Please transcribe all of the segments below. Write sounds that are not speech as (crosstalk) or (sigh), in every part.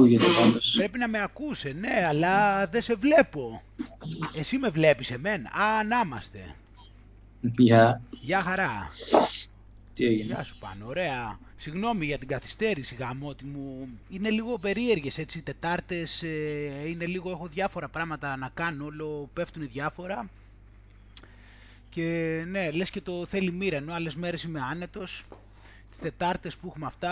ακούγεται πάντως. Πρέπει να με ακούσε, ναι, αλλά δεν σε βλέπω. Εσύ με βλέπεις εμένα. Α, να είμαστε. Γεια. Γεια χαρά. Τι έγινε; Γεια σου πάνω, ωραία. Συγγνώμη για την καθυστέρηση γαμώτη μου. Είναι λίγο περίεργες έτσι οι Τετάρτες. ε, είναι λίγο, έχω διάφορα πράγματα να κάνω, όλο πέφτουν διάφορα. Και ναι, λες και το θέλει μοίρα, ενώ άλλες μέρες είμαι άνετος. Τις Τετάρτες που έχουμε αυτά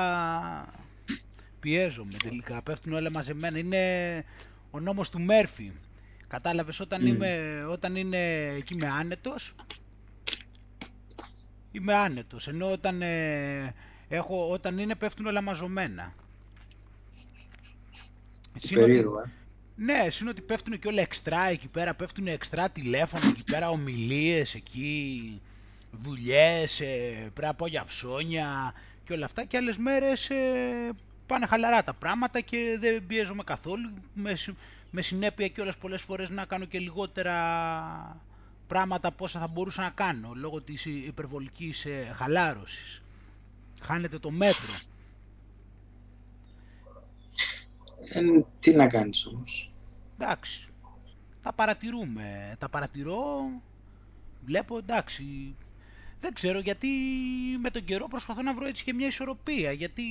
πιέζομαι τελικά, πέφτουν όλα μαζεμένα. Είναι ο νόμος του Μέρφυ. Κατάλαβες, όταν, Μμ. είμαι, όταν είναι εκεί είμαι άνετος, είμαι άνετος. Ενώ όταν, ε, έχω, όταν είναι πέφτουν όλα μαζωμένα. Εσύ είναι ότι- Περίεργο, ε. ναι, εσύ είναι ότι πέφτουν και όλα εξτρά εκεί πέρα, πέφτουν εξτρά τηλέφωνα εκεί πέρα, ομιλίες εκεί, δουλειές, ε, πρέπει να πάω για ψώνια και όλα αυτά και άλλες μέρες ε, πάνε χαλαρά τα πράγματα και δεν πιέζομαι καθόλου, με, συ- με συνέπεια και όλες πολλές φορές να κάνω και λιγότερα πράγματα από όσα θα μπορούσα να κάνω λόγω της υπερβολικής ε, χαλάρωσης. Χάνεται το μέτρο. Ε, τι να κάνεις όμως. Εντάξει. Τα παρατηρούμε. Τα παρατηρώ. Βλέπω εντάξει. Δεν ξέρω γιατί με τον καιρό προσπαθώ να βρω έτσι και μια ισορροπία. Γιατί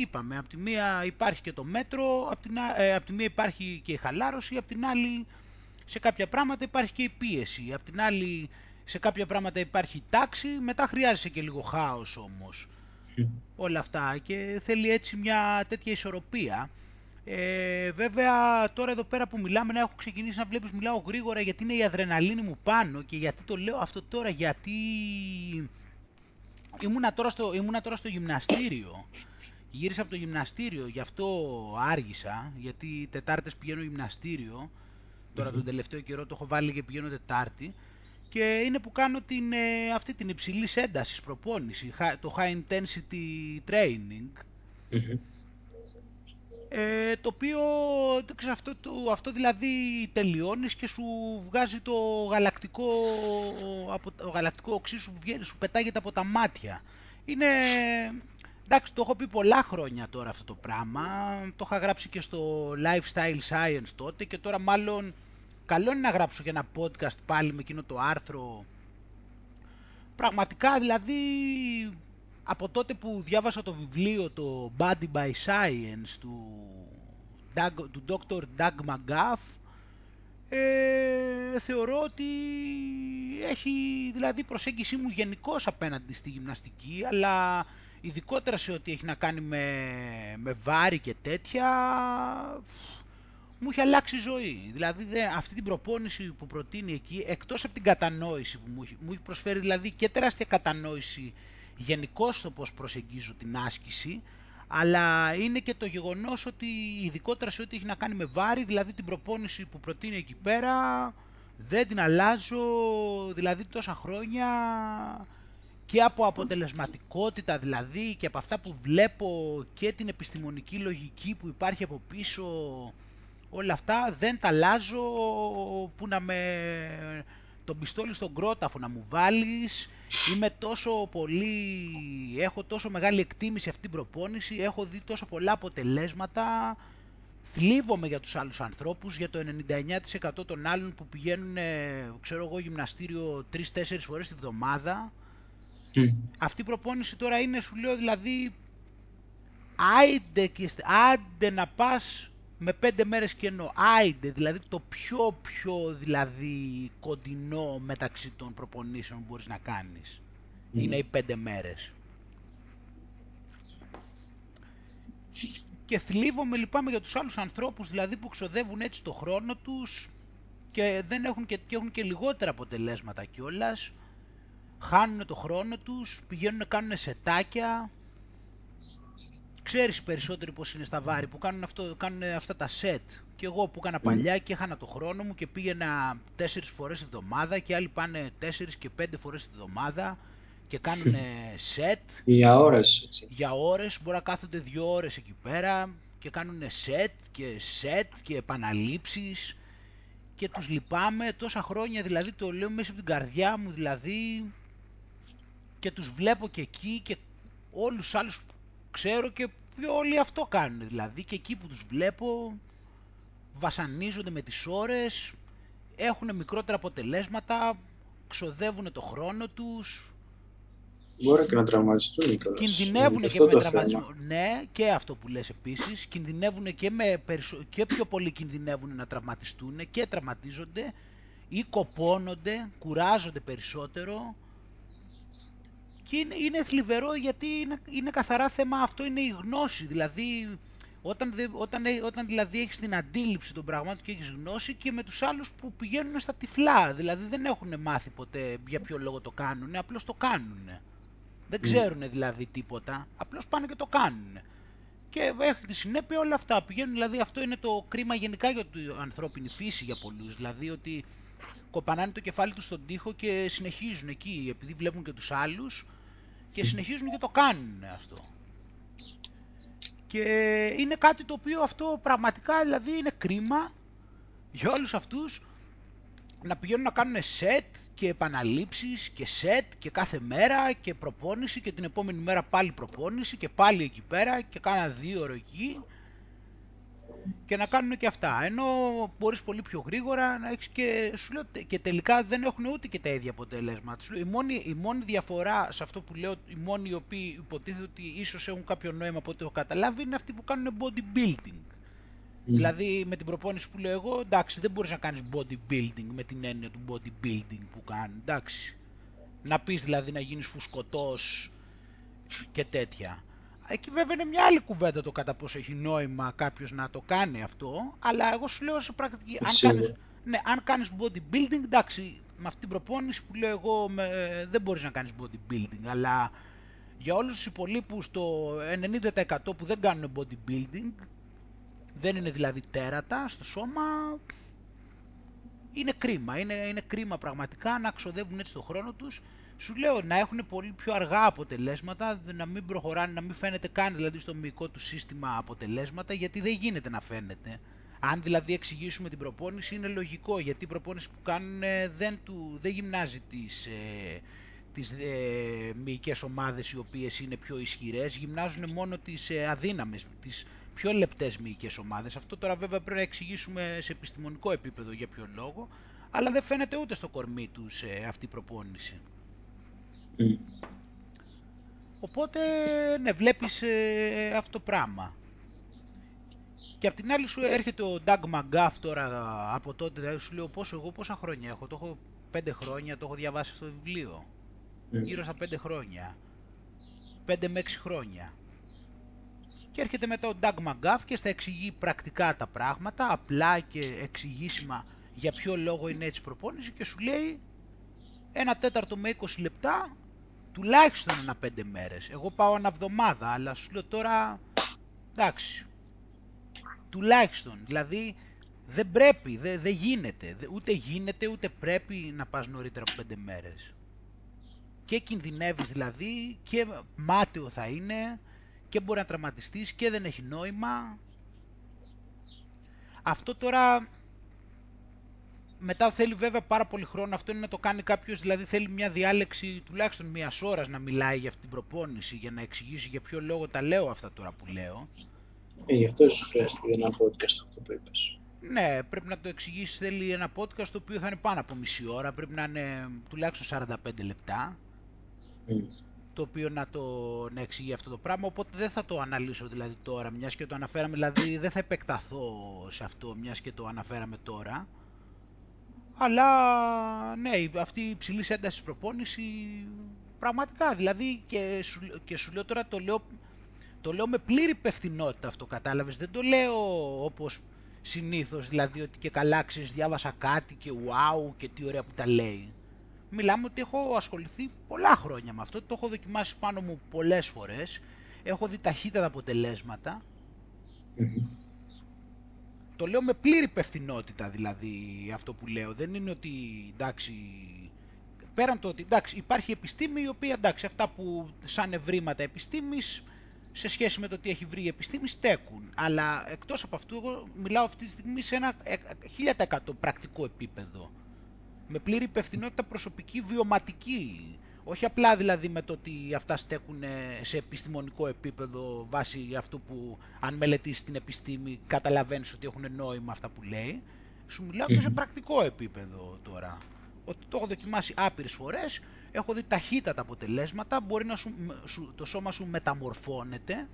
είπαμε, από τη μία υπάρχει και το μέτρο, από την, α- ε, απ' τη μία υπάρχει και η χαλάρωση, από την άλλη σε κάποια πράγματα υπάρχει και η πίεση. Απ' την άλλη σε κάποια πράγματα υπάρχει η τάξη, μετά χρειάζεσαι και λίγο χάος όμως όλα αυτά και θέλει έτσι μια τέτοια ισορροπία. Ε, βέβαια τώρα εδώ πέρα που μιλάμε να έχω ξεκινήσει να βλέπεις μιλάω γρήγορα γιατί είναι η αδρεναλίνη μου πάνω και γιατί το λέω αυτό τώρα γιατί ήμουνα τώρα στο, ήμουνα τώρα στο γυμναστήριο. Γύρισα από το γυμναστήριο γι' αυτό άργησα γιατί Τετάρτες πηγαίνω γυμναστήριο. Τώρα τον τελευταίο καιρό το έχω βάλει και πηγαίνω Τετάρτη. Και είναι που κάνω την, ε, αυτή την υψηλής έντασης προπόνηση, χα- το high intensity training, Μμμ. Ε, το οποίο το ξέρεις, αυτό, το, αυτό δηλαδή τελειώνεις και σου βγάζει το γαλακτικό, από, το γαλακτικό οξύ σου, βγαίνει, σου πετάγεται από τα μάτια. Είναι, εντάξει το έχω πει πολλά χρόνια τώρα αυτό το πράγμα, το είχα γράψει και στο Lifestyle Science τότε και τώρα μάλλον καλό είναι να γράψω και ένα podcast πάλι με εκείνο το άρθρο Πραγματικά δηλαδή από τότε που διάβασα το βιβλίο το Body by Science του, Doug, του Dr. Doug McGuff ε, θεωρώ ότι έχει δηλαδή προσέγγιση μου γενικώς απέναντι στη γυμναστική αλλά ειδικότερα σε ό,τι έχει να κάνει με, με βάρη και τέτοια μου έχει αλλάξει η ζωή. Δηλαδή δεν, αυτή την προπόνηση που προτείνει εκεί, εκτός από την κατανόηση που μου έχει, μου έχει προσφέρει δηλαδή και τεράστια κατανόηση γενικώ στο πώς προσεγγίζω την άσκηση, αλλά είναι και το γεγονός ότι ειδικότερα σε ό,τι έχει να κάνει με βάρη, δηλαδή την προπόνηση που προτείνει εκεί πέρα, δεν την αλλάζω δηλαδή τόσα χρόνια και από αποτελεσματικότητα δηλαδή και από αυτά που βλέπω και την επιστημονική λογική που υπάρχει από πίσω όλα αυτά δεν τα αλλάζω που να με τον πιστόλι στον κρόταφο να μου βάλεις είμαι τόσο πολύ έχω τόσο μεγάλη εκτίμηση αυτή την προπόνηση έχω δει τόσο πολλά αποτελέσματα θλίβομαι για τους άλλους ανθρώπους για το 99% των άλλων που πηγαίνουν ξέρω εγώ γυμναστήριο 3-4 φορές τη βδομάδα Μμ. αυτή η προπόνηση τώρα είναι, σου λέω, δηλαδή, άιντε, και, στε- άντε να πας με πέντε μέρες κενό. Άιντε, δηλαδή το πιο πιο δηλαδή κοντινό μεταξύ των προπονήσεων που μπορείς να κάνεις. Μμ. Είναι οι πέντε μέρες. Και θλίβομαι, λυπάμαι για τους άλλους ανθρώπους δηλαδή που ξοδεύουν έτσι το χρόνο τους και δεν έχουν και, και έχουν και λιγότερα αποτελέσματα κιόλας χάνουν το χρόνο τους, πηγαίνουν να κάνουν σετάκια. Ξέρεις οι περισσότεροι πώς είναι στα βάρη που κάνουν, αυτό, κάνουν αυτά τα σετ. Και εγώ που έκανα παλιά και έχανα το χρόνο μου και πήγαινα τέσσερις φορές τη εβδομάδα και άλλοι πάνε τέσσερις και πέντε φορές τη εβδομάδα και κάνουν σετ Για ώρες, έτσι. για ώρες, μπορεί να κάθονται δύο ώρες εκεί πέρα και κάνουν σετ και σετ και επαναλήψεις και τους λυπάμαι τόσα χρόνια δηλαδή το λέω μέσα από την καρδιά μου δηλαδή και τους βλέπω και εκεί και όλους τους άλλους που ξέρω και οποίοι όλοι αυτό κάνουν δηλαδή και εκεί που τους βλέπω βασανίζονται με τις ώρες, έχουν μικρότερα αποτελέσματα, ξοδεύουν το χρόνο τους. Μπορεί και να τραυματιστούν Κινδυνεύουν και, και με τραυματισμό. Ναι, και αυτό που λες επίσης. Κινδυνεύουν και, με περισσο... και πιο πολύ κινδυνεύουν να τραυματιστούν και τραυματίζονται ή κοπώνονται, κουράζονται περισσότερο. Και είναι, είναι θλιβερό γιατί είναι, είναι καθαρά θέμα, αυτό είναι η γνώση. Δηλαδή όταν, όταν, όταν δηλαδή έχεις την αντίληψη των πραγμάτων και έχεις γνώση και με τους άλλους που πηγαίνουν στα τυφλά, δηλαδή δεν έχουν μάθει ποτέ για ποιο λόγο το κάνουν, απλώς το κάνουν. Δεν ξέρουν δηλαδή τίποτα, απλώς πάνε και το κάνουν. Και έχουν τη συνέπεια όλα αυτά. Πηγαίνουν, δηλαδή αυτό είναι το κρίμα γενικά για την ανθρώπινη φύση για πολλούς. Δηλαδή ότι κοπανάνε το κεφάλι τους στον τοίχο και συνεχίζουν εκεί, επειδή βλέπουν και τους άλλους και συνεχίζουν και το κάνουν αυτό. Και είναι κάτι το οποίο αυτό πραγματικά δηλαδή είναι κρίμα για όλους αυτούς να πηγαίνουν να κάνουν σετ και επαναλήψεις και σετ και κάθε μέρα και προπόνηση και την επόμενη μέρα πάλι προπόνηση και πάλι εκεί πέρα και κάνα δύο ώρο εκεί και να κάνουν και αυτά. Ενώ μπορείς πολύ πιο γρήγορα να έχεις και, σου λέω, και τελικά δεν έχουν ούτε και τα ίδια αποτελέσματα. η, μόνη, η μόνη διαφορά σε αυτό που λέω, οι μόνοι οι οποίοι υποτίθεται ότι ίσως έχουν κάποιο νόημα από ό,τι έχω καταλάβει, είναι αυτοί που κάνουν bodybuilding. Δηλαδή με την προπόνηση που λέω εγώ, εντάξει δεν μπορείς να κάνεις bodybuilding με την έννοια του bodybuilding που κάνει, εντάξει. Να πεις δηλαδή να γίνεις φουσκωτός και τέτοια. Εκεί βέβαια είναι μια άλλη κουβέντα το κατά πόσο έχει νόημα κάποιος να το κάνει αυτό, αλλά εγώ σου λέω σε πρακτική, αν κάνεις, ναι, αν κάνεις bodybuilding, εντάξει, με αυτή την προπόνηση που λέω εγώ με, δεν μπορείς να κάνεις bodybuilding, αλλά για όλους τους υπολείπους το 90% που δεν κάνουν bodybuilding, δεν είναι δηλαδή τέρατα στο σώμα, είναι κρίμα, είναι, είναι κρίμα πραγματικά να ξοδεύουν έτσι το χρόνο τους σου λέω να έχουν πολύ πιο αργά αποτελέσματα, να μην προχωράνε, να μην φαίνεται καν δηλαδή στο μυϊκό του σύστημα αποτελέσματα, γιατί δεν γίνεται να φαίνεται. Αν δηλαδή εξηγήσουμε την προπόνηση είναι λογικό, γιατί η προπόνηση που κάνουν ε, δεν, του, δεν γυμνάζει τις, ε, τις ε, μυϊκές ομάδες οι οποίες είναι πιο ισχυρές, γυμνάζουν μόνο τις ε, αδύναμες, τις πιο λεπτές μυϊκές ομάδες. Αυτό τώρα βέβαια πρέπει να εξηγήσουμε σε επιστημονικό επίπεδο για ποιο λόγο, αλλά δεν φαίνεται ούτε στο κορμί τους ε, αυτή η προπόνηση. Οπότε, ναι, βλέπεις ε, αυτό το πράγμα. Και απ' την άλλη σου έρχεται ο Doug McGuff τώρα από τότε, δηλαδή σου λέω πόσο εγώ πόσα χρόνια έχω, το έχω πέντε χρόνια, το έχω διαβάσει στο βιβλίο. Mm. Γύρω στα πέντε χρόνια. Πέντε με έξι χρόνια. Και έρχεται μετά ο Doug McGuff και στα εξηγεί πρακτικά τα πράγματα, απλά και εξηγήσιμα για ποιο λόγο είναι έτσι προπόνηση και σου λέει ένα τέταρτο με 20 λεπτά τουλάχιστον ένα πέντε μέρες. Εγώ πάω ένα εβδομάδα, αλλά σου λέω τώρα, εντάξει, τουλάχιστον, δηλαδή δεν πρέπει, δεν, δεν γίνεται, ούτε γίνεται ούτε πρέπει να πας νωρίτερα από πέντε μέρες. Και κινδυνεύεις δηλαδή και μάταιο θα είναι και μπορεί να τραυματιστείς και δεν έχει νόημα. Αυτό τώρα μετά θέλει βέβαια πάρα πολύ χρόνο, αυτό είναι να το κάνει κάποιος, δηλαδή θέλει μια διάλεξη τουλάχιστον μιας ώρας να μιλάει για αυτή την προπόνηση, για να εξηγήσει για ποιο λόγο τα λέω αυτά τώρα που λέω. Ε, γι' αυτό σου χρειάζεται ένα podcast αυτό που είπες. Ναι, πρέπει να το εξηγήσει. Θέλει ένα podcast το οποίο θα είναι πάνω από μισή ώρα, πρέπει να είναι τουλάχιστον 45 λεπτά. Το οποίο να το να εξηγεί αυτό το πράγμα, οπότε δεν θα το αναλύσω δηλαδή τώρα, μιας και το αναφέραμε, δηλαδή δεν θα επεκταθώ σε αυτό, μιας και το αναφέραμε τώρα. Αλλά ναι, αυτή η υψηλή ένταση προπόνηση πραγματικά δηλαδή και σου, και σου λέω τώρα το λέω, το λέω με πλήρη υπευθυνότητα αυτό κατάλαβες. Δεν το λέω όπως συνήθως δηλαδή ότι και καλά ξέρεις διάβασα κάτι και wow και τι ωραία που τα λέει. Μιλάμε ότι έχω ασχοληθεί πολλά χρόνια με αυτό, το έχω δοκιμάσει πάνω μου πολλές φορές, έχω δει ταχύτατα αποτελέσματα το λέω με πλήρη υπευθυνότητα δηλαδή αυτό που λέω. Δεν είναι ότι εντάξει, πέραν το ότι εντάξει, υπάρχει επιστήμη η οποία εντάξει, αυτά που σαν ευρήματα επιστήμης σε σχέση με το τι έχει βρει η επιστήμη στέκουν. Αλλά εκτός από αυτού εγώ μιλάω αυτή τη στιγμή σε ένα 1000% πρακτικό επίπεδο. Με πλήρη υπευθυνότητα προσωπική βιωματική. Όχι απλά δηλαδή με το ότι αυτά στέκουν σε επιστημονικό επίπεδο βάσει αυτού που αν μελετήσεις την επιστήμη καταλαβαίνεις ότι έχουν νόημα αυτά που λέει. Σου μιλάω και σε πρακτικό επίπεδο τώρα. Ότι το έχω δοκιμάσει άπειρες φορές, έχω δει ταχύτατα αποτελέσματα, μπορεί να σου, το σώμα σου μεταμορφώνεται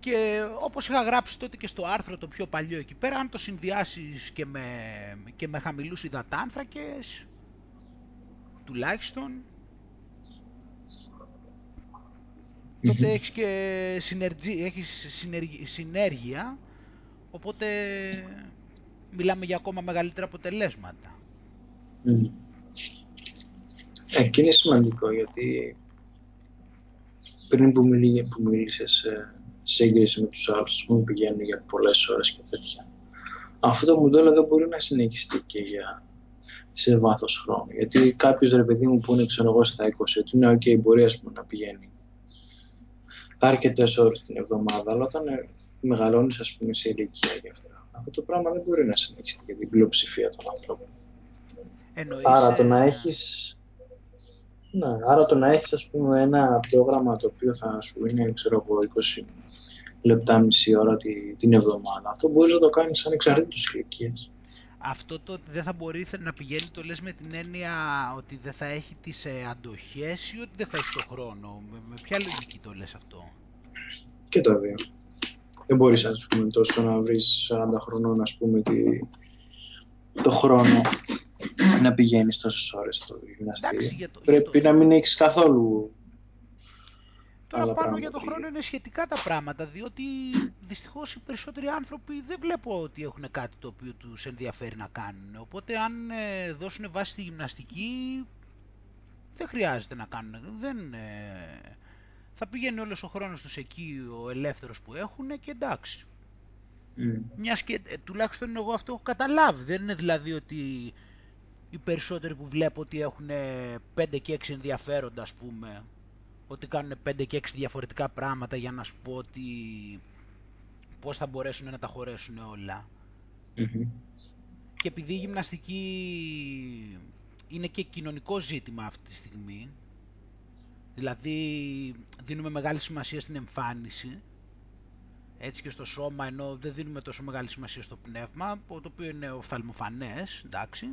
Και όπως είχα γράψει τότε και στο άρθρο το πιο παλιό εκεί πέρα, αν το συνδυάσεις και με, και με χαμηλούς υδατάνθρακες, τουλάχιστον, τότε έχεις και συνεργή, έχεις συνέργεια, οπότε μιλάμε για ακόμα μεγαλύτερα αποτελέσματα. Mm. Ε, και είναι σημαντικό γιατί πριν που, μιλή, που μίλησες ε, σύγκριση με τους άλλους που πηγαίνουν για πολλές ώρες και τέτοια. Αυτό το μοντέλο δεν μπορεί να συνεχιστεί και για σε βάθος χρόνου. Γιατί κάποιος ρε παιδί μου που είναι ξέρω εγώ στα 20, ότι είναι OK, μπορεί ας πούμε, να πηγαίνει αρκετές ώρες την εβδομάδα, αλλά όταν μεγαλώνεις, ας πούμε, σε ηλικία γι' αυτά, αυτό το πράγμα δεν μπορεί να συνεχιστεί για την πλειοψηφία των ανθρώπων. Εννοείς, Άρα το να έχεις. Ναι, άρα το να έχεις ας πούμε ένα πρόγραμμα το οποίο θα σου είναι ξέρω εγώ 20 λεπτά, μισή ώρα τη, την εβδομάδα. Αυτό μπορείς να το κάνεις ανεξαρτήτως ηλικίας. Αυτό το δεν θα μπορεί να πηγαίνει το λες με την έννοια ότι δεν θα έχει τις ε, αντοχές ή ότι δεν θα έχει το χρόνο. Με, με ποια λογική το λες αυτό; Και τα δύο. Δεν μπορείς ας πούμε τόσο να βρεις 40 χρονών ας πούμε τη, το χρόνο να πηγαίνεις τόσες ώρες στο γυμναστήριο. Πρέπει να μην έχεις καθόλου Τώρα πάνω για τον χρόνο είναι σχετικά τα πράγματα, διότι δυστυχώς οι περισσότεροι άνθρωποι δεν βλέπω ότι έχουν κάτι το οποίο τους ενδιαφέρει να κάνουν. Οπότε αν ε, δώσουν βάση στη γυμναστική, δεν χρειάζεται να κάνουν. Δεν, ε, θα πηγαίνει όλος ο χρόνος τους εκεί, ο ελεύθερος που έχουν και εντάξει. Mm. Μιας και ε, τουλάχιστον εγώ αυτό έχω καταλάβει. Δεν είναι δηλαδή ότι οι περισσότεροι που βλέπω ότι έχουν 5 και 6 ενδιαφέροντα ας πούμε ότι κάνουν 5 και 6 διαφορετικά πράγματα για να σου πω ότι πώς θα μπορέσουν να τα χωρέσουν Και επειδή η γυμναστική είναι και κοινωνικό ζήτημα αυτή τη στιγμή, δηλαδή δίνουμε μεγάλη σημασία στην εμφάνιση, έτσι και στο σώμα, ενώ δεν δίνουμε τόσο μεγάλη σημασία στο πνεύμα, το οποίο είναι οφθαλμοφανές, εντάξει,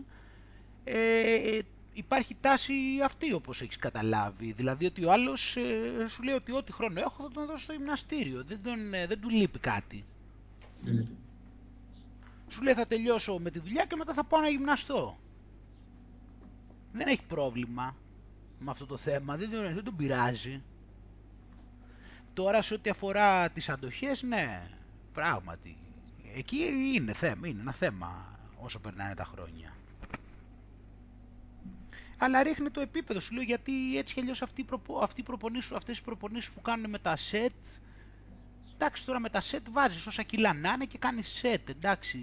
ε, υπάρχει τάση αυτή όπως έχεις καταλάβει. Δηλαδή ότι ο άλλος ε, σου λέει ότι ό,τι χρόνο έχω θα τον δώσω στο γυμναστήριο. Δεν, τον, ε, δεν του λείπει κάτι. Mm. Σου λέει θα τελειώσω με τη δουλειά και μετά θα πάω να γυμναστώ. Δεν έχει πρόβλημα με αυτό το θέμα, δεν τον, δεν τον πειράζει. Τώρα σε ό,τι αφορά τις αντοχές, ναι, πράγματι. Εκεί είναι θέμα, είναι ένα θέμα όσο περνάνε τα χρόνια αλλά ρίχνει το επίπεδο σου λέω γιατί έτσι κι αλλιώς αυτοί, προπο, αυτοί αυτές οι προπονήσεις που κάνουν με τα σετ εντάξει τώρα με τα σετ βάζεις όσα κιλά να είναι και κάνεις σετ εντάξει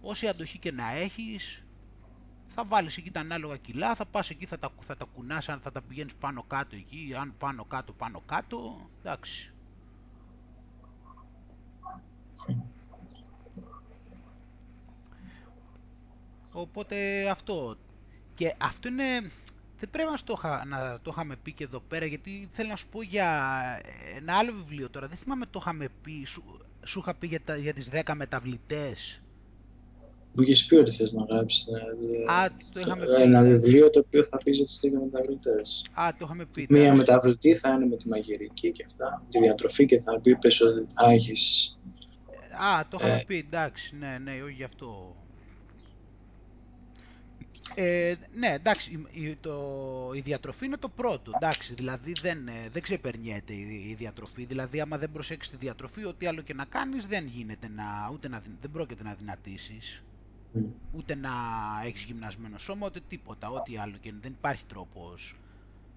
όση αντοχή και να έχεις θα βάλεις εκεί τα ανάλογα κιλά, θα πας εκεί, θα τα, θα τα κουνάς, αν θα τα πηγαίνεις πάνω κάτω εκεί, αν πάνω κάτω, πάνω κάτω, εντάξει. Οπότε αυτό, και αυτό είναι, δεν πρέπει να το, να το είχαμε πει και εδώ πέρα, γιατί θέλω να σου πω για ένα άλλο βιβλίο τώρα. Δεν θυμάμαι το είχαμε πει, σου, σου είχα πει για, τα, για τις 10 μεταβλητές. Μου είχες πει ότι θες να γράψεις δηλαδή, Α, το είχαμε πει, ένα βιβλίο το οποίο θα πει για τις 10 μεταβλητές. Α, το είχαμε πει. Μία μεταβλητή θα είναι με τη μαγειρική και αυτά, τη διατροφή και θα πει πες ότι θα έχεις... Α, το είχαμε ε, πει, εντάξει, ναι, ναι, όχι γι' αυτό. Ε, ναι, εντάξει, η, το, η διατροφή είναι το πρώτο, εντάξει, δηλαδή δεν, ε, δεν ξεπερνιέται η, η διατροφή, δηλαδή άμα δεν προσέξεις τη διατροφή, ό,τι άλλο και να κάνεις δεν γίνεται να, ούτε να, δεν πρόκειται να δυνατήσεις, mm. ούτε να έχεις γυμνασμένο σώμα, ούτε τίποτα, ό,τι άλλο και δεν υπάρχει τρόπος,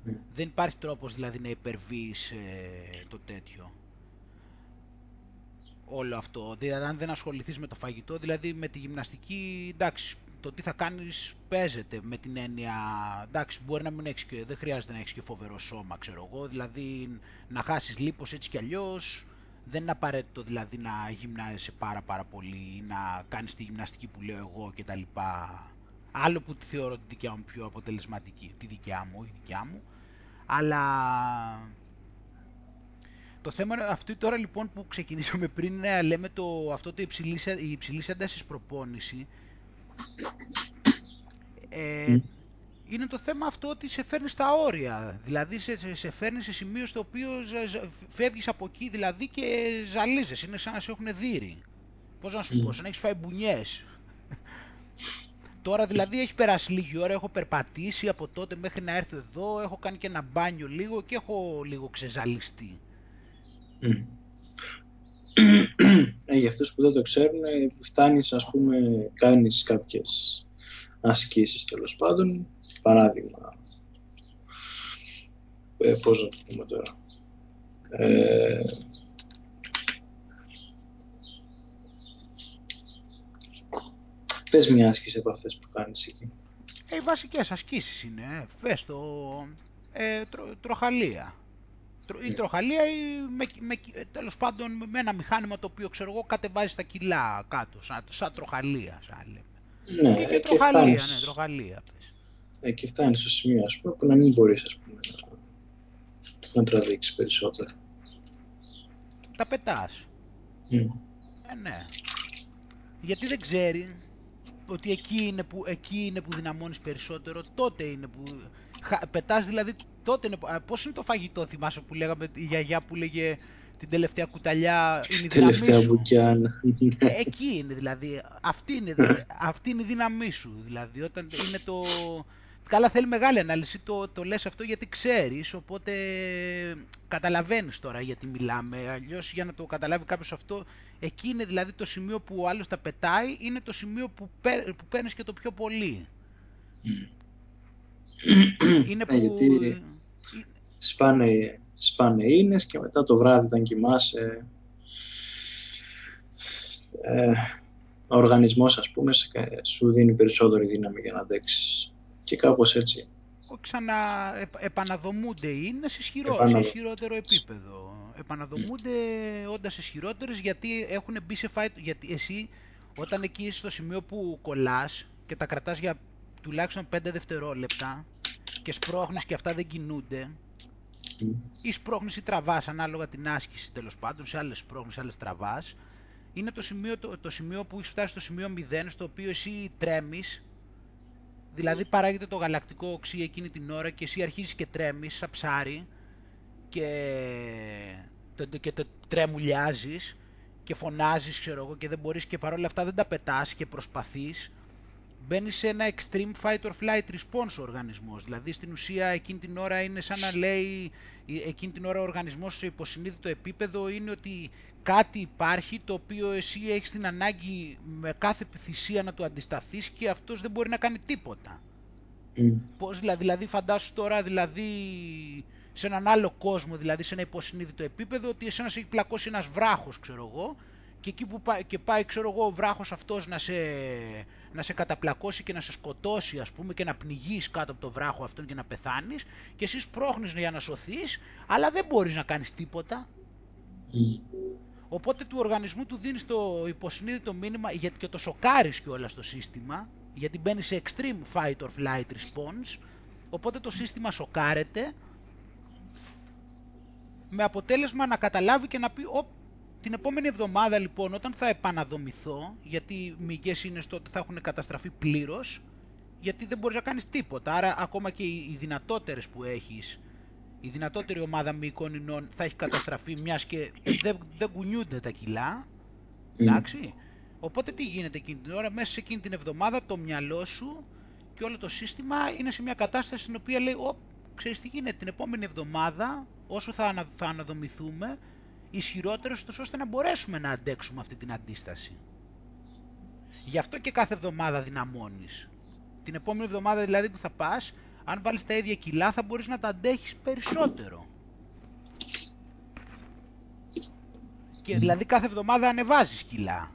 mm. δεν υπάρχει τρόπος δηλαδή να υπερβείς ε, το τέτοιο όλο αυτό. Δηλαδή, αν δεν ασχοληθείς με το φαγητό, δηλαδή με τη γυμναστική, εντάξει, το τι θα κάνεις παίζεται με την έννοια, εντάξει μπορεί να μην έχεις και, δεν χρειάζεται να έχεις και φοβερό σώμα ξέρω εγώ, δηλαδή να χάσεις λίπος έτσι κι αλλιώς, δεν είναι απαραίτητο δηλαδή να γυμνάζεσαι πάρα πάρα πολύ ή να κάνεις τη γυμναστική που λέω εγώ και τα λοιπά Άλλο που τη θεωρώ τη δικιά μου πιο αποτελεσματική, τη δικιά μου, όχι δικιά μου. Αλλά το θέμα είναι αυτή τώρα λοιπόν που ξεκινήσαμε πριν, λέμε το, αυτό το υψηλής, η υψηλής έντασης προπόνηση, ε, είναι το θέμα αυτό ότι σε φέρνει στα όρια. Δηλαδή σε, σε φέρνει σε σημείο στο οποίο φεύγεις από εκεί δηλαδή και ζαλίζεσαι. Είναι σαν να σε έχουν δύρει. Πώς να σου πω, σαν να έχεις φάει μπουνιές. Τώρα δηλαδή έχει περάσει λίγη ώρα, έχω περπατήσει από τότε μέχρι να έρθω εδώ, έχω κάνει και ένα μπάνιο λίγο και έχω λίγο ξεζαλιστεί. Ε, για αυτούς που δεν το ξέρουν, φτάνεις ας πούμε, κάνεις κάποιες ασκήσεις τέλος πάντων, παράδειγμα, ε, πώς να το πούμε τώρα, ε, Πες μια άσκηση από αυτές που κάνεις εκεί. Ε, οι βασικές ασκήσεις είναι, πες το, ε, τρο, τροχαλία. Η ναι. τροχαλία ή με, με, τέλος πάντων με ένα μηχάνημα το οποίο ξέρω εγώ κατεβάζει τα κιλά κάτω, σαν, σαν τροχαλία, σαν λέμε. Ναι, και, και τροχαλία, φτάνεις, ναι, τροχαλία. Πες. Ε, και φτάνεις στο σημείο, ας πούμε, που να μην μπορείς, ας πούμε, να, να τραβήξεις περισσότερο. Τα πετάς. Mm. Ε, ναι. Γιατί δεν ξέρει, ότι εκεί είναι που, εκεί είναι που δυναμώνεις περισσότερο, τότε είναι που πετάς δηλαδή, τότε είναι, πώς είναι το φαγητό θυμάσαι που λέγαμε η γιαγιά που λέγε την τελευταία κουταλιά είναι η δύναμή τελευταία σου; Μπουκιά. Ε, εκεί είναι δηλαδή, αυτή είναι, αυτή είναι η δύναμή σου δηλαδή, όταν είναι το, Καλά θέλει μεγάλη ανάλυση, το, το λες αυτό γιατί ξέρεις, οπότε καταλαβαίνεις τώρα γιατί μιλάμε. Αλλιώς για να το καταλάβει κάποιος αυτό, εκεί είναι δηλαδή το σημείο που ο άλλος τα πετάει, είναι το σημείο που, που παίρνεις και το πιο πολύ. είναι που... Γιατί σπάνε, σπάνε ίνες και μετά το βράδυ όταν κοιμάσαι ε, ο οργανισμός ας πούμε σου δίνει περισσότερη δύναμη για να αντέξεις και κάπως έτσι. Ξανά επαναδομούνται είναι σε, ισχυρό, σε ισχυρότερο επίπεδο. Επαναδομούνται όντας ισχυρότερες γιατί έχουν μπει σε fight, γιατί εσύ όταν εκεί είσαι στο σημείο που κολλάς και τα κρατάς για τουλάχιστον 5 δευτερόλεπτα και σπρώχνεις και αυτά δεν κινούνται ή σπρώχνεις ή τραβάς ανάλογα την άσκηση τέλος πάντων, σε άλλες σπρώχνεις, άλλες τραβάς. Είναι το σημείο, το, το σημείο που έχει φτάσει στο σημείο 0 στο οποίο εσύ τρέμεις. Δηλαδή παράγεται το γαλακτικό οξύ εκείνη την ώρα και εσύ αρχίζεις και τρέμεις σαν ψάρι και, και τρέμουλιάζεις και φωνάζεις ξέρω εγώ και δεν μπορείς και παρόλα αυτά δεν τα πετάς και προσπαθείς μπαίνει σε ένα extreme fight or flight response ο οργανισμός. Δηλαδή στην ουσία εκείνη την ώρα είναι σαν να λέει, εκείνη την ώρα ο οργανισμός σε υποσυνείδητο επίπεδο είναι ότι κάτι υπάρχει το οποίο εσύ έχεις την ανάγκη με κάθε θυσία να του αντισταθείς και αυτός δεν μπορεί να κάνει τίποτα. Mm. Πώς δηλαδή, δηλαδή φαντάσου τώρα δηλαδή σε έναν άλλο κόσμο, δηλαδή σε ένα υποσυνείδητο επίπεδο ότι εσένας σε έχει πλακώσει ένας βράχος ξέρω εγώ και εκεί που πάει, και πάει ξέρω εγώ ο βράχος αυτός να σε, να σε καταπλακώσει και να σε σκοτώσει ας πούμε και να πνιγείς κάτω από το βράχο αυτόν και να πεθάνεις και εσύ σπρώχνεις για να σωθείς αλλά δεν μπορείς να κάνεις τίποτα. Οπότε του οργανισμού του δίνεις το υποσυνείδητο μήνυμα γιατί και το σοκάρεις όλα στο σύστημα γιατί μπαίνεις σε extreme fight or flight response οπότε το σύστημα σοκάρεται με αποτέλεσμα να καταλάβει και να πει την επόμενη εβδομάδα λοιπόν όταν θα επαναδομηθώ, γιατί οι μυγές είναι στο ότι θα έχουν καταστραφεί πλήρως, γιατί δεν μπορείς να κάνεις τίποτα. Άρα ακόμα και οι δυνατότερες που έχεις, η δυνατότερη ομάδα μυϊκών ινών θα έχει καταστραφεί μιας και δεν, δεν κουνιούνται τα κιλά. Εντάξει. Οπότε τι γίνεται εκείνη την ώρα, μέσα σε εκείνη την εβδομάδα το μυαλό σου και όλο το σύστημα είναι σε μια κατάσταση στην οποία λέει, Ω, ξέρεις τι γίνεται, την επόμενη εβδομάδα όσο θα, ανα, θα αναδομηθούμε ισχυρότερος ώστε να μπορέσουμε να αντέξουμε αυτή την αντίσταση. Γι' αυτό και κάθε εβδομάδα δυναμώνεις. Την επόμενη εβδομάδα δηλαδή που θα πας, αν βάλεις τα ίδια κιλά θα μπορείς να τα αντέχεις περισσότερο. Και δηλαδή κάθε εβδομάδα ανεβάζεις κιλά.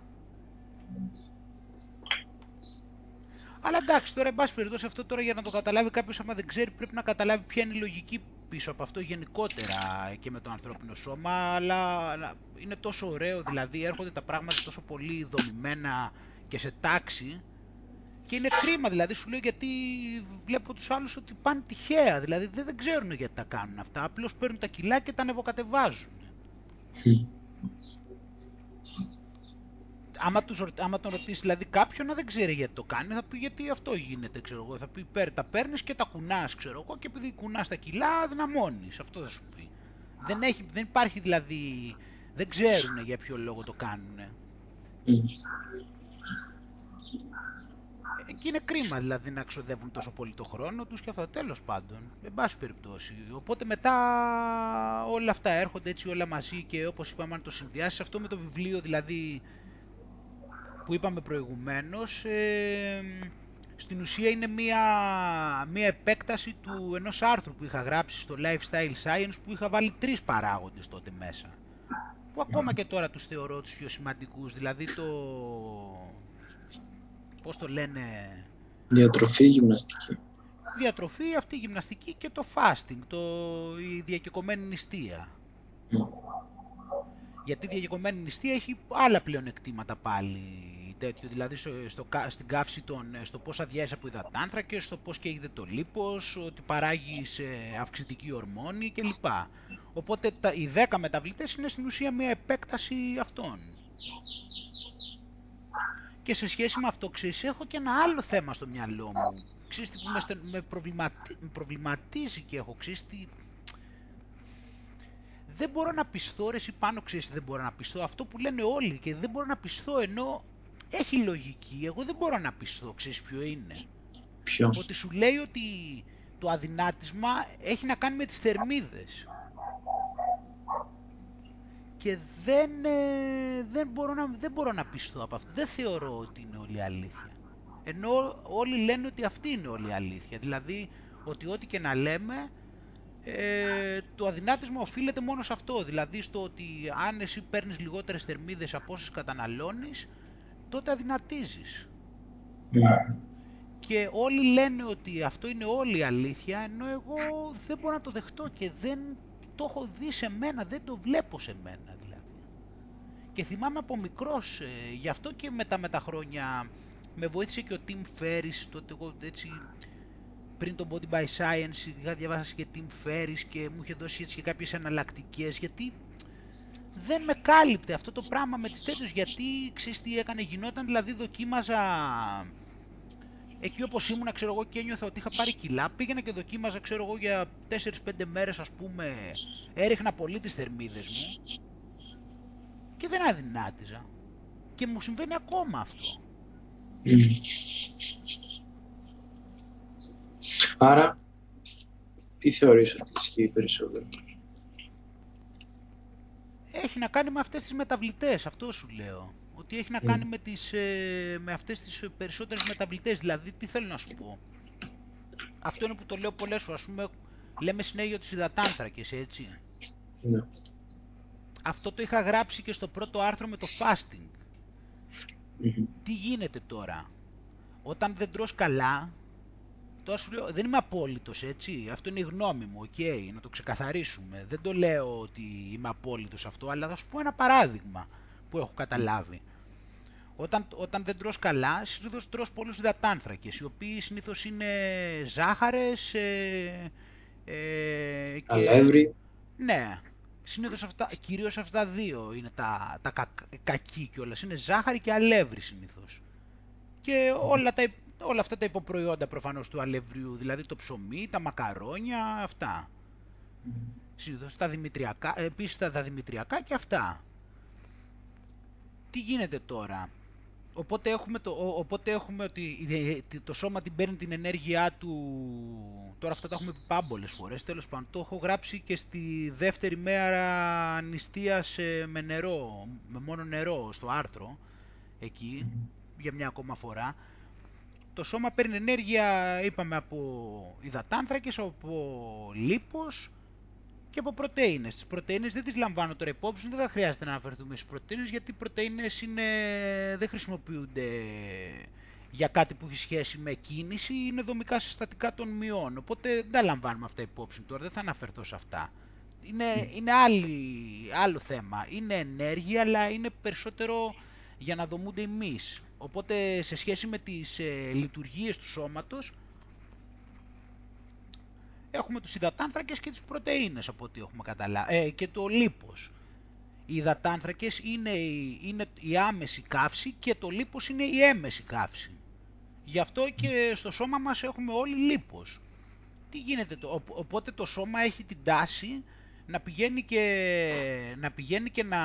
Αλλά εντάξει, τώρα εν πάση περιπτώσει αυτό τώρα για να το καταλάβει κάποιος, άμα δεν ξέρει, πρέπει να καταλάβει ποια είναι η λογική πίσω από αυτό γενικότερα και με το ανθρώπινο σώμα, αλλά είναι τόσο ωραίο, δηλαδή έρχονται τα πράγματα τόσο πολύ δομημένα και σε τάξη Και είναι κρίμα, δηλαδή σου λέω γιατί βλέπω τους άλλους ότι πάνε τυχαία, δηλαδή δεν, δεν ξέρουν γιατί τα κάνουν αυτά, απλώς παίρνουν τα κιλά και τα ανεβοκατεβάζουν. Άμα, τους, άμα τον ρωτήσεις δηλαδή κάποιον να δεν ξέρει γιατί το κάνει, θα πει γιατί αυτό γίνεται, ξέρω εγώ. Θα πει τα παίρνεις και τα κουνάς, ξέρω εγώ, και επειδή κουνάς τα κιλά, δυναμώνει. Αυτό θα σου πει. Δεν, έχει, δεν υπάρχει δηλαδή. Δεν ξέρουν για ποιο λόγο το κάνουν. Και είναι κρίμα δηλαδή να ξοδεύουν τόσο πολύ το χρόνο τους και αυτό τέλος πάντων, εν πάση περιπτώσει. Οπότε μετά όλα αυτά έρχονται έτσι όλα μαζί και όπως είπαμε αν το συνδυάσεις αυτό με το βιβλίο δηλαδή που είπαμε προηγουμένως, ε, στην ουσία είναι μία, μία επέκταση του ενός άρθρου που είχα γράψει στο Lifestyle Science που είχα βάλει τρεις παράγοντες τότε μέσα. Που ακόμα και τώρα τους θεωρώ τους πιο σημαντικούς, δηλαδή το... πώς το λένε... Διατροφή, γυμναστική. Διατροφή, αυτή η γυμναστική και το fasting, το, η διακεκομένη νηστεία. Γιατί η διακεκομένη νηστεία έχει άλλα πλεονεκτήματα πάλι τέτοιο, δηλαδή στο, στο, στην καύση των, στο πώς αδειάζει από υδατάνθρακες, στο πώς καίγεται το λίπος, ότι παράγει σε αυξητική ορμόνη κλπ. Οπότε τα, οι 10 μεταβλητές είναι στην ουσία μια επέκταση αυτών. Και σε σχέση με αυτό, ξέρεις, έχω και ένα άλλο θέμα στο μυαλό μου. Ξέρεις τι που με, με, προβληματίζει και έχω, ξέρεις τι, δεν μπορώ να πιστώ, ρε εσύ πάνω ξέρεις δεν μπορώ να πιστώ, αυτό που λένε όλοι και δεν μπορώ να πιστώ ενώ έχει λογική, εγώ δεν μπορώ να πιστώ, ξέρεις ποιο είναι. Ποιο; Ότι σου λέει ότι το αδυνάτισμα έχει να κάνει με τις θερμίδες. Και δεν, ε, δεν, μπορώ να, δεν μπορώ να πιστώ από αυτό. Δεν θεωρώ ότι είναι όλη αλήθεια. Ενώ όλοι λένε ότι αυτή είναι όλη αλήθεια. Δηλαδή ότι ό,τι και να λέμε ε, το αδυνάτισμα οφείλεται μόνο σε αυτό. Δηλαδή στο ότι αν εσύ παίρνεις λιγότερες θερμίδες από όσες καταναλώνεις, τότε αδυνατίζεις. Ναι. Και όλοι λένε ότι αυτό είναι όλη η αλήθεια, ενώ εγώ δεν μπορώ να το δεχτώ και δεν το έχω δει σε μένα, δεν το βλέπω σε μένα δηλαδή. Και θυμάμαι από μικρός, ε, γι' αυτό και μετά με τα χρόνια με βοήθησε και ο Tim Ferriss, τότε εγώ έτσι πριν το Body by Science είχα διαβάσει και Tim Ferriss και μου είχε δώσει έτσι και κάποιες εναλλακτικές γιατί δεν με κάλυπτε αυτό το πράγμα με τις τέτοιες γιατί ξέρεις τι έκανε γινόταν δηλαδή δοκίμαζα εκεί όπως ήμουνα ξέρω εγώ και ένιωθα ότι είχα πάρει κιλά πήγαινα και δοκίμαζα ξέρω εγώ για 4-5 μέρες ας πούμε έριχνα πολύ τις θερμίδες μου και δεν αδυνάτιζα και μου συμβαίνει ακόμα αυτό Άρα, τι θεωρείς ότι ισχύει περισσότερο; Έχει να κάνει με αυτές τις μεταβλητές, αυτό σου λέω. Ότι έχει να κάνει με, τις, ε, με αυτές τις περισσότερες μεταβλητές. Δηλαδή, τι θέλω να σου πω. Αυτό είναι που το λέω πολλές φορές. Ας πούμε, λέμε συνέχεια για τους υδατάνθρακες, έτσι. Ναι. Αυτό το είχα γράψει και στο πρώτο άρθρο με το fasting. Τι γίνεται τώρα; Όταν δεν τρως καλά, Τώρα σου λέω, δεν είμαι απόλυτος, έτσι. Αυτό είναι η γνώμη μου, ok, okay, να το ξεκαθαρίσουμε. Δεν το λέω ότι είμαι απόλυτος αυτό, αλλά θα σου πω ένα παράδειγμα που έχω καταλάβει. Όταν, όταν δεν τρως καλά, συνήθως τρως πολλούς υδατάνθρακες, οι οποίοι συνήθως είναι ζάχαρες ε, ε, και... Αλεύρι. Ναι, συνήθως αυτά, κυρίως αυτά δύο είναι τα, τα κα, κακή κιόλας, είναι ζάχαρη και αλεύρι συνήθως. Και όλα τα, όλα αυτά τα υποπροϊόντα προφανώς του αλευριού, δηλαδή το ψωμί, τα μακαρόνια, αυτά. Συνήθως τα δημητριακά, επίσης τα, δημητριακά και αυτά. Τι γίνεται τώρα; Οπότε έχουμε, το, οπότε έχουμε ότι το σώμα την παίρνει την ενέργειά του, τώρα αυτά τα έχουμε πει πάμπολες φορές, τέλος πάντων, το έχω γράψει και στη δεύτερη μέρα νηστείας με νερό, με μόνο νερό στο άρθρο, εκεί, για μια ακόμα φορά το σώμα παίρνει ενέργεια, είπαμε, από υδατάνθρακες, από λίπος και από πρωτεΐνες. Τις πρωτεΐνες δεν τις λαμβάνω τώρα υπόψη, δεν θα χρειάζεται να αναφερθούμε στις πρωτεΐνες, γιατί οι πρωτεΐνες είναι, δεν χρησιμοποιούνται για κάτι που έχει σχέση με κίνηση, είναι δομικά συστατικά των μειών, οπότε δεν τα λαμβάνουμε αυτά υπόψη τώρα, δεν θα αναφερθώ σε αυτά. Είναι, είναι άλλο θέμα, είναι ενέργεια, αλλά είναι περισσότερο για να δομούνται οι μυς Οπότε σε σχέση με τις ε, λειτουργίες του σώματος έχουμε τους υδατάνθρακες και τις πρωτεΐνες από ό,τι έχουμε καταλάβει ε, και το λίπος. Οι υδατάνθρακες είναι η, είναι η άμεση καύση και το λίπος είναι η έμεση καύση. Γι' αυτό και στο σώμα μας έχουμε όλοι λίπος. Τι γίνεται, το, οπότε το σώμα έχει την τάση να πηγαίνει και να, πηγαίνει και να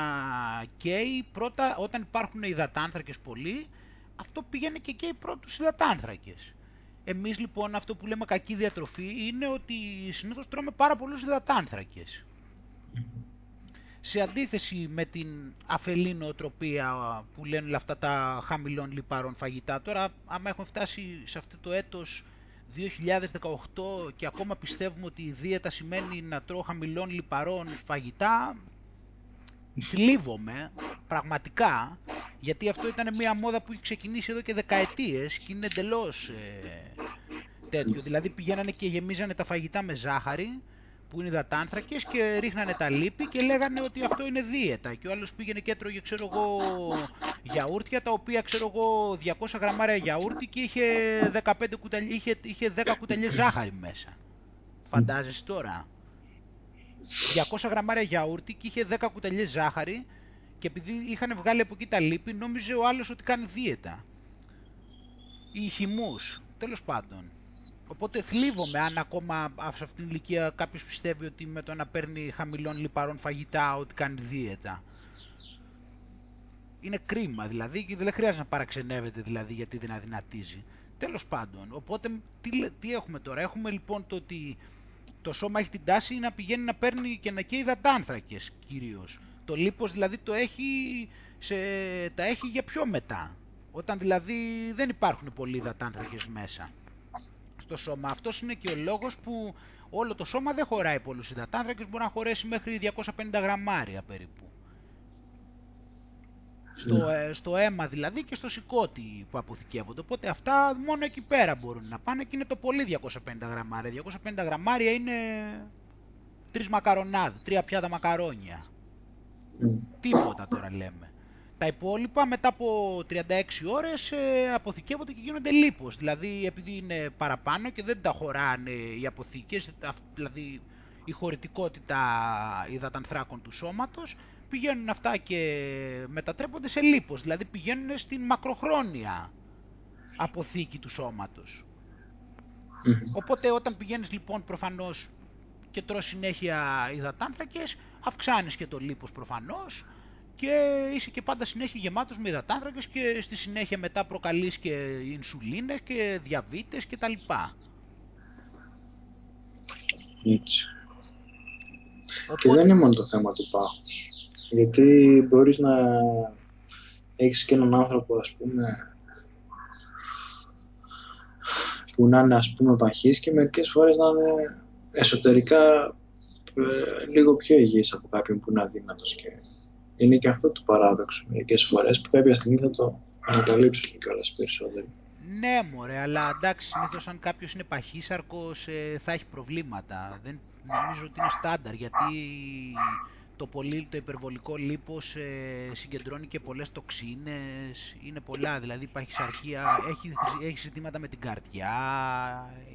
καίει πρώτα όταν υπάρχουν υδατάνθρακες πολύ, αυτό πηγαίνει και καίει πρώτους υδατάνθρακες. Εμείς λοιπόν αυτό που λέμε κακή διατροφή είναι ότι συνήθως τρώμε πάρα πολλούς υδατάνθρακες. Σε αντίθεση με την αφελή νοοτροπία που λένε όλα αυτά τα χαμηλών λιπαρών φαγητά. Τώρα άμα έχουμε φτάσει σε αυτό το έτος 2018 και ακόμα πιστεύουμε ότι η δίαιτα σημαίνει να τρώω χαμηλών λιπαρών φαγητά, θλίβομαι πραγματικά, γιατί αυτό ήταν μια μόδα που έχει ξεκινήσει εδώ και δεκαετίες και είναι εντελώς ε, τέτοιο. Δηλαδή πηγαίνανε και γεμίζανε τα φαγητά με ζάχαρη, που είναι υδατάνθρακες και ρίχνανε τα λίπη και λέγανε ότι αυτό είναι δίαιτα. Και ο άλλος πήγαινε και έτρωγε, ξέρω εγώ, γιαούρτια, τα οποία, ξέρω εγώ, 200 γραμμάρια γιαούρτι και είχε, 15 κουταλιές, είχε, είχε 10 κουταλιές ζάχαρη μέσα. Φαντάζεσαι τώρα. 200 γραμμάρια γιαούρτι και είχε 10 κουταλιές ζάχαρη και επειδή είχαν βγάλει από εκεί τα λίπη, νόμιζε ο άλλος ότι κάνει δίαιτα. Ή χυμούς, τέλος πάντων. Οπότε θλίβομαι αν ακόμα σε αυτήν την ηλικία κάποιος πιστεύει ότι με το να παίρνει χαμηλών λιπαρών φαγητά ότι κάνει δίαιτα. Είναι κρίμα δηλαδή και δεν χρειάζεται να παραξενεύεται δηλαδή γιατί δεν αδυνατίζει. Τέλος πάντων, οπότε τι, τι έχουμε τώρα; Έχουμε λοιπόν το ότι το σώμα έχει την τάση να πηγαίνει να παίρνει και να καίει υδατάνθρακες κυρίως. Το λίπος δηλαδή το έχει σε, τα έχει για πιο μετά. Όταν δηλαδή δεν υπάρχουν πολλοί υδατάνθρακες μέσα στο σώμα. Αυτός είναι και ο λόγος που όλο το σώμα δεν χωράει πολλούς υδατάνθρακες, μπορεί να χωρέσει μέχρι 250 γραμμάρια περίπου. Στο, ναι. ε, στο αίμα δηλαδή και στο σηκώτη που αποθηκεύονται. Οπότε αυτά μόνο εκεί πέρα μπορούν να πάνε και είναι το πολύ 250 γραμμάρια. 250 γραμμάρια είναι τρεις μακαρονάδες, τρία πιάτα μακαρόνια. Mm. Τίποτα τώρα λέμε. Τα υπόλοιπα μετά από 36 ώρες ε, αποθηκεύονται και γίνονται λίπος. Δηλαδή επειδή είναι παραπάνω και δεν τα χωράνε οι αποθήκες, δηλαδή η χωρητικότητα υδατανθράκων του σώματος, πηγαίνουν αυτά και μετατρέπονται σε λίπος. Δηλαδή πηγαίνουν στην μακροχρόνια αποθήκη του σώματος. Οπότε όταν πηγαίνεις λοιπόν προφανώς και τρως συνέχεια υδατάνθρακες, αυξάνεις και το λίπος προφανώς, και είσαι και πάντα συνέχεια γεμάτος με υδατάνθρακες και στη συνέχεια μετά προκαλείς και ινσουλίνες και διαβήτες και τα λοιπά. Έτσι. Και δεν είναι μόνο το θέμα του πάχους. Γιατί μπορείς να έχεις και έναν άνθρωπο, ας πούμε, που να είναι, ας πούμε, παχής και μερικές φορές να είναι εσωτερικά ε, λίγο πιο υγιής από κάποιον που είναι αδύνατος και είναι και αυτό το παράδοξο μερικές φορές που κάποια στιγμή θα το ανακαλύψουν κιόλας περισσότερο. Ναι, μωρέ, αλλά εντάξει, συνήθως αν κάποιος είναι παχύσαρκος ε, θα έχει προβλήματα. Δεν, νομίζω ότι είναι στάνταρ γιατί το πολύ, το υπερβολικό λίπος ε, συγκεντρώνει και πολλές τοξίνες, είναι πολλά, δηλαδή η παχυσαρκία έχει, έχει ζητήματα με την καρδιά,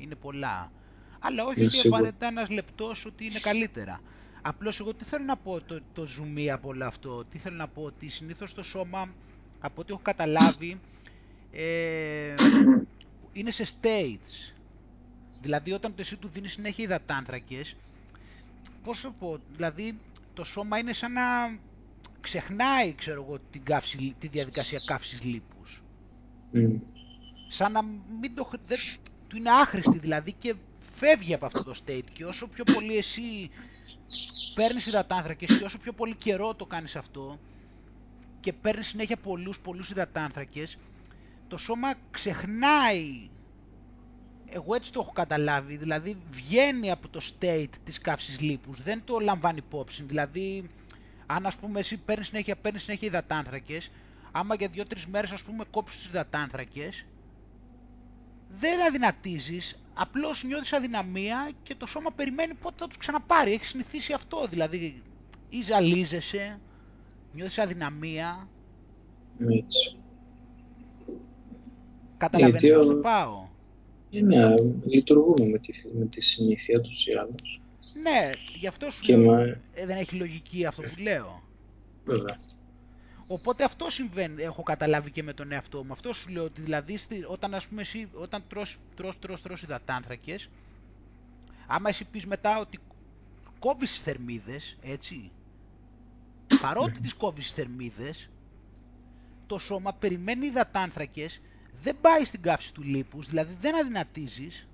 είναι πολλά. Αλλά όχι ότι απαραίτητα ένας λεπτός ότι είναι καλύτερα. Απλώς εγώ τι θέλω να πω το, το ζουμί από όλο αυτό, τι θέλω να πω ότι συνήθως το σώμα από ό,τι έχω καταλάβει ε, είναι σε states. Δηλαδή όταν το εσύ του δίνεις συνέχεια υδατάνθρακες, πώς το πω, δηλαδή το σώμα είναι σαν να ξεχνάει ξέρω εγώ την καύση, τη διαδικασία καύσης λίπους. Mm. Σαν να μην το, δεν, του είναι άχρηστη δηλαδή και φεύγει από αυτό το state και όσο πιο πολύ εσύ παίρνεις υδατάνθρακες και όσο πιο πολύ καιρό το κάνεις αυτό και παίρνεις συνέχεια πολλούς πολλούς υδατάνθρακες, το σώμα ξεχνάει, εγώ έτσι το έχω καταλάβει, δηλαδή βγαίνει από το state της καύσης λίπους, δεν το λαμβάνει υπόψη, δηλαδή αν ας πούμε εσύ παίρνεις συνέχεια, παίρνεις συνέχεια υδατάνθρακες, άμα για δύο-τρεις μέρες ας πούμε κόψεις τους υδατάνθρακες, δεν αδυνατίζεις, απλώς νιώθεις αδυναμία και το σώμα περιμένει πότε θα τους ξαναπάρει. Έχει συνηθίσει αυτό, δηλαδή ή ζαλίζεσαι, νιώθεις αδυναμία. Έτσι. Καταλαβαίνεις πώς το πάω; Ε, ναι, λειτουργούμε με τη, με τη συνήθεια τους ή άλλως. Ναι, γι' αυτό σου λέω, ε, δεν έχει λογική αυτό που λέω. Βέβαια. Οπότε αυτό συμβαίνει, έχω καταλάβει και με τον εαυτό μου. Αυτό σου λέω ότι δηλαδή όταν ας πούμε εσύ, όταν τρως, τρως, τρως, τρως υδατάνθρακες, άμα εσύ πεις μετά ότι κόβεις τις θερμίδες, έτσι, παρότι τις κόβεις τις θερμίδες, το σώμα περιμένει υδατάνθρακες, δεν πάει στην καύση του λίπους, δηλαδή δεν αδυνατίζεις,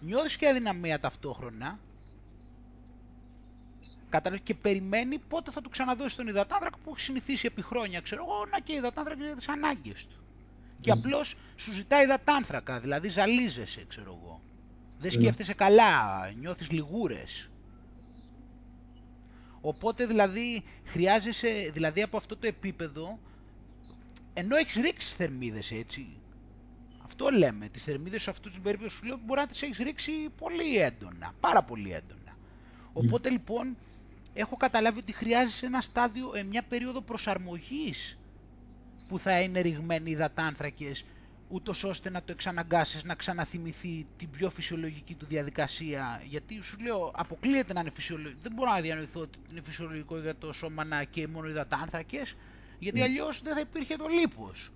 νιώθεις και αδυναμία ταυτόχρονα, Κατάλαβε και περιμένει πότε θα του ξαναδώσεις τον υδατάνθρακα που έχει συνηθίσει επί χρόνια, ξέρω εγώ, να και υδατάνθρακα για τις ανάγκες του. Και απλώς σου ζητάει υδατάνθρακα, δηλαδή ζαλίζεσαι, ξέρω εγώ. Δεν σκέφτεσαι καλά, νιώθεις λιγούρες. Οπότε δηλαδή χρειάζεσαι, δηλαδή από αυτό το επίπεδο, ενώ έχεις ρίξει τι θερμίδες έτσι. Αυτό λέμε, τις θερμίδες σε αυτούς τους περίπτωση σου λέω μπορεί να τις έχεις ρίξει πολύ έντονα, πάρα πολύ έντονα. Οπότε λοιπόν έχω καταλάβει ότι χρειάζεσαι ένα στάδιο, ε, μια περίοδο προσαρμογής που θα είναι ρηγμένοι υδατάνθρακες, ούτως ώστε να το εξαναγκάσεις να ξαναθυμηθεί την πιο φυσιολογική του διαδικασία. Γιατί σου λέω, αποκλείεται να είναι φυσιολογικό. Δεν μπορώ να διανοηθώ ότι είναι φυσιολογικό για το σώμα να καίει μόνο υδατάνθρακες, γιατί mm. αλλιώς δεν θα υπήρχε το λίπος.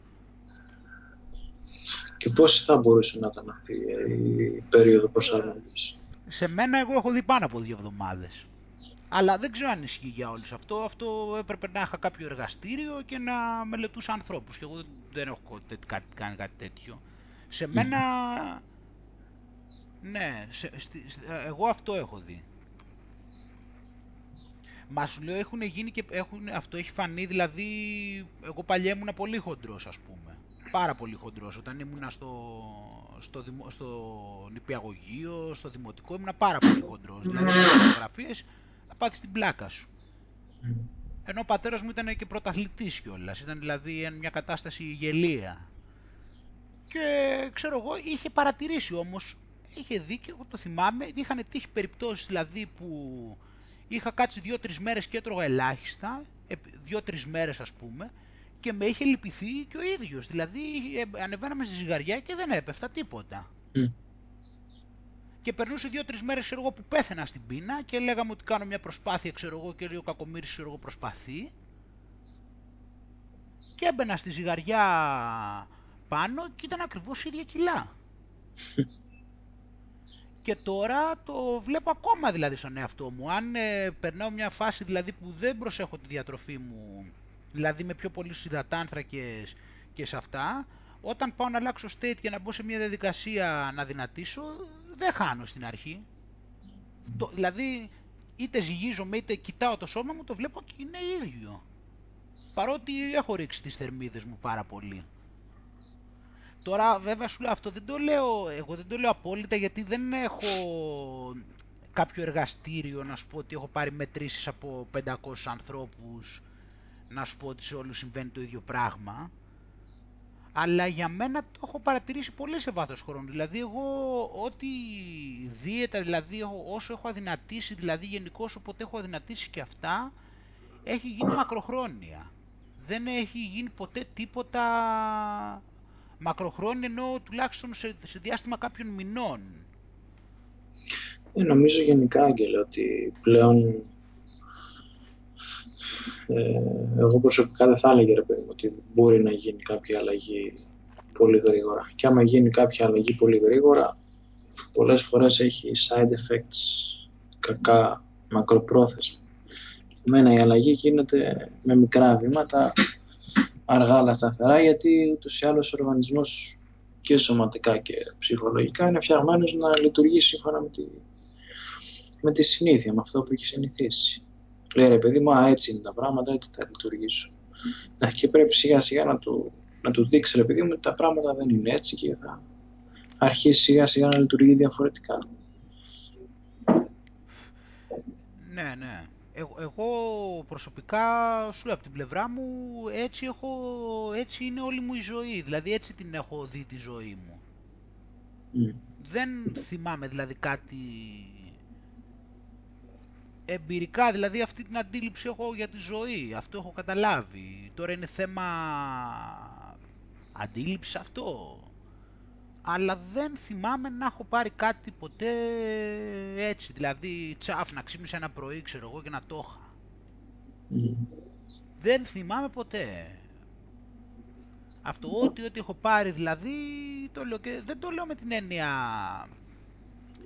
Και πώς θα μπορούσε να ήταν αυτή η περίοδο προσαρμογής; Σε μένα εγώ έχω δει πάνω από δύο εβδομάδες. Αλλά δεν ξέρω αν ισχύει για όλους αυτό. Αυτό έπρεπε να είχα κάποιο εργαστήριο και να μελετούσα ανθρώπους. Και εγώ δεν έχω κάνει κάτι τέτοιο. Σε μένα... Ναι, σε, εγώ αυτό έχω δει. Μα σου λέω έχουν γίνει και έχουν, αυτό έχει φανεί δηλαδή εγώ παλιά ήμουν πολύ χοντρός ας πούμε. Πάρα πολύ χοντρός. Όταν ήμουν στο, στο, στο νηπιαγωγείο, στο δημοτικό ήμουν πάρα πολύ χοντρός. Δηλαδή φωτογραφίες πάθεις την πλάκα σου. Mm. Ενώ ο πατέρας μου ήταν και πρωταθλητής κιόλας. Ήταν δηλαδή μια κατάσταση γελία. Και ξέρω εγώ, είχε παρατηρήσει όμως, είχε δει και εγώ το θυμάμαι, είχαν τύχει περιπτώσεις δηλαδή που είχα κάτσει δύο-τρεις μέρες και έτρωγα ελάχιστα, δύο-τρεις μέρες ας πούμε, και με είχε λυπηθεί και ο ίδιος. Δηλαδή ε, ανεβαίναμε στη ζυγαριά και δεν έπεφτα τίποτα. Mm και περνούσε δύο-τρεις μέρες εγώ που πέθαινα στην πείνα και λέγαμε ότι κάνω μια προσπάθεια, ξέρω εγώ, και ο κακομίρι ξέρω εγώ προσπαθεί. Και έμπαινα στη ζυγαριά πάνω και ήταν ακριβώς ίδια κιλά. Και τώρα το βλέπω ακόμα δηλαδή στον εαυτό μου. Αν ε, περνάω μια φάση δηλαδή που δεν προσέχω τη διατροφή μου, δηλαδή με πιο πολλούς υδατάνθρακες και σε αυτά, όταν πάω να αλλάξω state και να μπω σε μια διαδικασία να δυνατήσω, δεν χάνω στην αρχή. Το, δηλαδή, είτε ζυγίζομαι είτε κοιτάω το σώμα μου, το βλέπω και είναι ίδιο. Παρότι έχω ρίξει τις θερμίδες μου πάρα πολύ. Τώρα βέβαια σου λέω αυτό δεν το λέω, εγώ δεν το λέω απόλυτα γιατί δεν έχω κάποιο εργαστήριο να σου πω ότι έχω πάρει μετρήσεις από 500 ανθρώπους να σου πω ότι σε όλους συμβαίνει το ίδιο πράγμα αλλά για μένα το έχω παρατηρήσει πολύ σε βάθος χρόνου. Δηλαδή εγώ ό,τι δίαιτα, δηλαδή όσο έχω αδυνατήσει, δηλαδή γενικώ όποτε έχω αδυνατήσει και αυτά, έχει γίνει μακροχρόνια. Δεν έχει γίνει ποτέ τίποτα μακροχρόνια ενώ τουλάχιστον σε, σε διάστημα κάποιων μηνών. Ε, νομίζω γενικά, Άγγελε, ότι πλέον ε, εγώ προσωπικά δεν θα έλεγα ρε παιδί ότι μπορεί να γίνει κάποια αλλαγή πολύ γρήγορα. Και άμα γίνει κάποια αλλαγή πολύ γρήγορα, πολλές φορές έχει side effects κακά μακροπρόθεσμα. Μένα η αλλαγή γίνεται με μικρά βήματα, αργά αλλά σταθερά, γιατί ούτως ή άλλως ο οργανισμός και σωματικά και ψυχολογικά είναι φτιαγμένος να λειτουργεί σύμφωνα με τη, με τη συνήθεια, με αυτό που έχει συνηθίσει. Λέει ρε παιδί μου, έτσι είναι τα πράγματα, έτσι θα λειτουργήσω. Ναι, και πρέπει σιγά σιγά να του, να του δείξει ρε παιδί μου ότι τα πράγματα δεν είναι έτσι και θα αρχίσει σιγά σιγά να λειτουργεί διαφορετικά. Ναι, ναι. Εγώ, εγώ προσωπικά σου λέω από την πλευρά μου έτσι, έχω, έτσι είναι όλη μου η ζωή. Δηλαδή έτσι την έχω δει τη ζωή μου. Δεν θυμάμαι δηλαδή κάτι εμπειρικά, δηλαδή αυτή την αντίληψη έχω για τη ζωή, αυτό έχω καταλάβει. Τώρα είναι θέμα αντίληψης αυτό. Αλλά δεν θυμάμαι να έχω πάρει κάτι ποτέ έτσι, δηλαδή τσάφ να ξύπνησε ένα πρωί, ξέρω εγώ, και να το είχα. Δεν θυμάμαι ποτέ. Αυτό ό,τι, ό,τι έχω πάρει δηλαδή, το λέω και δεν το λέω με την έννοια,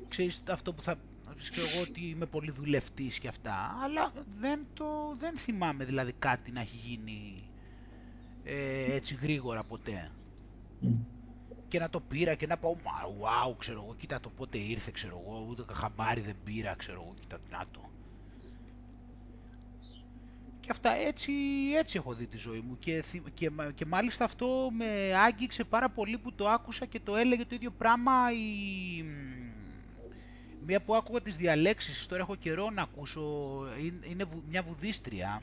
ξέρεις, αυτό που θα, ξέρω εγώ ότι είμαι πολύ δουλευτής και αυτά, αλλά δεν, το, δεν θυμάμαι δηλαδή κάτι να έχει γίνει ε, έτσι γρήγορα ποτέ. Και να το πήρα και να πω, μα, wow, ξέρω εγώ, κοίτα το πότε ήρθε, ξέρω εγώ, ούτε χαμπάρι δεν πήρα, ξέρω εγώ, κοίτα να το. Και αυτά έτσι, έτσι έχω δει τη ζωή μου και, και, και μάλιστα αυτό με άγγιξε πάρα πολύ που το άκουσα και το έλεγε το ίδιο πράγμα η, μία που άκουγα τις διαλέξεις, τώρα έχω καιρό να ακούσω, είναι μια βουδίστρια,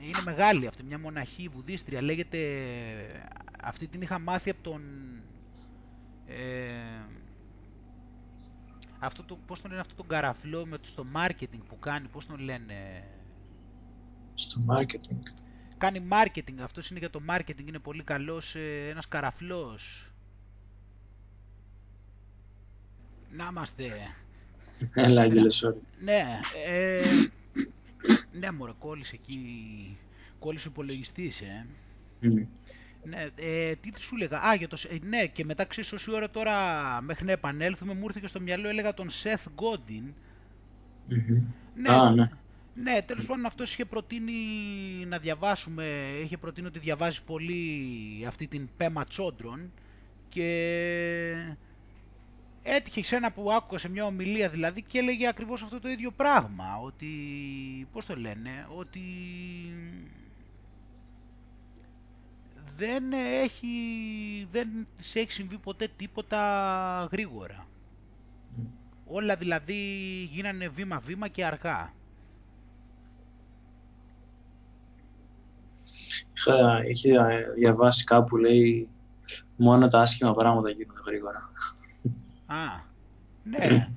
είναι μεγάλη αυτή, μια μοναχή βουδίστρια, λέγεται, αυτή την είχα μάθει από τον, ε, αυτό το, πώς τον λένε αυτό τον καραφλό με το, στο marketing που κάνει, πώς τον λένε, στο marketing. Κάνει marketing, αυτός είναι για το marketing, είναι πολύ καλός, ε, ένας καραφλός. Να είμαστε. Έλα, Άγγελε, sorry. Ναι, ε, ναι μωρέ, κόλλησε εκεί, κόλλησε ο υπολογιστής, ε. Mm. Ναι, ε, τι σου έλεγα, α, για το, ε, ναι, και μετά ξέρεις όση ώρα τώρα μέχρι να επανέλθουμε μου ήρθε και στο μυαλό έλεγα τον Seth Godin. Mm-hmm. Ναι, Α, ναι. Ναι, τέλος πάντων αυτός είχε προτείνει να διαβάσουμε, είχε προτείνει ότι διαβάζει πολύ αυτή την Πέμα Τσόντρον και έτυχε σε ένα που άκουγα σε μια ομιλία δηλαδή και έλεγε ακριβώς αυτό το ίδιο πράγμα, ότι, πώς το λένε, ότι δεν έχει, δεν της έχει συμβεί ποτέ τίποτα γρήγορα. Όλα δηλαδή γίνανε βήμα-βήμα και αργά. Είχα, είχε διαβάσει κάπου, λέει, μόνο τα άσχημα πράγματα γίνονται γρήγορα. Α, ναι.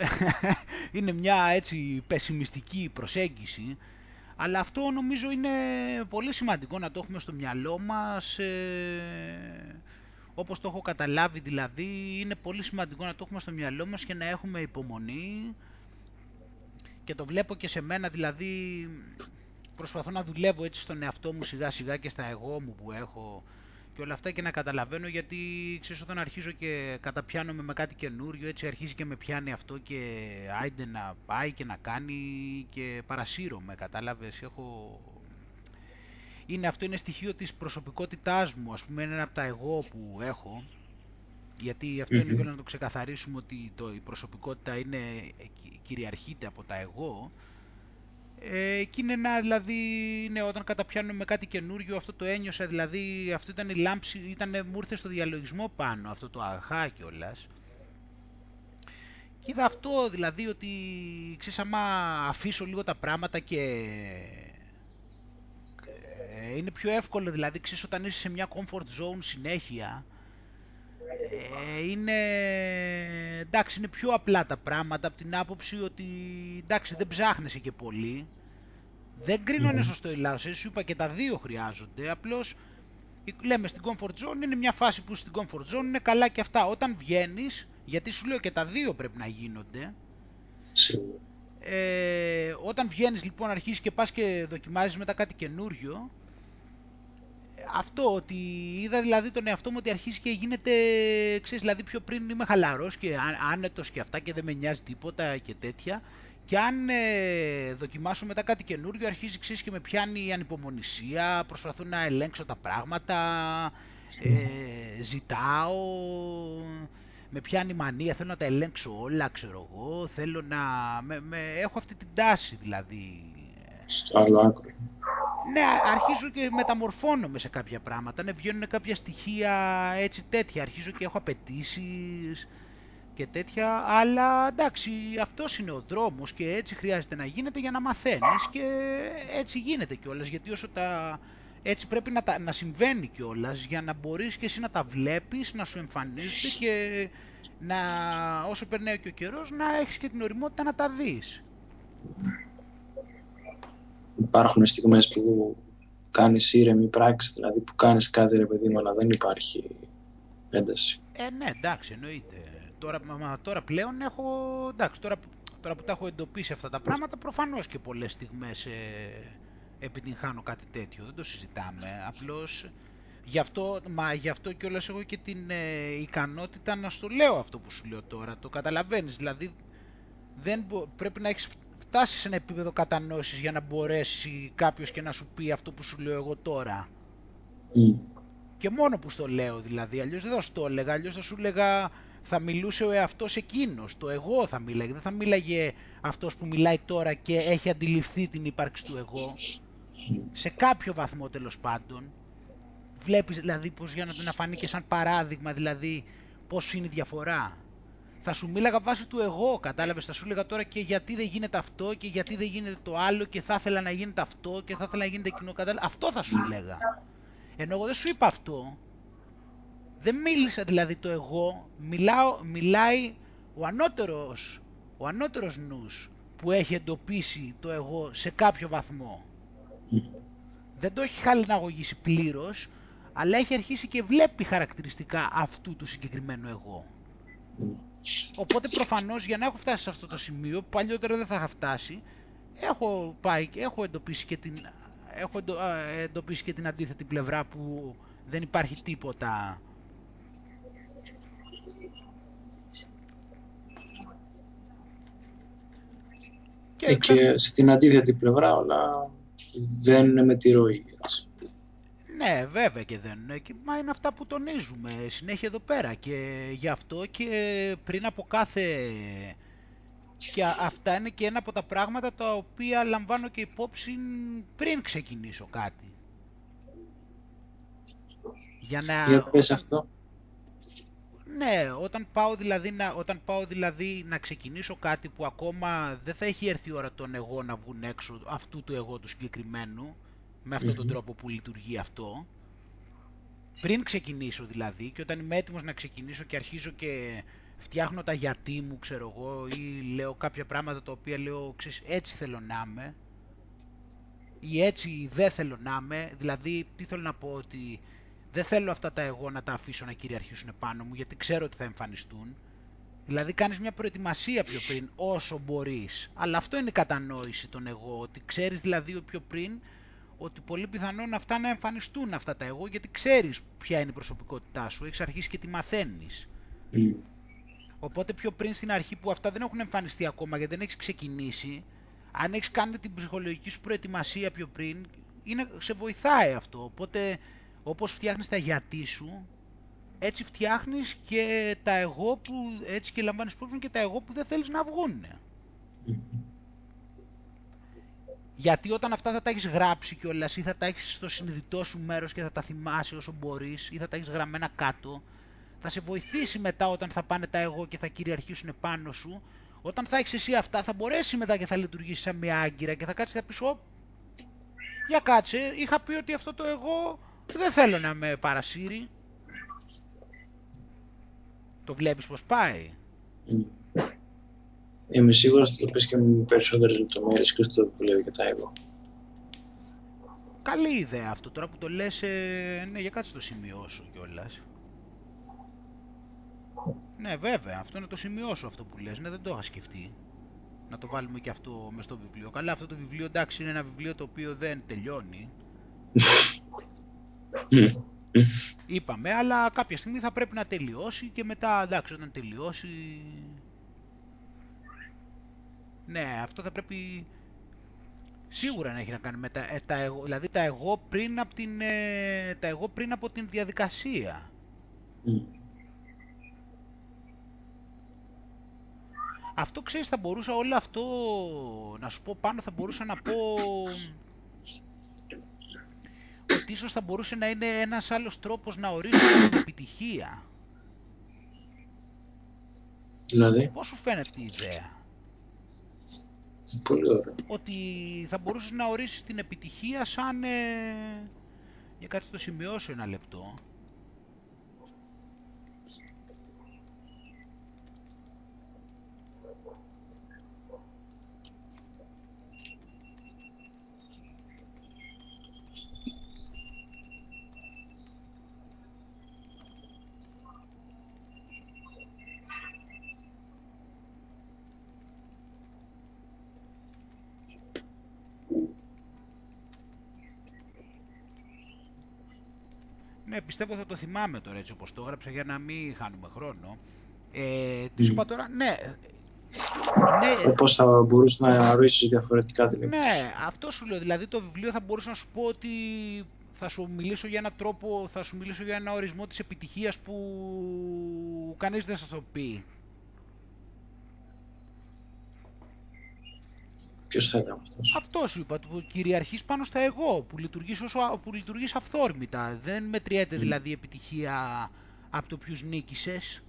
(laughs) είναι μια έτσι πεσημιστική προσέγγιση, αλλά αυτό νομίζω είναι πολύ σημαντικό να το έχουμε στο μυαλό μας, ε, όπως το έχω καταλάβει δηλαδή, είναι πολύ σημαντικό να το έχουμε στο μυαλό μας και να έχουμε υπομονή. Και το βλέπω και σε μένα δηλαδή προσπαθώ να δουλεύω έτσι στον εαυτό μου σιγά σιγά και στα εγώ μου που έχω και όλα αυτά και να καταλαβαίνω γιατί ξέρεις όταν αρχίζω και καταπιάνομαι με κάτι καινούριο έτσι αρχίζει και με πιάνει αυτό και άιντε να πάει και να κάνει και παρασύρωμαι κατάλαβες έχω είναι αυτό είναι στοιχείο της προσωπικότητάς μου ας πούμε είναι ένα από τα εγώ που έχω γιατί αυτό είναι και να το ξεκαθαρίσουμε ότι το, η προσωπικότητα είναι, κυριαρχείται από τα εγώ ε, και είναι ένα, δηλαδή, ναι, όταν καταπιάνουμε με κάτι καινούριο, αυτό το ένιωσα, δηλαδή, αυτό ήταν η λάμψη, ήταν, μου ήρθε στο διαλογισμό πάνω, αυτό το αχά κιόλας. Και είδα αυτό, δηλαδή, ότι, ξέρεις, άμα αφήσω λίγο τα πράγματα και ε, είναι πιο εύκολο, δηλαδή, ξέρεις, όταν είσαι σε μια comfort zone συνέχεια, ε, είναι, εντάξει, είναι πιο απλά τα πράγματα από την άποψη ότι, εντάξει, δεν ψάχνεσαι και πολύ. Δεν κρίνω αν είναι σωστό ή λάθος, σου είπα και τα δύο χρειάζονται, απλώς λέμε στην comfort zone είναι μια φάση που στην comfort zone είναι καλά και αυτά. Όταν βγαίνεις, γιατί σου λέω και τα δύο πρέπει να γίνονται, ε, όταν βγαίνεις λοιπόν αρχίζεις και πας και δοκιμάζεις μετά κάτι καινούριο, αυτό ότι είδα δηλαδή τον εαυτό μου ότι αρχίζει και γίνεται, ξέρεις, δηλαδή πιο πριν είμαι χαλαρός και άνετος και αυτά και δεν με νοιάζει τίποτα και τέτοια και αν ε, δοκιμάσω μετά κάτι καινούριο αρχίζει ξέρεις και με πιάνει η ανυπομονησία, προσπαθώ να ελέγξω τα πράγματα, ε, ζητάω, με πιάνει μανία, θέλω να τα ελέγξω όλα, ξέρω εγώ, θέλω να, με, με, έχω αυτή την τάση δηλαδή. Στο άλλο άκρο ναι, αρχίζω και μεταμορφώνομαι σε κάποια πράγματα. Ναι, βγαίνουν κάποια στοιχεία έτσι τέτοια. Αρχίζω και έχω απαιτήσεις και τέτοια. Αλλά εντάξει, αυτός είναι ο δρόμος και έτσι χρειάζεται να γίνεται για να μαθαίνεις και έτσι γίνεται κιόλας. Γιατί όσο τα. Έτσι πρέπει να, τα, να συμβαίνει κιόλας για να μπορείς και εσύ να τα βλέπεις, να σου εμφανίζονται και να, όσο περνάει και ο καιρός να έχεις και την οριμότητα να τα δεις υπάρχουν στιγμές που κάνεις ήρεμη πράξη, δηλαδή που κάνεις κάτι ρε παιδί μου, αλλά δεν υπάρχει ένταση. Ε, ναι, εντάξει, εννοείται. Τώρα, μα, τώρα πλέον έχω, εντάξει, τώρα, τώρα που τα έχω εντοπίσει αυτά τα πράγματα, προφανώς και πολλές στιγμές ε, επιτυγχάνω κάτι τέτοιο, δεν το συζητάμε. Απλώς γι' αυτό, μα γι' αυτό κιόλας έχω και την ε, ικανότητα να στο λέω αυτό που σου λέω τώρα, το καταλαβαίνεις, δηλαδή δεν πρέπει να έχεις φτάσεις σε ένα επίπεδο κατανόησης για να μπορέσει κάποιος και να σου πει αυτό που σου λέω εγώ τώρα; Και μόνο που στο λέω δηλαδή, αλλιώς δεν θα σου το έλεγα, αλλιώς θα σου έλεγα θα μιλούσε ο εαυτός εκείνος, το εγώ θα μίλαγε, δεν θα μίλαγε αυτός που μιλάει τώρα και έχει αντιληφθεί την ύπαρξη του εγώ. Σε κάποιο βαθμό τέλος πάντων, βλέπεις δηλαδή πως για να φανεί και σαν παράδειγμα δηλαδή πώς είναι η διαφορά; Θα σου μίλαγα βάσει του εγώ, κατάλαβες, θα σου έλεγα τώρα και γιατί δεν γίνεται αυτό και γιατί δεν γίνεται το άλλο και θα ήθελα να γίνεται αυτό και θα ήθελα να γίνεται εκείνο, κατάλαβες, αυτό θα σου λέγα. Ενώ εγώ δεν σου είπα αυτό, δεν μίλησα δηλαδή το εγώ, μιλάω, μιλάει ο ανώτερος, ο ανώτερος νους που έχει εντοπίσει το εγώ σε κάποιο βαθμό. Δεν το έχει χαλιναγωγήσει πλήρως, αλλά έχει αρχίσει και βλέπει χαρακτηριστικά αυτού του συγκεκριμένου εγώ. Οπότε προφανώς για να έχω φτάσει σε αυτό το σημείο, που παλιότερα δεν θα είχα φτάσει, έχω, πάει, έχω, εντοπίσει και την, έχω εντοπίσει και την αντίθετη πλευρά που δεν υπάρχει τίποτα Και, και στην αντίθετη πλευρά όλα δεν είναι με τη ροή. Ναι, βέβαια και δεν είναι. Μα είναι αυτά που τονίζουμε συνέχεια εδώ πέρα. Και γι' αυτό και πριν από κάθε... Και αυτά είναι και ένα από τα πράγματα τα οποία λαμβάνω και υπόψη πριν ξεκινήσω κάτι. Για να... Για πες αυτό. Ναι, όταν πάω, δηλαδή να, όταν πάω δηλαδή να ξεκινήσω κάτι που ακόμα δεν θα έχει έρθει η ώρα τον εγώ να βγουν έξω αυτού του εγώ του συγκεκριμένου, με αυτον τον τρόπο που λειτουργεί αυτό, πριν ξεκινήσω δηλαδή και όταν είμαι έτοιμος να ξεκινήσω και αρχίζω και φτιάχνω τα γιατί μου ξέρω εγώ ή λέω κάποια πράγματα τα οποία λέω ξέρεις, έτσι θέλω να είμαι ή έτσι δεν θέλω να είμαι, δηλαδή τι θέλω να πω ότι δεν θέλω αυτά τα εγώ να τα αφήσω να κυριαρχήσουν πάνω μου γιατί ξέρω ότι θα εμφανιστούν. Δηλαδή κάνεις μια προετοιμασία πιο πριν όσο μπορείς. Αλλά αυτό είναι η κατανόηση των εγώ, ότι ξέρεις δηλαδή πιο πριν ότι πολύ πιθανόν αυτά να εμφανιστούν αυτά τα εγώ γιατί ξέρεις ποια είναι η προσωπικότητά σου, έχεις αρχίσει και τη μαθαίνεις. Οπότε πιο πριν στην αρχή που αυτά δεν έχουν εμφανιστεί ακόμα γιατί δεν έχεις ξεκινήσει, αν έχεις κάνει την ψυχολογική σου προετοιμασία πιο πριν, είναι, σε βοηθάει αυτό. Οπότε όπως φτιάχνεις τα γιατί σου, έτσι φτιάχνεις και τα εγώ που, έτσι και λαμβάνεις υπόψη και τα εγώ που δεν θέλεις να βγουν. Γιατί όταν αυτά θα τα έχεις γράψει κιόλας ή θα τα έχεις στο συνειδητό σου μέρος και θα τα θυμάσαι όσο μπορείς ή θα τα έχεις γραμμένα κάτω, θα σε βοηθήσει μετά όταν θα πάνε τα εγώ και θα κυριαρχήσουν πάνω σου. Όταν θα έχεις εσύ αυτά θα μπορέσει μετά και θα λειτουργήσεις σαν μια άγκυρα και θα κάτσεις και θα πεις για κάτσε, είχα πει ότι αυτό το εγώ δεν θέλω να με παρασύρει. Το βλέπεις πως πάει. Είμαι σίγουρος ότι το πεις και με περισσότερες λεπτομέρειες και στο δουλεύει και τα εγώ. Καλή ιδέα αυτό τώρα που το λες, ε, ναι για κάτσε το σημειώσω κιόλας. Ναι βέβαια, αυτό να το σημειώσω αυτό που λες, ναι δεν το είχα σκεφτεί. Να το βάλουμε και αυτό μες στο βιβλίο. Καλά αυτό το βιβλίο εντάξει είναι ένα βιβλίο το οποίο δεν τελειώνει. (laughs) Είπαμε, αλλά κάποια στιγμή θα πρέπει να τελειώσει και μετά, εντάξει, όταν τελειώσει... Ναι, αυτό θα πρέπει σίγουρα να έχει να κάνει με τα, ε, τα εγώ, δηλαδή τα εγώ πριν από την, ε, τα εγώ πριν από την διαδικασία. Αυτό ξέρεις θα μπορούσα όλο αυτό να σου πω πάνω θα μπορούσα να πω ότι ίσως θα μπορούσε να είναι ένας άλλος τρόπος να ορίσουμε την επιτυχία. Δηλαδή; Πώς σου φαίνεται η ιδέα; Πολύ ωραία. Ότι θα μπορούσες να ορίσεις την επιτυχία σαν... Ε... Για κάτι το σημειώσω ένα λεπτό. Ναι, πιστεύω θα το θυμάμαι τώρα έτσι όπως το έγραψα για να μην χάνουμε χρόνο. Ε, τι σου είπα τώρα, ναι. ναι. Πώς θα μπορούσε να ορίσει διαφορετικά την Ναι, αυτό σου λέω. Δηλαδή το βιβλίο θα μπορούσε να σου πω ότι θα σου μιλήσω για έναν τρόπο, θα σου μιλήσω για ένα ορισμό της επιτυχίας που κανείς δεν θα το πει. Ποιος θα ήταν αυτός; Αυτός σου είπα, που κυριαρχείς πάνω στα εγώ, που λειτουργείς, όσο, που λειτουργείς αυθόρμητα. Δεν μετριέται mm. δηλαδή επιτυχία από το ποιους νίκησες,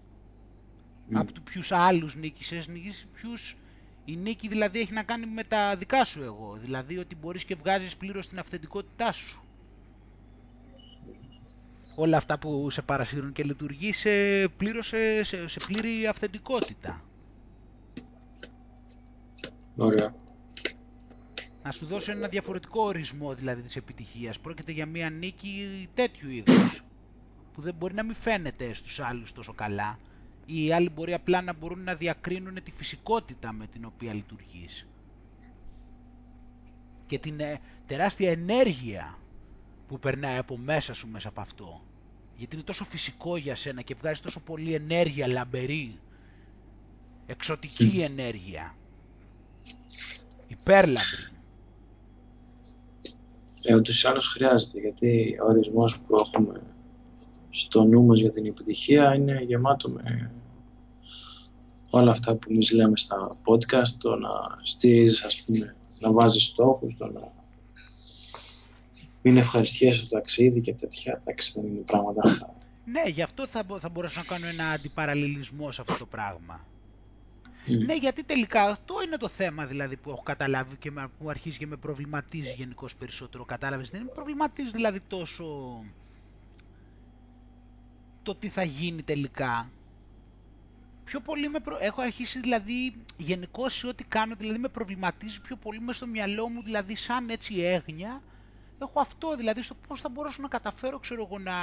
mm. από το ποιους άλλους νίκησες, νίκησες ποιους... Η νίκη δηλαδή έχει να κάνει με τα δικά σου εγώ, δηλαδή ότι μπορείς και βγάζεις πλήρως την αυθεντικότητά σου. Όλα αυτά που σε παρασύρουν και λειτουργείς σε, πλήρως, σε, σε, σε πλήρη αυθεντικότητα. Ωραία να σου δώσω ένα διαφορετικό ορισμό δηλαδή της επιτυχίας. Πρόκειται για μια νίκη τέτοιου είδους, που δεν μπορεί να μην φαίνεται στους άλλους τόσο καλά. Οι άλλοι μπορεί απλά να μπορούν να διακρίνουν τη φυσικότητα με την οποία λειτουργείς. Και την ε, τεράστια ενέργεια που περνάει από μέσα σου μέσα από αυτό. Γιατί είναι τόσο φυσικό για σένα και βγάζει τόσο πολύ ενέργεια λαμπερή, εξωτική ενέργεια, υπέρλαμπρη. Ε, ούτως ή άλλως χρειάζεται, γιατί ο ορισμός που έχουμε στο νου μας για την επιτυχία είναι γεμάτο με όλα αυτά που εμείς λέμε στα podcast, το να στηρίζεις, ας πούμε, να βάζεις στόχους, το να μην ευχαριστιέσαι το ταξίδι και τέτοια, εντάξει δεν είναι πράγματα αυτά. Ναι, γι' αυτό θα, θα μπορούσα να κάνω ένα αντιπαραλληλισμό σε αυτό το πράγμα. Ναι, γιατί τελικά αυτό είναι το θέμα δηλαδή που έχω καταλάβει και που αρχίζει και με προβληματίζει γενικώς περισσότερο. Κατάλαβες, δεν με προβληματίζει δηλαδή τόσο το τι θα γίνει τελικά. Πιο πολύ με προ... έχω αρχίσει δηλαδή γενικώς σε ό,τι κάνω, δηλαδή με προβληματίζει πιο πολύ μες στο μυαλό μου, δηλαδή σαν έτσι έγνοια. Έχω αυτό δηλαδή στο πώς θα μπορέσω να καταφέρω, ξέρω εγώ, να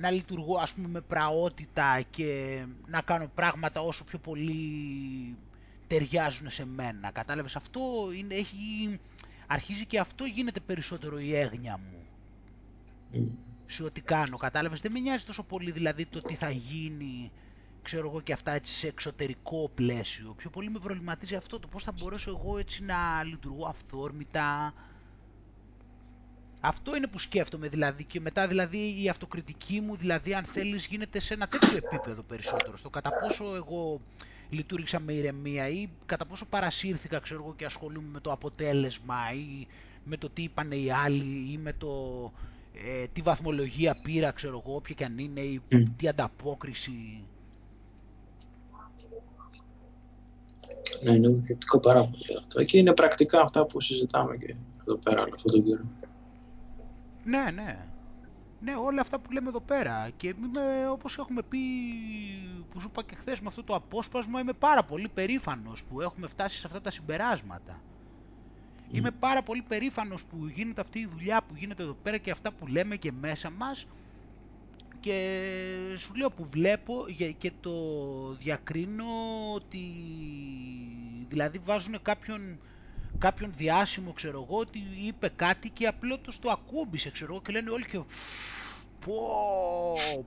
να λειτουργώ ας πούμε με πραότητα και να κάνω πράγματα όσο πιο πολύ ταιριάζουν σε μένα. Κατάλαβες, αυτό; Είναι, έχει, αρχίζει και αυτό γίνεται περισσότερο η έγνοια μου. Mm. Σε ό,τι κάνω, κατάλαβες, δεν με νοιάζει τόσο πολύ δηλαδή το τι θα γίνει, ξέρω εγώ και αυτά έτσι σε εξωτερικό πλαίσιο. Πιο πολύ με προβληματίζει αυτό το πώς θα μπορέσω εγώ έτσι να λειτουργώ αυθόρμητα, αυτό είναι που σκέφτομαι δηλαδή και μετά δηλαδή η αυτοκριτική μου δηλαδή αν θέλεις γίνεται σε ένα τέτοιο επίπεδο περισσότερο στο κατά πόσο εγώ λειτουργήσα με ηρεμία ή κατά πόσο παρασύρθηκα ξέρω εγώ και ασχολούμαι με το αποτέλεσμα ή με το τι είπανε οι άλλοι ή με το ε, τι βαθμολογία πήρα ξέρω εγώ όποια και αν είναι ή τι ανταπόκριση. Ναι, είναι θετικό πάρα πολύ αυτό και είναι πρακτικά αυτά που συζητάμε και εδώ πέρα όλο αυτόν τον καιρό. Ναι, ναι. Ναι, όλα αυτά που λέμε εδώ πέρα. Και είμαι, όπως έχουμε πει, που σου είπα και χθες με αυτό το απόσπασμα, είμαι πάρα πολύ περήφανος που έχουμε φτάσει σε αυτά τα συμπεράσματα. Είμαι πάρα πολύ περήφανος που γίνεται αυτή η δουλειά που γίνεται εδώ πέρα και αυτά που λέμε και μέσα μας και σου λέω που βλέπω και το διακρίνω ότι δηλαδή βάζουν κάποιον κάποιον διάσημο, ξέρω εγώ, ότι είπε κάτι και απλώς το ακούμπησε, ξέρω εγώ, και λένε όλοι και πω,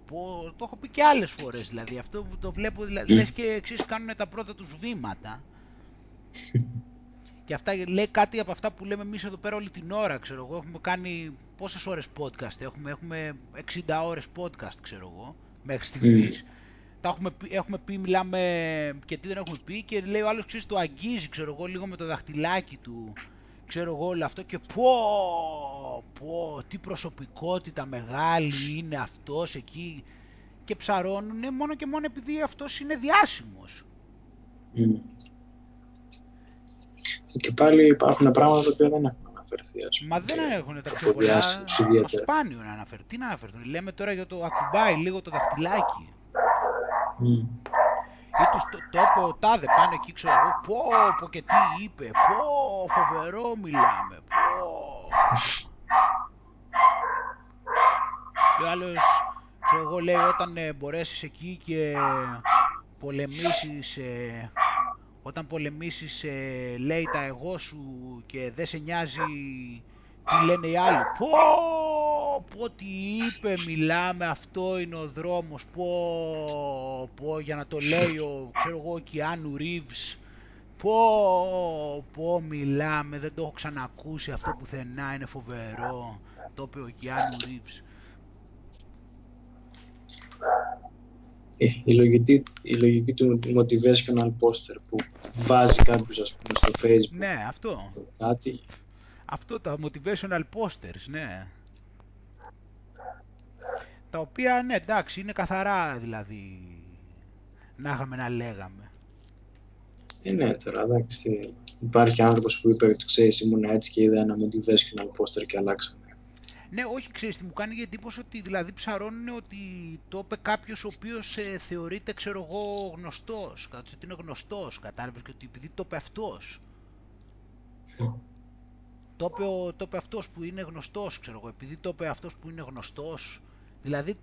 πω, το έχω πει και άλλες φορές, δηλαδή, αυτό που το βλέπω, δηλαδή, λες και εξής κάνουν τα πρώτα τους βήματα. (laughs) Και αυτά λέει κάτι από αυτά που λέμε εμείς εδώ πέρα όλη την ώρα, ξέρω εγώ. Έχουμε κάνει πόσες ώρες podcast, έχουμε, έχουμε 60 ώρες podcast, ξέρω εγώ, μέχρι στιγμής τα έχουμε, πει, έχουμε πει, μιλάμε και τι δεν έχουμε πει και λέει ο άλλος ξέρεις το αγγίζει ξέρω εγώ λίγο με το δαχτυλάκι του ξέρω εγώ όλο αυτό και πω πω τι προσωπικότητα μεγάλη είναι αυτός εκεί και ψαρώνουν μόνο και μόνο επειδή αυτός είναι διάσημος. Mm. Και πάλι υπάρχουν πράγματα που δεν έχουν αναφερθεί. Μα δεν έχουν τα πιο πολλά. Σπάνιο να αναφερθεί. Τι να αναφερθούν. Λέμε τώρα για το ακουμπάει λίγο το δαχτυλάκι. Mm. Ή τους το, το είπε ο Τάδε πάνω εκεί ξέρω εγώ πω πω και τι είπε πω φοβερό μιλάμε πω και ο άλλος ξέρω εγώ λέει όταν ε, μπορέσεις εκεί και πολεμήσεις ε, όταν πολεμήσεις ε, λέει τα εγώ σου και δεν σε νοιάζει τι λένε οι άλλοι πω πω τι είπε, μιλάμε, αυτό είναι ο δρόμος, πω, πω, για να το λέει ο, ξέρω εγώ, ο Κιάνου Ρίβς, πω, πω, μιλάμε, δεν το έχω ξανακούσει αυτό πουθενά, είναι φοβερό, το είπε ο Κιάνου Ρίβς. Ε, η λογική, η λογική του motivational poster που βάζει κάποιος ας πούμε στο facebook Ναι, αυτό. κάτι Αυτό τα motivational posters, ναι. Τα οποία, ναι, εντάξει, είναι καθαρά δηλαδή να είχαμε να λέγαμε. ε, ναι τώρα εντάξει υπάρχει άνθρωπος που είπε ότι ξέρεις ήμουν έτσι και είδα ένα motivational poster και αλλάξαμε Ναι, όχι, ξέρεις τι μου κάνει για εντύπωση ότι δηλαδή ψαρώνουν ότι το είπε κάποιος ο οποίος ε, θεωρείται, ξέρω εγώ, γνωστός, κατά ότι είναι γνωστός, κατάλαβες, και ότι επειδή το είπε αυτός. Το είπε, ο- το είπε αυτός που είναι γνωστός, ξέρω εγώ, επειδή το είπε αυτός που είναι γνωστός. Δηλαδή,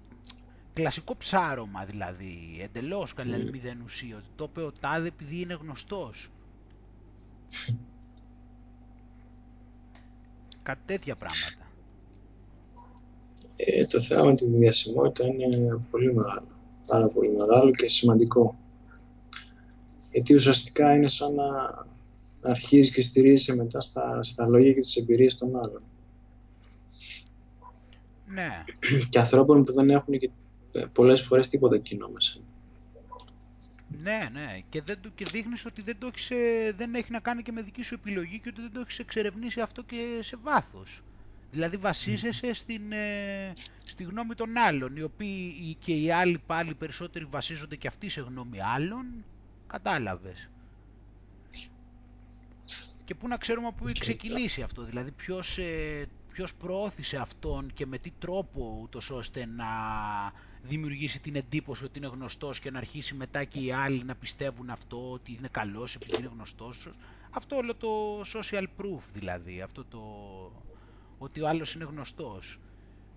κλασικό ψάρωμα δηλαδή, εντελώς δηλαδή Mm. μηδέν ουσία, ότι το είπε ο τάδε επειδή είναι γνωστός. (laughs) Κάτι τέτοια πράγματα. Ε, το θέμα με τη διασημότητα είναι πολύ μεγάλο. Πάρα πολύ μεγάλο και σημαντικό. Γιατί ουσιαστικά είναι σαν να αρχίζεις και στηρίζεσαι μετά στα, στα λόγια και τις εμπειρίες των άλλων. Ναι, Και ανθρώπων που δεν έχουν και ε, πολλές φορές τίποτα κοινό μέσα. ναι, ναι. Και, δεν, το- και δείχνεις ότι δεν, το έχεις, ε, δεν έχει να κάνει και με δική σου επιλογή και ότι δεν το έχεις εξερευνήσει αυτό και σε βάθος. Δηλαδή βασίζεσαι στην, ε, στη γνώμη των άλλων, οι οποίοι οι- και οι άλλοι πάλι περισσότεροι βασίζονται και αυτοί σε γνώμη άλλων. Κατάλαβες. Και πού να ξέρουμε από πού έχει ξεκινήσει αυτό, δηλαδή ποιος, ε, ποιος προώθησε αυτόν και με τι τρόπο ούτως ώστε να δημιουργήσει την εντύπωση ότι είναι γνωστός και να αρχίσει μετά και οι άλλοι να πιστεύουν αυτό, ότι είναι καλός επειδή είναι γνωστός. Αυτό όλο το social proof δηλαδή, αυτό το ότι ο άλλος είναι γνωστός.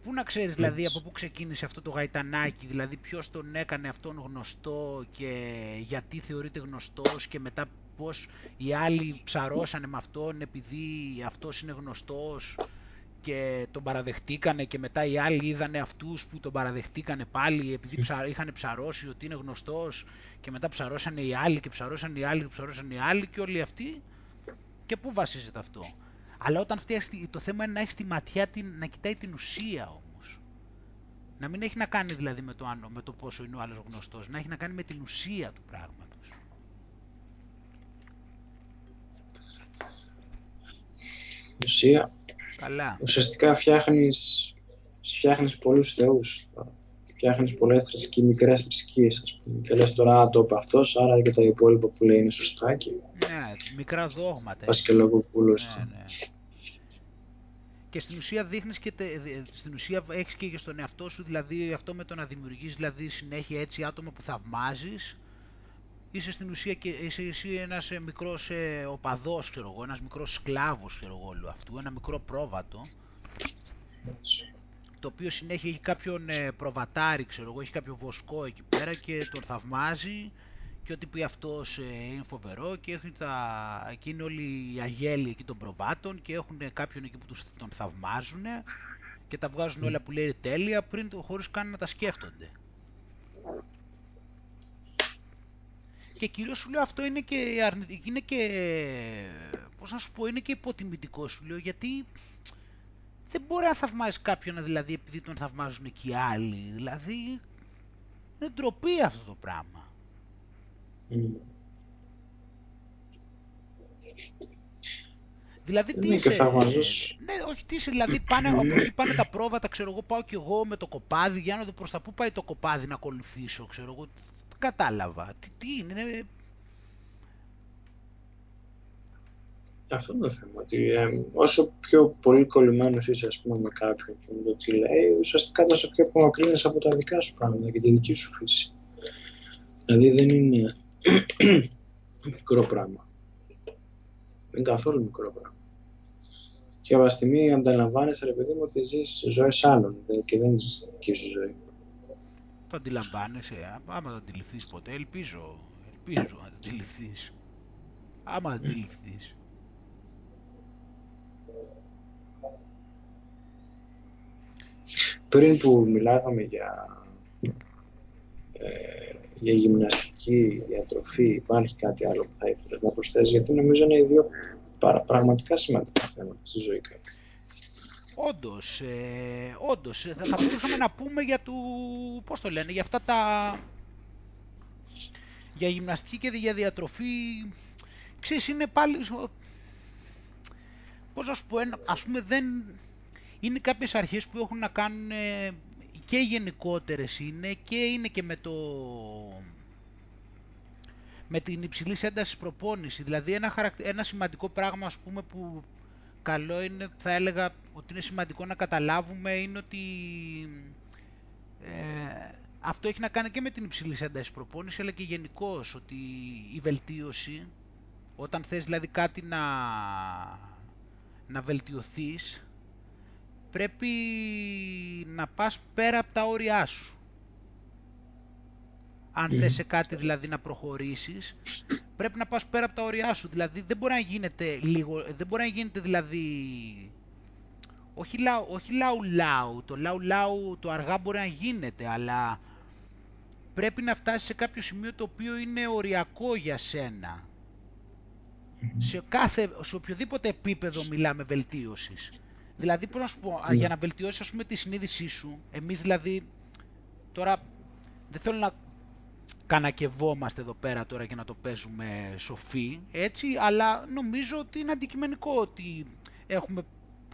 Πού να ξέρεις δηλαδή από πού ξεκίνησε αυτό το γαϊτανάκι, δηλαδή ποιος τον έκανε αυτόν γνωστό και γιατί θεωρείται γνωστός και μετά πώς οι άλλοι ψαρώσανε με αυτόν επειδή αυτός είναι γνωστός και τον παραδεχτήκανε και μετά οι άλλοι είδανε αυτούς που τον παραδεχτήκανε πάλι επειδή ψα... είχαν ψαρώσει ότι είναι γνωστός και μετά ψαρώσανε οι άλλοι και ψαρώσανε οι άλλοι και ψαρώσανε οι άλλοι και όλοι αυτοί και πού βασίζεται αυτό; Αλλά όταν φτιάξει, το θέμα είναι να έχεις τη ματιά την, να κοιτάει την ουσία όμως. Να μην έχει να κάνει δηλαδή με το, άνω, με το πόσο είναι ο άλλος γνωστός, να έχει να κάνει με την ουσία του πράγματος. Ουσία, Καλά. ουσιαστικά φτιάχνεις, φτιάχνεις πολλούς θεούς. Φτιάχνεις πολλές θρησκεί, μικρές θρησκείες, ας πούμε. Και λες τώρα, «Α, το είπε αυτός, άρα και τα υπόλοιπα που λέει είναι σωστά και Ναι, μικρά δόγματα. πας έτσι. και λόγω πουλούς. Ναι, ναι. Και στην ουσία δείχνεις και, τε- δε- στην ουσία έχεις και στον εαυτό σου, δηλαδή αυτό με το να δημιουργείς δηλαδή συνέχεια έτσι άτομα που θαυμάζεις, είσαι στην ουσία και είσαι εσύ ένας ε, μικρός ε, οπαδός, ξέρω εγώ, ένας μικρός σκλάβος, ξέρω εγώ, όλου αυτού, ένα μικρό πρόβατο, το οποίο συνέχεια έχει κάποιον ε, προβατάρι, ξέρω εγώ, έχει κάποιο βοσκό εκεί πέρα και τον θαυμάζει και ό,τι πει αυτός ε, είναι φοβερό και, έχει τα, και είναι όλοι οι αγέλοι εκεί των προβάτων και έχουν κάποιον εκεί που τους, τον θαυμάζουν και τα βγάζουν όλα που λέει τέλεια πριν το χωρίς καν να τα σκέφτονται. Και κυρίως σου λέω αυτό είναι και αρνητικό, είναι και, πώς να σου πω, είναι και υποτιμητικό σου λέω γιατί δεν μπορεί να θαυμάζει κάποιον δηλαδή επειδή τον θαυμάζουν και οι άλλοι. Δηλαδή είναι ντροπή αυτό το πράγμα. Mm. Δηλαδή τι Ναι, και είσαι, θαυμαζός. ναι όχι τι είσαι, δηλαδή πάνε, από εκεί πάνε τα πρόβατα, ξέρω εγώ πάω κι εγώ με το κοπάδι για να δω προς τα πού πάει το κοπάδι να ακολουθήσω, ξέρω εγώ, τι κατάλαβα, τι, τι είναι, είναι, Αυτό είναι το θέμα. Ότι ε, όσο πιο πολύ κολλημένος είσαι ας πούμε, με κάποιον και με το τι λέει, ουσιαστικά τόσο πιο απομακρύνει από τα δικά σου πράγματα και τη δική σου φύση. Δηλαδή δεν είναι (clears throat) μικρό πράγμα. Δεν είναι καθόλου μικρό πράγμα. Και από τη στιγμή ανταλαμβάνεσαι, ρε παιδί μου, ότι ζεις ζωέ άλλων δε- και δεν ζεις τη δική σου ζωή. Το αντιλαμβάνεσαι, α- άμα το αντιληφθείς ποτέ, ελπίζω, ελπίζω να το αντιληφθείς, άμα το αντιληφθείς. πριν που μιλάγαμε για, ε, για γυμναστική, διατροφή, υπάρχει κάτι άλλο που θα ήθελες να προσθέσεις, γιατί νομίζω είναι οι δύο πραγματικά σημαντικά θέματα στη ζωή κάποιου. Όντως, ε, όντως, ε, θα μπορούσαμε να πούμε για του, πώς το λένε, για αυτά τα, για γυμναστική και για διατροφή, ξέρεις, είναι πάλι, πώς να σου πω, ας πούμε δεν, είναι κάποιες αρχές που έχουν να κάνουν ε, και γενικότερες είναι και είναι και με το, με την υψηλής έντασης προπόνησης. Δηλαδή ένα, ένα σημαντικό πράγμα ας πούμε που καλό είναι, θα έλεγα ότι είναι σημαντικό να καταλάβουμε είναι ότι ε, αυτό έχει να κάνει και με την υψηλή ένταση προπόνηση αλλά και γενικώς ότι η βελτίωση όταν θες δηλαδή κάτι να, να βελτιωθείς πρέπει να πας πέρα από τα όρια σου. Αν mm. θες σε κάτι δηλαδή να προχωρήσεις, πρέπει να πας πέρα από τα όρια σου. Δηλαδή δεν μπορεί να γίνεται λίγο, δεν μπορεί να γίνεται δηλαδή... Όχι λαου, όχι λαου λαου, το λαου λαου το αργά μπορεί να γίνεται, αλλά πρέπει να φτάσεις σε κάποιο σημείο το οποίο είναι οριακό για σένα. Σε, κάθε, σε οποιοδήποτε επίπεδο μιλάμε βελτίωσης. Δηλαδή, πώς να σου πω, ναι. για να βελτιώσεις ας πούμε, τη συνείδησή σου, εμείς δηλαδή, τώρα δεν θέλω να κανακευόμαστε εδώ πέρα τώρα και να το παίζουμε σοφοί, έτσι, αλλά νομίζω ότι είναι αντικειμενικό ότι έχουμε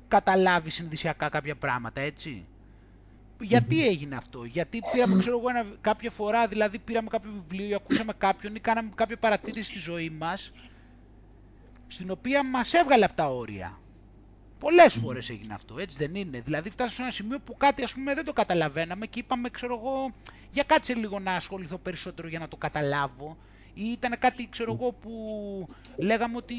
καταλάβει συνειδησιακά κάποια πράγματα, έτσι. Γιατί έγινε αυτό, γιατί πήραμε, ξέρω εγώ, ένα, κάποια φορά, δηλαδή πήραμε κάποιο βιβλίο ή ακούσαμε κάποιον ή κάναμε κάποια παρατήρηση στη ζωή μας, στην οποία μας έβγαλε από τα όρια. Πολλές φορές έγινε αυτό, έτσι δεν είναι. Δηλαδή, φτάσαμε σε ένα σημείο που κάτι ας πούμε δεν το καταλαβαίναμε και είπαμε, ξέρω εγώ, για κάτσε λίγο να ασχοληθώ περισσότερο για να το καταλάβω. Ή ήταν κάτι, ξέρω εγώ, που λέγαμε ότι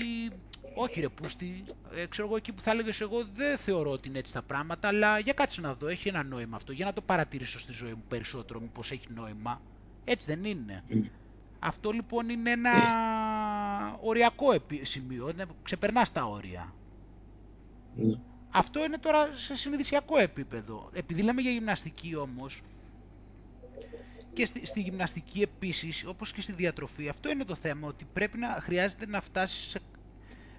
όχι ρε πούστη, ε, ξέρω εγώ εκεί που θα έλεγες εγώ δεν θεωρώ ότι είναι έτσι τα πράγματα, αλλά για κάτσε να δω, έχει ένα νόημα αυτό, για να το παρατηρήσω στη ζωή μου περισσότερο, μήπως έχει νόημα. Έτσι δεν είναι. Αυτό λοιπόν είναι ένα οριακό σημείο, ξεπερνάς τα όρια. Ναι. Αυτό είναι τώρα σε συνειδησιακό επίπεδο. Επειδή λέμε για γυμναστική όμως, και στη, στη γυμναστική επίσης, όπως και στη διατροφή, αυτό είναι το θέμα, ότι πρέπει να χρειάζεται να φτάσεις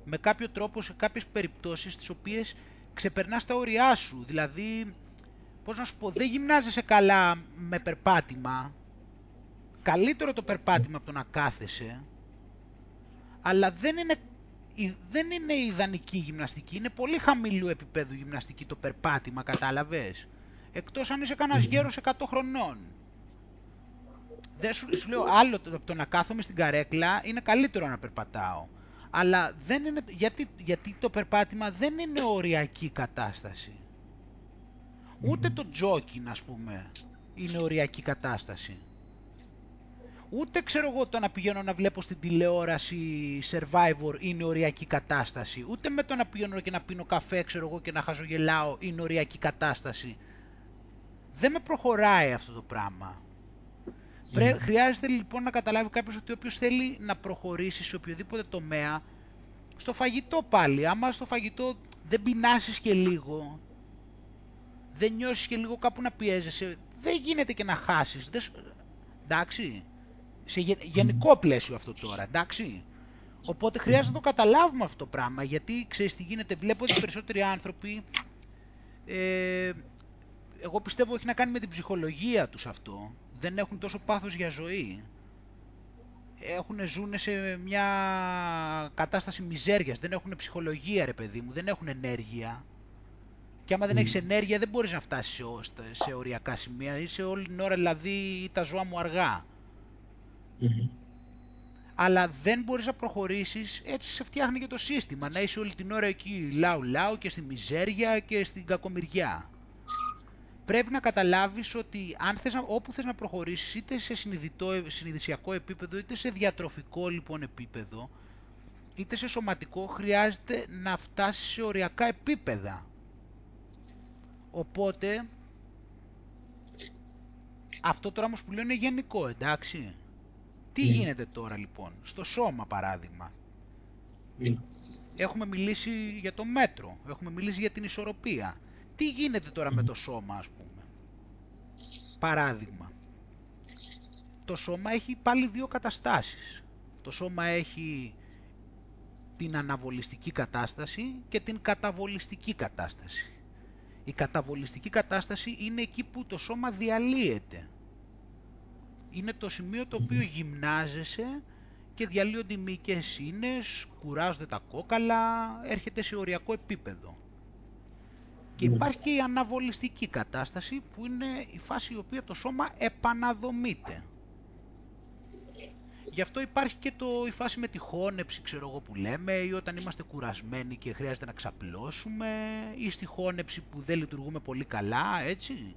με κάποιο τρόπο σε κάποιες περιπτώσεις τις οποίες ξεπερνάς τα όρια σου. Δηλαδή, πώς να σου πω, δεν γυμνάζεσαι καλά με περπάτημα, καλύτερο το περπάτημα από το να κάθεσαι, αλλά δεν είναι δεν είναι ιδανική γυμναστική, είναι πολύ χαμηλού επίπεδου γυμναστική το περπάτημα, κατάλαβες; Εκτός αν είσαι κανένας γέρος 100 χρονών. Δεν σου, σου λέω άλλο το, το να κάθομαι στην καρέκλα είναι καλύτερο να περπατάω. Αλλά δεν είναι, γιατί, γιατί το περπάτημα δεν είναι οριακή κατάσταση. Ούτε το τζόκιν ας πούμε είναι οριακή κατάσταση. Ούτε ξέρω εγώ το να πηγαίνω να βλέπω στην τηλεόραση Survivor είναι οριακή κατάσταση. Ούτε με το να πηγαίνω και να πίνω καφέ ξέρω εγώ και να χαζογελάω είναι οριακή κατάσταση. Δεν με προχωράει αυτό το πράγμα. Mm. Χρειάζεται λοιπόν να καταλάβει κάποιος ότι όποιος θέλει να προχωρήσει σε οποιοδήποτε τομέα, στο φαγητό πάλι, άμα στο φαγητό δεν πεινάσεις και λίγο, δεν νιώσεις και λίγο κάπου να πιέζεσαι, δεν γίνεται και να χάσεις. Δεν... Εντάξει σε γενικό πλαίσιο αυτό τώρα, εντάξει. Οπότε χρειάζεται να το καταλάβουμε αυτό το πράγμα, γιατί ξέρεις τι γίνεται, βλέπω ότι περισσότεροι άνθρωποι, ε, εγώ πιστεύω έχει να κάνει με την ψυχολογία τους αυτό, δεν έχουν τόσο πάθος για ζωή. Έχουν, ζουν σε μια κατάσταση μιζέριας, δεν έχουν ψυχολογία ρε παιδί μου, δεν έχουν ενέργεια. Και άμα δεν έχεις ενέργεια δεν μπορείς να φτάσεις σε, σε οριακά σημεία, είσαι όλη την ώρα δηλαδή τα ζώα μου αργά. Αλλά δεν μπορείς να προχωρήσεις, έτσι σε φτιάχνει και το σύστημα, να είσαι όλη την ώρα εκεί λαου λαου και στη μιζέρια και στην κακομοιριά. Πρέπει να καταλάβεις ότι αν θες, όπου θες να προχωρήσεις, είτε σε συνειδητό, συνειδησιακό επίπεδο, είτε σε διατροφικό λοιπόν επίπεδο, είτε σε σωματικό, χρειάζεται να φτάσεις σε οριακά επίπεδα. Οπότε, αυτό τώρα όμως που λέω είναι γενικό, εντάξει. Τι ναι. γίνεται τώρα λοιπόν, στο σώμα παράδειγμα; Ναι. Έχουμε μιλήσει για το μέτρο, έχουμε μιλήσει για την ισορροπία. Τι γίνεται τώρα με το σώμα ας πούμε; παράδειγμα. Το σώμα έχει πάλι δύο καταστάσεις. Το σώμα έχει την αναβολιστική κατάσταση και την καταβολιστική κατάσταση. Η καταβολιστική κατάσταση είναι εκεί που το σώμα διαλύεται. Είναι το σημείο το οποίο γυμνάζεσαι και διαλύονται οι μυϊκές ίνες, κουράζονται τα κόκαλα, έρχεται σε οριακό επίπεδο. Και Ναι. υπάρχει και η αναβολιστική κατάσταση που είναι η φάση η οποία το σώμα επαναδομείται. Γι' αυτό υπάρχει και το, η φάση με τη χώνεψη, ξέρω εγώ που λέμε, ή όταν είμαστε κουρασμένοι και χρειάζεται να ξαπλώσουμε, ή στη χώνεψη που δεν λειτουργούμε πολύ καλά, έτσι.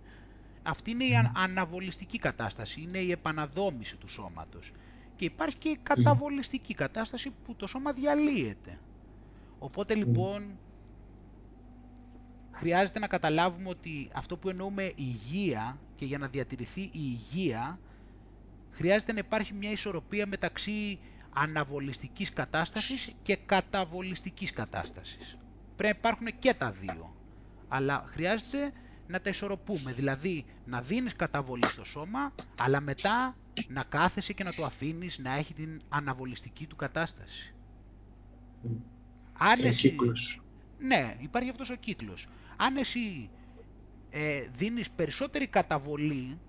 Αυτή είναι η αν- αναβολιστική κατάσταση, είναι η επαναδόμηση του σώματος. Και υπάρχει και η καταβολιστική κατάσταση που το σώμα διαλύεται. Οπότε λοιπόν χρειάζεται να καταλάβουμε ότι αυτό που εννοούμε υγεία και για να διατηρηθεί η υγεία χρειάζεται να υπάρχει μια ισορροπία μεταξύ αναβολιστικής κατάστασης και καταβολιστικής κατάστασης. Πρέπει να υπάρχουν και τα δύο. Αλλά χρειάζεται να τα ισορροπούμε. Δηλαδή να δίνεις καταβολή στο σώμα, αλλά μετά να κάθεσαι και να το αφήνεις να έχει την αναβολιστική του κατάσταση. Αν Είναι εσύ- κύκλος. ναι, υπάρχει αυτός ο κύκλος. Αν εσύ ε, δίνεις περισσότερη καταβολή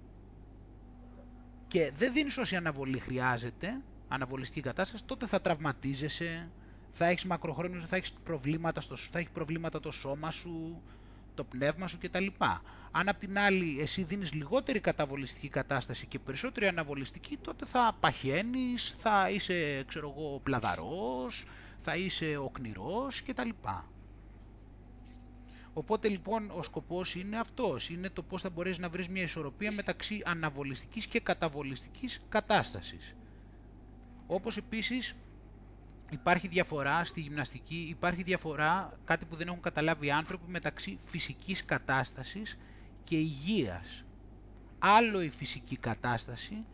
και δεν δίνεις όση αναβολή χρειάζεται, αναβολιστική κατάσταση, τότε θα τραυματίζεσαι, θα έχεις μακροχρόνιους, θα έχεις προβλήματα, στο, θα έχεις προβλήματα το σώμα σου, το πνεύμα σου κτλ. Αν απ' την άλλη εσύ δίνεις λιγότερη καταβολιστική κατάσταση και περισσότερη αναβολιστική, τότε θα παχαίνεις, θα είσαι, ξέρω εγώ, πλαδαρός, θα είσαι οκνηρός κτλ. Οπότε λοιπόν ο σκοπός είναι αυτός, είναι το πώς θα μπορείς να βρεις μια ισορροπία μεταξύ αναβολιστικής και καταβολιστικής κατάστασης. Όπως επίσης υπάρχει διαφορά στη γυμναστική, υπάρχει διαφορά, κάτι που δεν έχουν καταλάβει οι άνθρωποι, μεταξύ φυσικής κατάστασης και υγείας. Άλλο η φυσική κατάσταση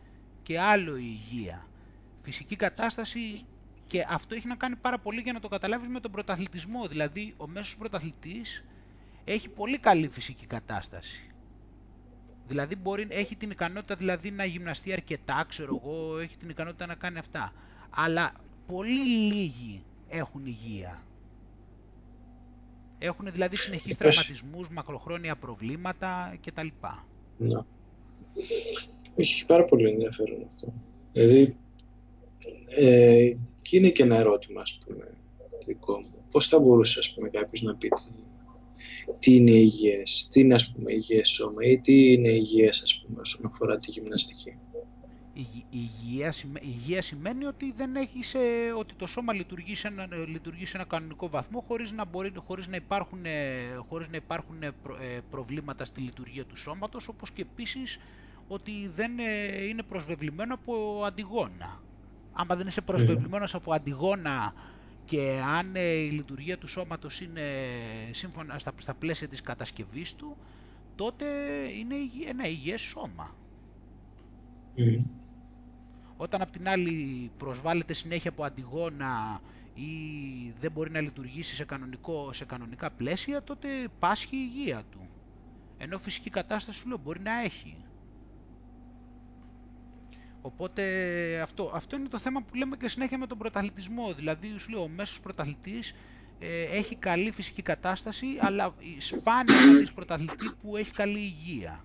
και άλλο η υγεία. Φυσική κατάσταση και αυτό έχει να κάνει πάρα πολύ για να το καταλάβεις με τον πρωταθλητισμό. Δηλαδή ο μέσος πρωταθλητής έχει πολύ καλή φυσική κατάσταση. Δηλαδή μπορεί, έχει την ικανότητα δηλαδή να γυμναστεί αρκετά, ξέρω εγώ, έχει την ικανότητα να κάνει αυτά. Αλλά πολύ λίγοι έχουν υγεία. Έχουν δηλαδή συνεχείς Υπάρχει. τραυματισμούς, μακροχρόνια προβλήματα κτλ. Ναι. Έχει πάρα πολύ ενδιαφέρον αυτό. Δηλαδή, ε, και είναι και ένα ερώτημα, ας πούμε, δικό μου. Πώς θα μπορούσε, ας πούμε, κάποιος να πει τι, τι είναι υγιές, τι είναι, ας πούμε, υγιές σώμα ή τι είναι υγιές, ας πούμε, όσον αφορά τη γυμναστική; Η υγεία, σημα- υγεία σημαίνει ότι, δεν έχεις, ε, ότι το σώμα λειτουργεί σε, ένα, ε, λειτουργεί σε ένα κανονικό βαθμό χωρίς να, μπορεί, χωρίς να υπάρχουν, ε, χωρίς να υπάρχουν ε, προ- ε, προβλήματα στη λειτουργία του σώματος, όπως και επίσης ότι δεν ε, είναι προσβεβλημένο από αντιγόνα. Άμα δεν είσαι προσβεβλημένος από αντιγόνα και αν ε, η λειτουργία του σώματος είναι σύμφωνα στα, στα πλαίσια της κατασκευής του, τότε είναι υγι- ένα υγιές σώμα. Μμ. Όταν απ' την άλλη προσβάλλεται συνέχεια από αντιγόνα ή δεν μπορεί να λειτουργήσει σε, κανονικό, σε κανονικά πλαίσια, τότε πάσχει η υγεία του. Ενώ φυσική κατάσταση σου λέω μπορεί να έχει. Οπότε αυτό, αυτό είναι το θέμα που λέμε και συνέχεια με τον πρωταθλητισμό. Δηλαδή σου λέω ο μέσος πρωταθλητής ε, έχει καλή φυσική κατάσταση, αλλά σπάνια να δεις πρωταθλητή που έχει καλή υγεία.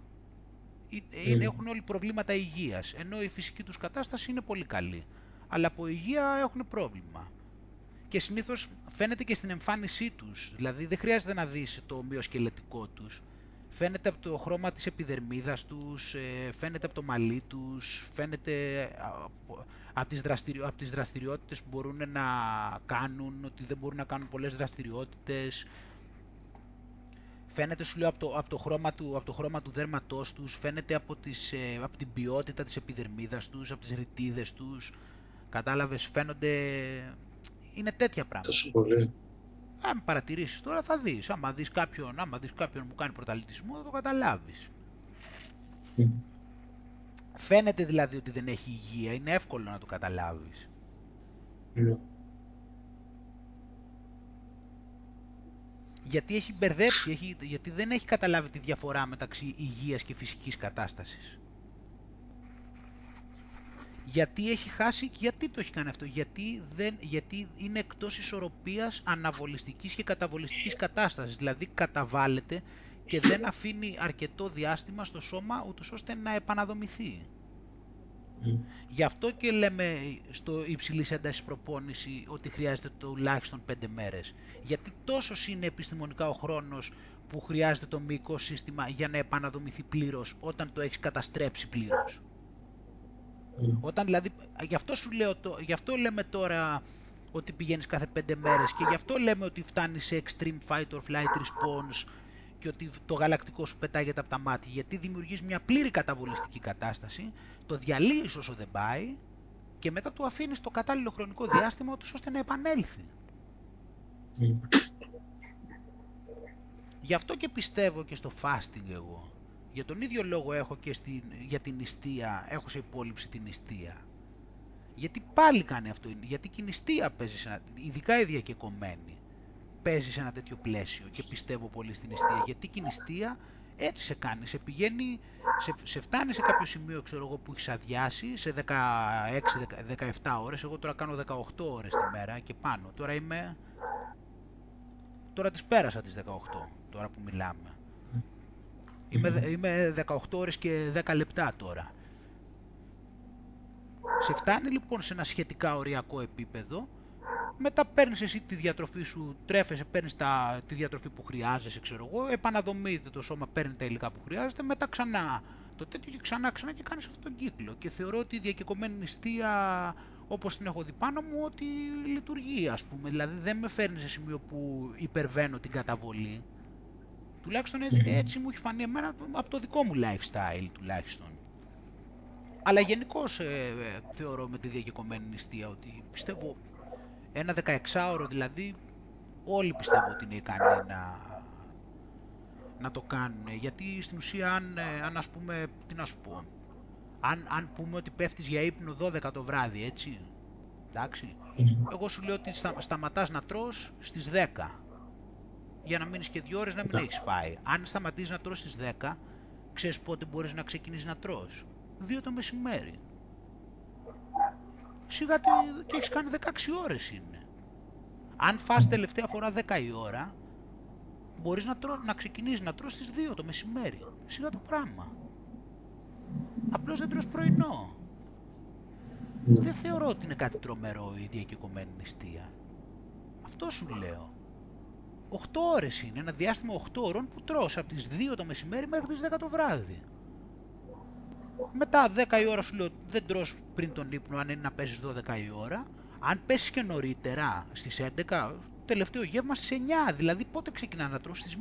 Ε, Είναι, Mm. έχουν όλοι προβλήματα υγείας, ενώ η φυσική τους κατάσταση είναι πολύ καλή. Αλλά από υγεία έχουν πρόβλημα. Και συνήθως φαίνεται και στην εμφάνισή τους, δηλαδή δεν χρειάζεται να δεις το ομοιοσκελετικό τους. Φαίνεται από το χρώμα της επιδερμίδας τους, ε, φαίνεται από το μαλλί τους, φαίνεται από, από, τις δραστηριο, από τις δραστηριότητες που μπορούν να κάνουν, ότι δεν μπορούν να κάνουν πολλές δραστηριότητες, Φαίνεται, σου λέω, από το, από το, χρώμα, του, από το χρώμα του δέρματός τους, φαίνεται από, τις, ε, από την ποιότητα της επιδερμίδας τους, από τις ρητίδες τους. Κατάλαβες, φαίνονται... Είναι τέτοια πράγματα. Τόσο πολύ. Αν παρατηρήσεις τώρα θα δεις. Άμα δεις κάποιον, άμα δεις κάποιον που κάνει πρωταλητισμό θα το καταλάβεις. Μμ. Φαίνεται δηλαδή ότι δεν έχει υγεία, είναι εύκολο να το καταλάβεις. Ναι. Γιατί έχει μπερδέψει, έχει, γιατί δεν έχει καταλάβει τη διαφορά μεταξύ υγείας και φυσικής κατάστασης. Γιατί έχει χάσει, γιατί το έχει κάνει αυτό, γιατί, δεν, γιατί είναι εκτός ισορροπίας αναβολιστικής και καταβολιστικής κατάστασης. Δηλαδή καταβάλλεται και δεν αφήνει αρκετό διάστημα στο σώμα ούτως ώστε να επαναδομηθεί. Γι' αυτό και λέμε στο υψηλής έντασης προπόνηση ότι χρειάζεται τουλάχιστον 5 μέρες. Γιατί τόσος είναι επιστημονικά ο χρόνος που χρειάζεται το μυϊκό σύστημα για να επαναδομηθεί πλήρως όταν το έχεις καταστρέψει πλήρως. Όταν δηλαδή, γι' αυτό, σου λέω, γι αυτό λέμε τώρα ότι πηγαίνεις κάθε 5 μέρες και γι' αυτό λέμε ότι φτάνεις σε extreme fight or flight response και ότι το γαλακτικό σου πετάγεται από τα μάτια γιατί δημιουργείς μια πλήρη καταβολιστική κατάσταση, το διαλύεις όσο δεν πάει και μετά του αφήνεις το κατάλληλο χρονικό διάστημα ώστε να επανέλθει. Γι' αυτό και πιστεύω και στο fasting εγώ. Για τον ίδιο λόγο έχω και στην, για την νηστεία, έχω σε υπόλοιψη την νηστεία. Γιατί πάλι κάνει αυτό, γιατί και η νηστεία παίζει, σε ένα, ειδικά η διακεκομένη παίζει σε ένα τέτοιο πλαίσιο και πιστεύω πολύ στην νηστεία. Γιατί η νηστεία έτσι σε κάνει, σε πηγαίνει, σε, σε φτάνει σε κάποιο σημείο ξέρω εγώ, που έχεις αδειάσει σε 16-17 ώρες. Εγώ τώρα κάνω 18 ώρες τη μέρα και πάνω. Τώρα είμαι, τώρα τις πέρασα τις 18, τώρα που μιλάμε. Είμαι, είμαι 18 ώρες και 10 λεπτά τώρα. Σε φτάνει λοιπόν σε ένα σχετικά οριακό επίπεδο μετά παίρνεις εσύ τη διατροφή σου, τρέφεσαι, παίρνεις τα, τη διατροφή που χρειάζεσαι, ξέρω εγώ, επαναδομείται το σώμα, παίρνει τα υλικά που χρειάζεται, μετά ξανά το τέτοιο και ξανά ξανά και κάνεις αυτόν τον κύκλο. Και θεωρώ ότι η διακεκομένη νηστεία, όπως την έχω δει πάνω μου, ότι λειτουργεί ας πούμε. Δηλαδή δεν με φέρνει σε σημείο που υπερβαίνω την καταβολή. Τουλάχιστον έτσι μου έχει φανεί εμένα από το δικό μου lifestyle τουλάχιστον. Αλλά γενικώς ε, ε, θεωρώ με τη διακεκομένη νηστεία ότι πιστεύω ένα 16ωρο δηλαδή όλοι πιστεύω ότι είναι ικανοί να, να το κάνουν. Γιατί στην ουσία αν, ε, αν ας πούμε, τι να σου πω, αν, αν πούμε ότι πέφτεις για ύπνο 12 το βράδυ, έτσι, εντάξει, εγώ σου λέω ότι στα, σταματάς να τρως στις 10 για να μείνεις και δύο ώρες να μην έχεις φάει. Αν σταματήσεις να τρως στις 10, ξέρεις πότε μπορείς να ξεκινήσεις να τρως. Δύο το μεσημέρι σιγά και έχεις κάνει 16 ώρες είναι. Αν φας τελευταία φορά 10 η ώρα, μπορείς να, τρώ, να ξεκινήσεις να τρως στις 2 το μεσημέρι. Σιγά το πράγμα. Απλώς δεν τρως πρωινό. Ναι. Δεν θεωρώ ότι είναι κάτι τρομερό η διακεκομένη νηστεία. Αυτό σου λέω. 8 ώρες είναι, ένα διάστημα 8 ώρων που τρως από τις 2 το μεσημέρι μέχρι τις 10 το βράδυ. Μετά 10 η ώρα σου λέω δεν τρως πριν τον ύπνο αν είναι να πέσεις 12 η ώρα. Αν πέσεις και νωρίτερα στις 11, τελευταίο γεύμα στις 9. Δηλαδή πότε ξεκινάς να τρως στις 1.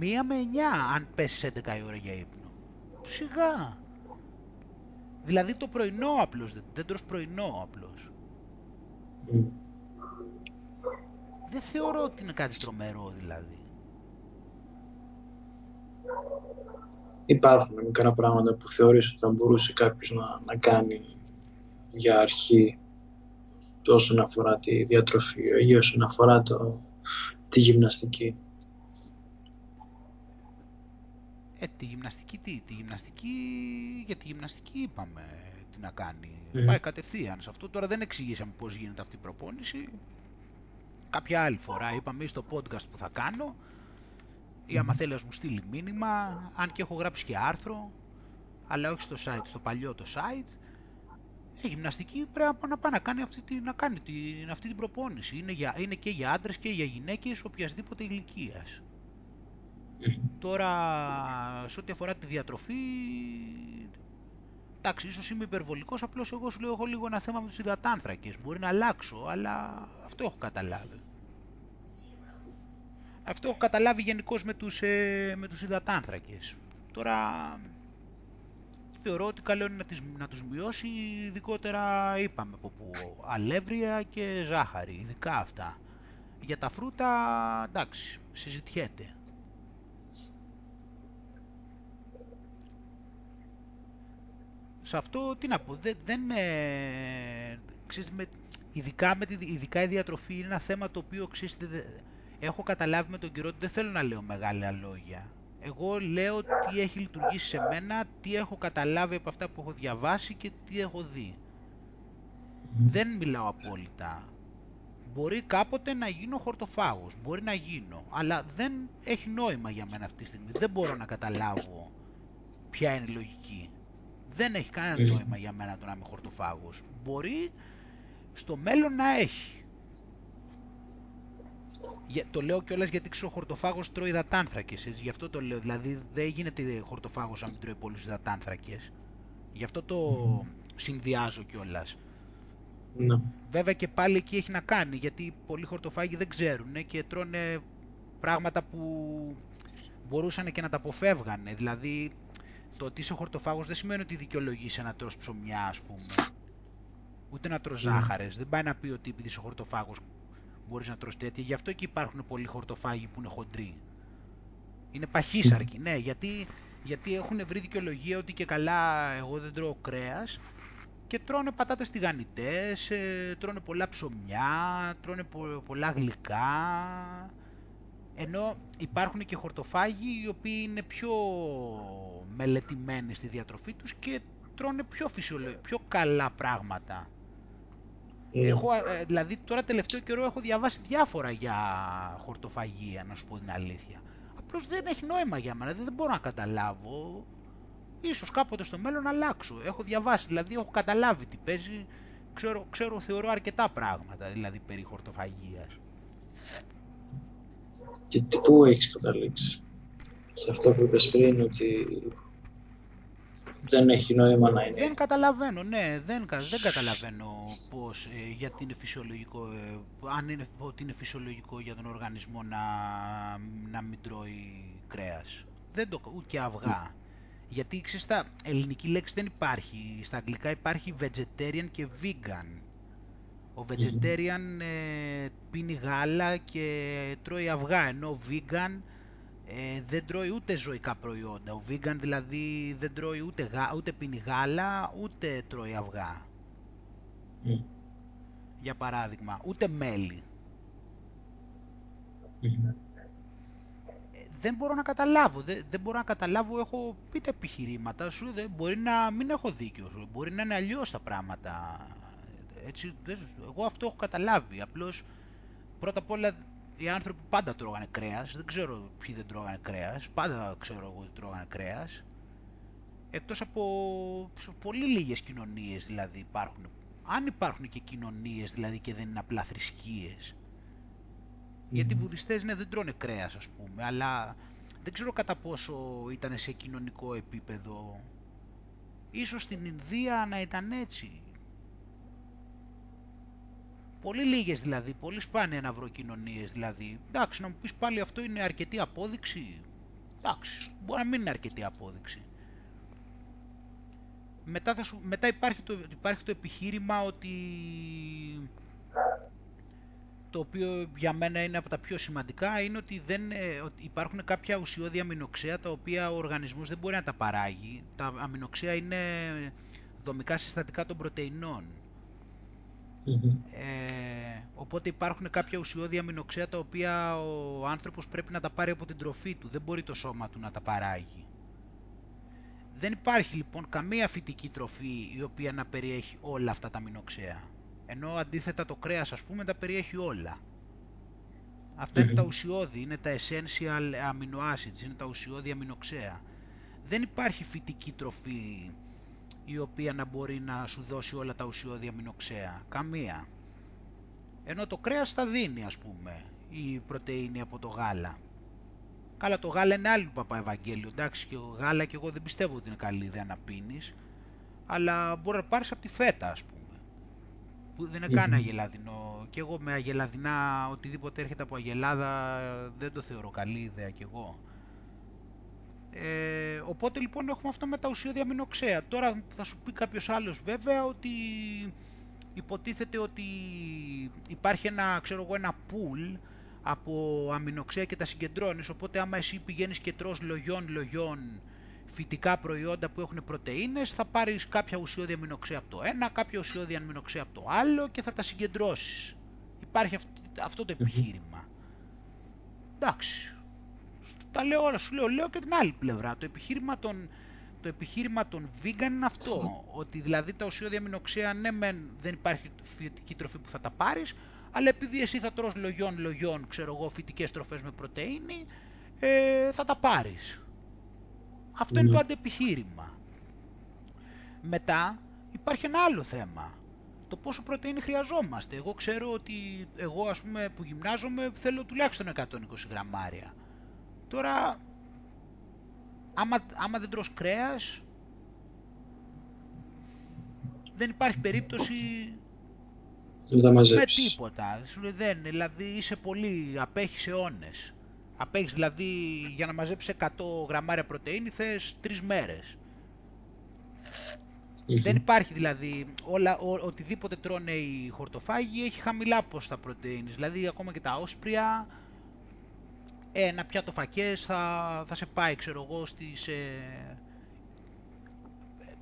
1 με 9 αν πέσεις 11 η ώρα για ύπνο. Σιγά. Δηλαδή το πρωινό απλώς, δεν, δεν τρως πρωινό απλώς. Δεν θεωρώ ότι είναι κάτι τρομερό δηλαδή. Υπάρχουν μικρά πράγματα που θεωρείς ότι θα μπορούσε κάποιος να, να κάνει για αρχή όσον αφορά τη διατροφή ή όσον αφορά το, τη γυμναστική. Ε, τη γυμναστική τι, τη γυμναστική, για τη γυμναστική είπαμε τι να κάνει. Πάει κατευθείαν σε αυτό. Τώρα δεν εξηγήσαμε πώς γίνεται αυτή η προπόνηση. Κάποια άλλη φορά είπαμε στο podcast που θα κάνω ή άμα θέλεις να μου στείλει μήνυμα, αν και έχω γράψει και άρθρο, αλλά όχι στο site, στο παλιό το site, η γυμναστική πρέπει να πάει να κάνει αυτή, να κάνει την, αυτή την προπόνηση. Είναι, για, είναι και για άντρες και για γυναίκες οποιασδήποτε ηλικίας. Τώρα, σε ό,τι αφορά τη διατροφή, εντάξει, ίσως είμαι υπερβολικός, απλώς εγώ σου λέω έχω λίγο ένα θέμα με τους υδατάνθρακες. Μπορεί να αλλάξω, αλλά αυτό έχω καταλάβει. Αυτό έχω καταλάβει γενικώς με τους, ε, με τους υδατάνθρακες. Τώρα θεωρώ ότι καλό είναι να, τις, να τους μειώσει, ειδικότερα είπαμε από που, αλεύρια και ζάχαρη, ειδικά αυτά. Για τα φρούτα, εντάξει, συζητιέται. Σε αυτό, τι να πω, δεν, δεν ε, ξέρεις, με, ειδικά, με τη, ειδικά η διατροφή είναι ένα θέμα το οποίο ξέρετε, έχω καταλάβει με τον καιρό ότι δεν θέλω να λέω μεγάλα λόγια. Εγώ λέω τι έχει λειτουργήσει σε μένα, τι έχω καταλάβει από αυτά που έχω διαβάσει και τι έχω δει. Δεν μιλάω απόλυτα. Μπορεί κάποτε να γίνω χορτοφάγος, μπορεί να γίνω, αλλά δεν έχει νόημα για μένα αυτή τη στιγμή. Δεν μπορώ να καταλάβω ποια είναι η λογική. Δεν έχει κανένα νόημα για μένα το να είμαι χορτοφάγος. Μπορεί στο μέλλον να έχει. Το λέω κιόλας γιατί ξέρω ο χορτοφάγος τρώει υδατάνθρακες, γι' αυτό το λέω. Δηλαδή δεν γίνεται χορτοφάγος αν μην τρώει πολλούς υδατάνθρακες. Γι' αυτό το συνδυάζω κιόλας. Ναι. Βέβαια και πάλι εκεί έχει να κάνει, γιατί πολλοί χορτοφάγοι δεν ξέρουν και τρώνε πράγματα που μπορούσαν και να τα αποφεύγανε. Δηλαδή, το ότι είσαι χορτοφάγος δεν σημαίνει ότι δικαιολογείσαι να τρως ψωμιά, ας πούμε. Ούτε να τρως ζάχαρες. Δεν πάει να πει ότι επειδή είσαι χορτοφάγος μπορείς να τρως τέτοια. Γι' αυτό και υπάρχουν πολλοί χορτοφάγοι που είναι χοντροί. Είναι παχύσαρκοι, ναι, γιατί, γιατί έχουν βρει δικαιολογία ότι και καλά εγώ δεν τρώω κρέας και τρώνε πατάτες τηγανιτές, ε, τρώνε πολλά ψωμιά, τρώνε πολλά γλυκά, ενώ υπάρχουν και χορτοφάγοι οι οποίοι είναι πιο μελετημένοι στη διατροφή τους και τρώνε πιο, φυσιολο... πιο καλά πράγματα. Mm. Έχω, ε, δηλαδή τώρα τελευταίο καιρό έχω διαβάσει διάφορα για χορτοφαγία, να σου πω την αλήθεια. Απλώς δεν έχει νόημα για μένα, δεν μπορώ να καταλάβω ίσως κάποτε στο μέλλον αλλάξω. Έχω διαβάσει, δηλαδή έχω καταλάβει τι παίζει, ξέρω, ξέρω θεωρώ αρκετά πράγματα, δηλαδή περί χορτοφαγίας. Και τι πού έχεις καταλήξει; Σε αυτό που είπες πριν ότι δεν έχει νόημα να είναι. Δεν καταλαβαίνω, ναι, δεν, δεν καταλαβαίνω πώς, ε, γιατί είναι φυσιολογικό, ε, αν είναι, ότι είναι φυσιολογικό για τον οργανισμό να, να μην τρώει κρέας. Δεν το, ούτε και αυγά. Γιατί ξέρεις, στα ελληνική λέξη δεν υπάρχει. Στα αγγλικά υπάρχει vegetarian και vegan. Ο vegetarian ε, πίνει γάλα και τρώει αυγά, ενώ vegan ε, δεν τρώει ούτε ζωικά προϊόντα. Ο vegan δηλαδή δεν τρώει ούτε, γα, ούτε πίνει γάλα, ούτε τρώει αυγά. Για παράδειγμα, ούτε μέλι δεν μπορώ να καταλάβω. Δεν, δεν μπορώ να καταλάβω, έχω πείτε επιχειρήματα σου, δεν, μπορεί να μην έχω δίκιο, μπορεί να είναι αλλιώς τα πράγματα. Έτσι, δεν, εγώ αυτό έχω καταλάβει. Απλώς πρώτα απ' όλα οι άνθρωποι πάντα τρώγανε κρέας. Δεν ξέρω ποιοι δεν τρώγανε κρέας. Πάντα ξέρω εγώ ότι τρώγανε κρέας. Εκτός από πολύ λίγες κοινωνίες δηλαδή υπάρχουν. Αν υπάρχουν και κοινωνίες δηλαδή και δεν είναι απλά θρησκείες γιατί οι βουδιστές ναι, δεν τρώνε κρέας ας πούμε, αλλά δεν ξέρω κατά πόσο ήταν σε κοινωνικό επίπεδο. Ίσως στην Ινδία να ήταν έτσι. Πολύ λίγες δηλαδή, πολύ σπάνια να βρω κοινωνίες δηλαδή. Εντάξει, να μου πεις πάλι αυτό είναι αρκετή απόδειξη. Εντάξει, μπορεί να μην είναι αρκετή απόδειξη. Μετά, θα σου, μετά υπάρχει, το, υπάρχει το επιχείρημα ότι το οποίο για μένα είναι από τα πιο σημαντικά, είναι ότι, δεν, ε, ότι υπάρχουν κάποια ουσιώδη αμινοξέα τα οποία ο οργανισμός δεν μπορεί να τα παράγει. Τα αμινοξέα είναι δομικά συστατικά των πρωτεϊνών. Ε, οπότε υπάρχουν κάποια ουσιώδη αμινοξέα τα οποία ο άνθρωπος πρέπει να τα πάρει από την τροφή του, δεν μπορεί το σώμα του να τα παράγει. Δεν υπάρχει λοιπόν καμία φυτική τροφή η οποία να περιέχει όλα αυτά τα αμινοξέα. Ενώ αντίθετα το κρέας ας πούμε τα περιέχει όλα. Αυτά είναι τα ουσιώδη, είναι τα essential amino acids, είναι τα ουσιώδη αμινοξέα. Δεν υπάρχει φυτική τροφή η οποία να μπορεί να σου δώσει όλα τα ουσιώδη αμινοξέα. Καμία. Ενώ το κρέας τα δίνει ας πούμε, η πρωτεΐνη από το γάλα. Καλά το γάλα είναι άλλο παπά Ευαγγέλιο, εντάξει και γάλα και εγώ δεν πιστεύω ότι είναι καλή ιδέα να πίνεις, αλλά μπορεί να πάρεις από τη φέτα ας πούμε που δεν είναι καν αγελαδινό. Και εγώ με αγελαδινά, οτιδήποτε έρχεται από αγελάδα δεν το θεωρώ καλή ιδέα κι εγώ. Ε, οπότε λοιπόν έχουμε αυτό με τα ουσιώδη αμινοξέα. Τώρα θα σου πει κάποιος άλλος βέβαια ότι υποτίθεται ότι υπάρχει ένα, ξέρω εγώ, ένα pool από αμινοξέα και τα συγκεντρώνεις, οπότε άμα εσύ πηγαίνεις και τρως λογιών λογιών φυτικά προϊόντα που έχουν πρωτεΐνες, θα πάρεις κάποια ουσιώδη αμινοξέα από το ένα, κάποια ουσιώδη αμινοξέα από το άλλο και θα τα συγκεντρώσεις. Υπάρχει αυτό το επιχείρημα. Εντάξει, τα λέω όλα, σου λέω, λέω και την άλλη πλευρά. Το επιχείρημα των, το επιχείρημα των vegan είναι αυτό, ότι δηλαδή τα ουσιώδη αμινοξέα, ναι μεν δεν υπάρχει φυτική τροφή που θα τα πάρεις, αλλά επειδή εσύ θα τρως λογιών λογιών, ξέρω εγώ, φυτικές τροφές με πρωτεΐνη, ε, θα τα πάρεις. Αυτό είναι το ναι. αντεπιχείρημα. Μετά υπάρχει ένα άλλο θέμα. Το πόσο πρωτεΐνη χρειαζόμαστε. Εγώ ξέρω ότι εγώ ας πούμε που γυμνάζομαι θέλω τουλάχιστον 120 γραμμάρια. Τώρα, άμα, άμα δεν τρως κρέας, δεν υπάρχει περίπτωση με τίποτα. Σου λέει δεν, δηλαδή είσαι πολύ, απέχεις αιώνες. Απέχεις δηλαδή για να μαζέψεις 100 γραμμάρια πρωτεΐνη θες 3 μέρες. Δεν υπάρχει δηλαδή, όλα, ο, οτιδήποτε τρώνε οι χορτοφάγοι έχει χαμηλά ποσοστά πρωτεΐνης. Δηλαδή ακόμα και τα όσπρια, ένα πιάτο φακές θα, θα σε πάει ξέρω εγώ στις... Ε,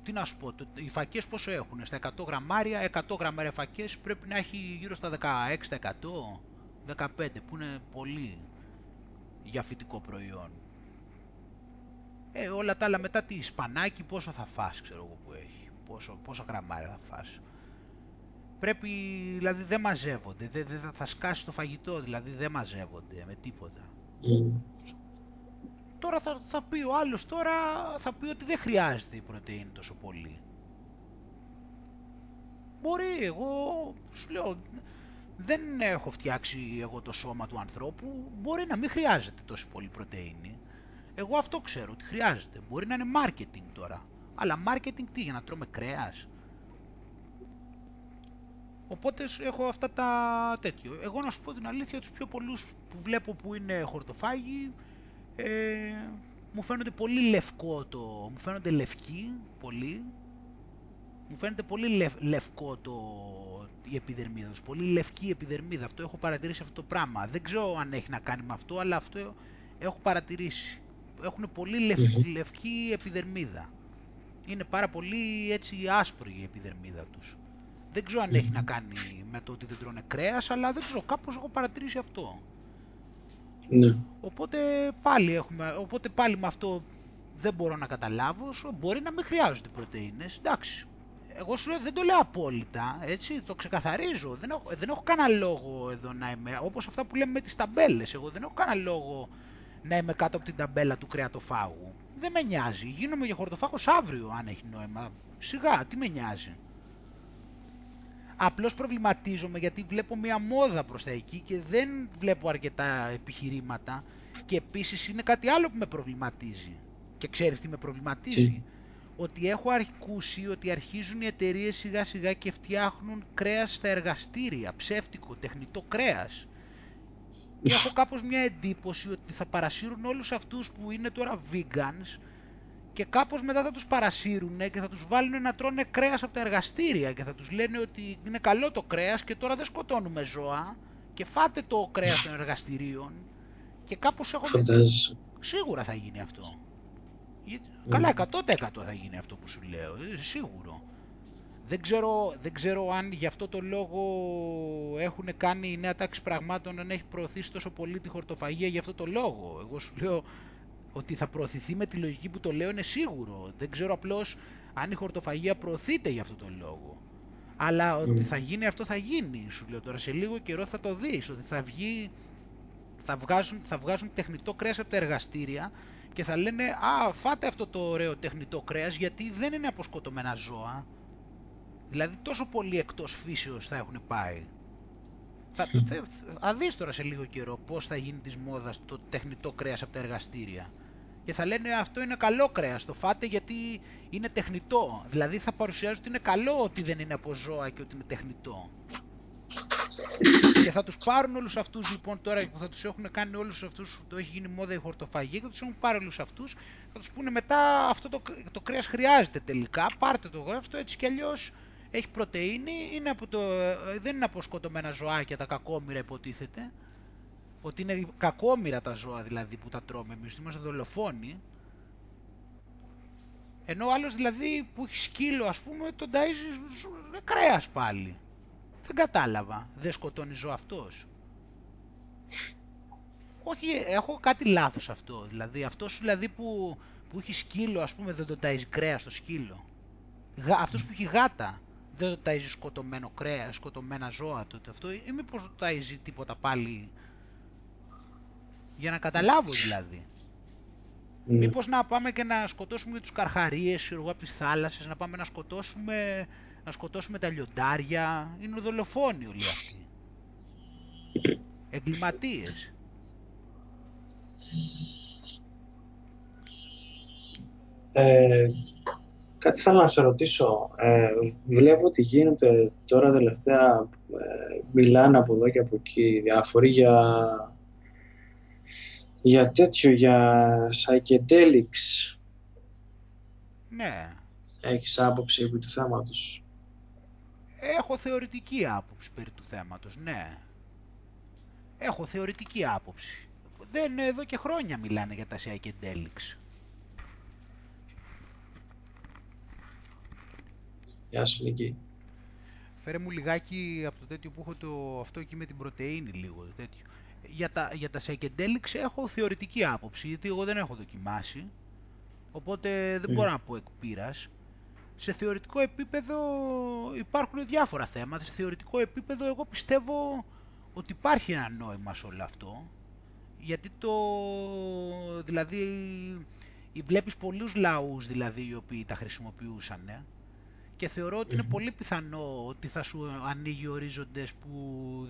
τι να σου πω, οι φακές πόσο έχουν, στα 100 γραμμάρια, 100 γραμμάρια φακές πρέπει να έχει γύρω στα 16%, 15% που είναι πολύ για φυτικό προϊόν. Ε, όλα τα άλλα μετά τη σπανάκι πόσο θα φας, ξέρω εγώ που έχει, πόσο, πόσα γραμμάρια θα φας. Πρέπει, δηλαδή δεν μαζεύονται, δεν, δεν θα σκάσει το φαγητό, δηλαδή δεν μαζεύονται με τίποτα. Τώρα θα, θα πει ο άλλος τώρα, θα πει ότι δεν χρειάζεται η πρωτεΐνη τόσο πολύ. Μπορεί, εγώ σου λέω, δεν έχω φτιάξει εγώ το σώμα του ανθρώπου, μπορεί να μην χρειάζεται τόσο πολύ πρωτεΐνη. Εγώ αυτό ξέρω ότι χρειάζεται. Μπορεί να είναι marketing τώρα. Αλλά marketing τι, για να τρώμε κρέας; Οπότε έχω αυτά τα τέτοιο. Εγώ να σου πω την αλήθεια, τους πιο πολλούς που βλέπω που είναι χορτοφάγοι, ε, μου φαίνονται πολύ λευκό το, μου φαίνονται λευκοί, πολύ. Μου φαίνεται πολύ λευκό το, η επιδερμίδα τους, πολύ λευκή επιδερμίδα. Αυτό έχω παρατηρήσει αυτό το πράγμα. Δεν ξέρω αν έχει να κάνει με αυτό, αλλά αυτό έχω παρατηρήσει. Έχουν πολύ λευκή, λευκή επιδερμίδα. Είναι πάρα πολύ έτσι άσπρη η επιδερμίδα τους. Δεν ξέρω αν έχει να κάνει με το ότι δεν τρώνε κρέας, αλλά δεν ξέρω, κάπως έχω παρατηρήσει αυτό. Ναι. Οπότε πάλι, έχουμε, οπότε πάλι με αυτό δεν μπορώ να καταλάβω, μπορεί να μην χρειάζονται πρωτεΐνες, εντάξει. Εγώ σου λέω δεν το λέω απόλυτα, έτσι, το ξεκαθαρίζω. Δεν έχω, δεν έχω κανένα λόγο εδώ να είμαι, όπως αυτά που λέμε με τις ταμπέλες, εγώ δεν έχω κανένα λόγο να είμαι κάτω από την ταμπέλα του κρεατοφάγου. Δεν με νοιάζει, γίνομαι για χορτοφάγος αύριο αν έχει νόημα. Σιγά, τι με νοιάζει. Απλώς προβληματίζομαι γιατί βλέπω μια μόδα προς τα εκεί και δεν βλέπω αρκετά επιχειρήματα και επίσης είναι κάτι άλλο που με προβληματίζει. Και ξέρεις τι με προβληματίζει; Ότι έχω ακούσει ότι αρχίζουν οι εταιρείες σιγά σιγά και φτιάχνουν κρέας στα εργαστήρια, ψεύτικο, τεχνητό κρέας. Και έχω κάπως μια εντύπωση ότι θα παρασύρουν όλους αυτούς που είναι τώρα vegans και κάπως μετά θα τους παρασύρουν και θα τους βάλουν να τρώνε κρέας από τα εργαστήρια και θα τους λένε ότι είναι καλό το κρέας και τώρα δεν σκοτώνουμε ζώα και φάτε το κρέας των εργαστηρίων και κάπως έχω... Φαντάζεσαι. Σίγουρα θα γίνει αυτό. Καλά, 100% θα γίνει αυτό που σου λέω, ε, σίγουρο. Δεν ξέρω, δεν ξέρω αν γι' αυτό το λόγο έχουν κάνει η νέα τάξη πραγμάτων αν έχει προωθήσει τόσο πολύ τη χορτοφαγία γι' αυτό το λόγο. Εγώ σου λέω ότι θα προωθηθεί με τη λογική που το λέω είναι σίγουρο. Δεν ξέρω απλώς αν η χορτοφαγία προωθείται για αυτό το λόγο. Αλλά ότι θα γίνει αυτό θα γίνει. Σου λέω τώρα σε λίγο καιρό θα το δεις. Ότι θα βγει, θα βγάζουν, θα βγάζουν τεχνητό κρέας από τα εργαστήρια και θα λένε «Α, φάτε αυτό το ωραίο τεχνητό κρέας γιατί δεν είναι αποσκοτωμένα ζώα». Δηλαδή τόσο πολύ εκτός φύσεως θα έχουν πάει. Θα, θα, θα δεις τώρα σε λίγο καιρό πώς θα γίνει της μόδας το τεχνητό κρέας από τα εργαστήρια και θα λένε αυτό είναι καλό κρέας, το φάτε γιατί είναι τεχνητό. Δηλαδή θα παρουσιάζουν ότι είναι καλό ότι δεν είναι από ζώα και ότι είναι τεχνητό. Και θα τους πάρουν όλους αυτούς λοιπόν τώρα που θα τους έχουν κάνει όλους αυτούς, το έχει γίνει μόδα η χορτοφαγή και θα τους έχουν πάρει όλους αυτούς, θα τους πούνε μετά αυτό το, το κρέας χρειάζεται τελικά, πάρτε το αυτό έτσι κι αλλιώς έχει πρωτεΐνη, είναι από το, δεν είναι από σκοτωμένα ζωάκια τα κακόμοιρα υποτίθεται, ότι είναι κακόμοιρα τα ζώα δηλαδή που τα τρώμε εμείς, είμαστε δολοφόνοι Ενώ ο άλλος δηλαδή που έχει σκύλο ας πούμε τον ταΐζει κρέας πάλι. Δεν κατάλαβα. Δεν σκοτώνει ζώο αυτός. Όχι, έχω κάτι λάθος αυτό. Δηλαδή αυτός δηλαδή που, που έχει σκύλο ας πούμε δεν τον ταΐζει κρέας στο σκύλο. Γα, αυτός που έχει γάτα δεν τον ταΐζει σκοτωμένο κρέα, σκοτωμένα ζώα τότε αυτό ή μήπως το ταΐζει τίποτα πάλι για να καταλάβω δηλαδή. Mm. Μήπως να πάμε και να σκοτώσουμε τους καρχαρίες, ξέρω από τις θάλασσες, να πάμε να σκοτώσουμε, να σκοτώσουμε τα λιοντάρια. Είναι δολοφόνοι όλοι αυτοί. Εγκληματίες. Ε, κάτι θέλω να σε ρωτήσω. Ε, βλέπω ότι γίνεται τώρα τελευταία, ε, μιλάνε από εδώ και από εκεί διάφοροι για για τέτοιο, για psychedelics. Ναι. Έχεις άποψη επί του θέματος; Έχω θεωρητική άποψη περί του θέματος, ναι. Έχω θεωρητική άποψη. Δεν εδώ και χρόνια μιλάνε για τα psychedelics. Γεια σου Νίκη. Φέρε μου λιγάκι από το τέτοιο που έχω το, αυτό εκεί με την πρωτεΐνη λίγο τέτοιο για τα, για τα psychedelics έχω θεωρητική άποψη, γιατί εγώ δεν έχω δοκιμάσει, οπότε δεν μπορώ να πω εκ Σε θεωρητικό επίπεδο υπάρχουν διάφορα θέματα. Σε θεωρητικό επίπεδο εγώ πιστεύω ότι υπάρχει ένα νόημα σε όλο αυτό. Γιατί το, δηλαδή, βλέπεις πολλούς λαούς δηλαδή οι οποίοι τα χρησιμοποιούσαν και θεωρώ ότι είναι πολύ πιθανό ότι θα σου ανοίγει ορίζοντες που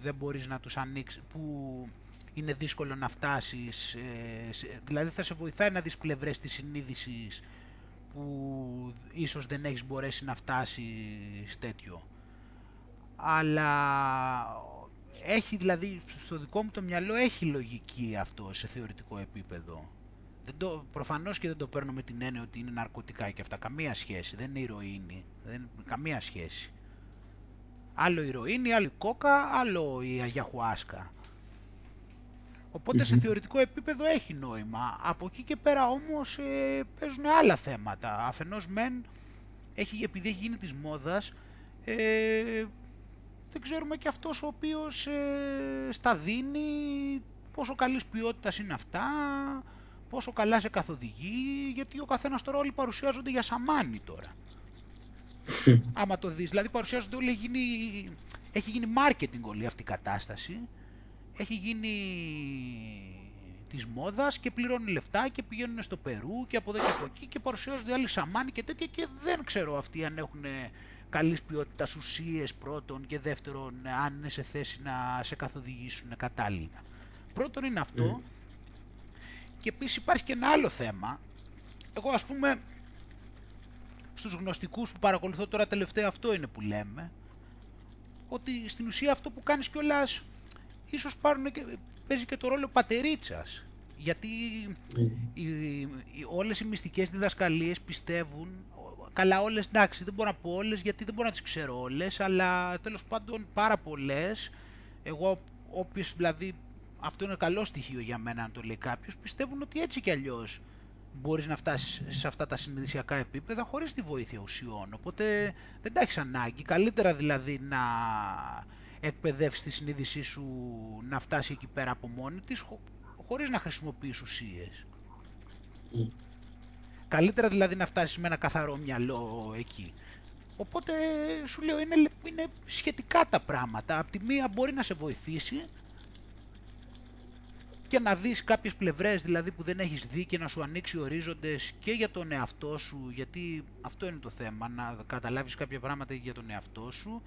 δεν μπορείς να τους ανοίξεις, που είναι δύσκολο να φτάσεις, ε, δηλαδή θα σε βοηθάει να δεις πλευρές της συνείδησης που ίσως δεν έχεις μπορέσει να φτάσεις τέτοιο. Αλλά έχει δηλαδή, στο δικό μου το μυαλό έχει λογική αυτό σε θεωρητικό επίπεδο. Δεν το, προφανώς και δεν το παίρνω με την έννοια ότι είναι ναρκωτικά και αυτά. Καμία σχέση. Δεν είναι ηρωίνη. Δεν, καμία σχέση. Άλλο ηρωίνη, άλλο η κόκα, άλλο η αγιαχουάσκα. Σε θεωρητικό επίπεδο έχει νόημα. Από εκεί και πέρα όμως ε, παίζουν άλλα θέματα. Αφενός μεν, έχει, επειδή έχει γίνει της μόδας, ε, δεν ξέρουμε και αυτός ο οποίος ε, στα δίνει, πόσο καλής ποιότητας είναι αυτά, πόσο καλά σε καθοδηγεί, γιατί ο καθένας τώρα όλοι παρουσιάζονται για σαμάνι τώρα. Άμα το δεις, δηλαδή παρουσιάζονται όλοι, γίνει, έχει γίνει marketing όλη αυτή η κατάσταση, έχει γίνει της μόδας και πληρώνουν λεφτά και πηγαίνουν στο Περού και από εδώ και από εκεί και παρουσιάζονται άλλοι σαμάνι και τέτοια και δεν ξέρω αυτοί αν έχουν καλής ποιότητας ουσίες πρώτον και δεύτερον αν είναι σε θέση να σε καθοδηγήσουν κατάλληλα. Πρώτον είναι αυτό και επίσης υπάρχει και ένα άλλο θέμα. Εγώ ας πούμε στους γνωστικούς που παρακολουθώ τώρα τελευταία αυτό είναι που λέμε ότι στην ουσία αυτό που κάνεις κιόλας ίσως πάρουν και, παίζει και το ρόλο πατερίτσας γιατί mm. οι, οι, όλες οι μυστικές διδασκαλίες πιστεύουν καλά όλες εντάξει δεν μπορώ να πω όλες γιατί δεν μπορώ να τις ξέρω όλες αλλά τέλος πάντων πάρα πολλές εγώ όποιες δηλαδή αυτό είναι καλό στοιχείο για μένα αν το λέει κάποιος, πιστεύουν ότι έτσι κι αλλιώς μπορείς να φτάσεις σε αυτά τα συνειδησιακά επίπεδα χωρίς τη βοήθεια ουσιών. Οπότε δεν τα έχεις ανάγκη. Καλύτερα δηλαδή να εκπαιδεύσει τη συνείδησή σου να φτάσει εκεί πέρα από μόνη της χω, χωρίς να χρησιμοποιείς ουσίες; Mm. Καλύτερα δηλαδή να φτάσεις με ένα καθαρό μυαλό εκεί. Οπότε σου λέω είναι, είναι σχετικά τα πράγματα. Απ' τη μία μπορεί να σε βοηθήσει και να δεις κάποιες πλευρές δηλαδή που δεν έχεις δει και να σου ανοίξει ορίζοντες και για τον εαυτό σου, γιατί αυτό είναι το θέμα, να καταλάβεις κάποια πράγματα για τον εαυτό σου,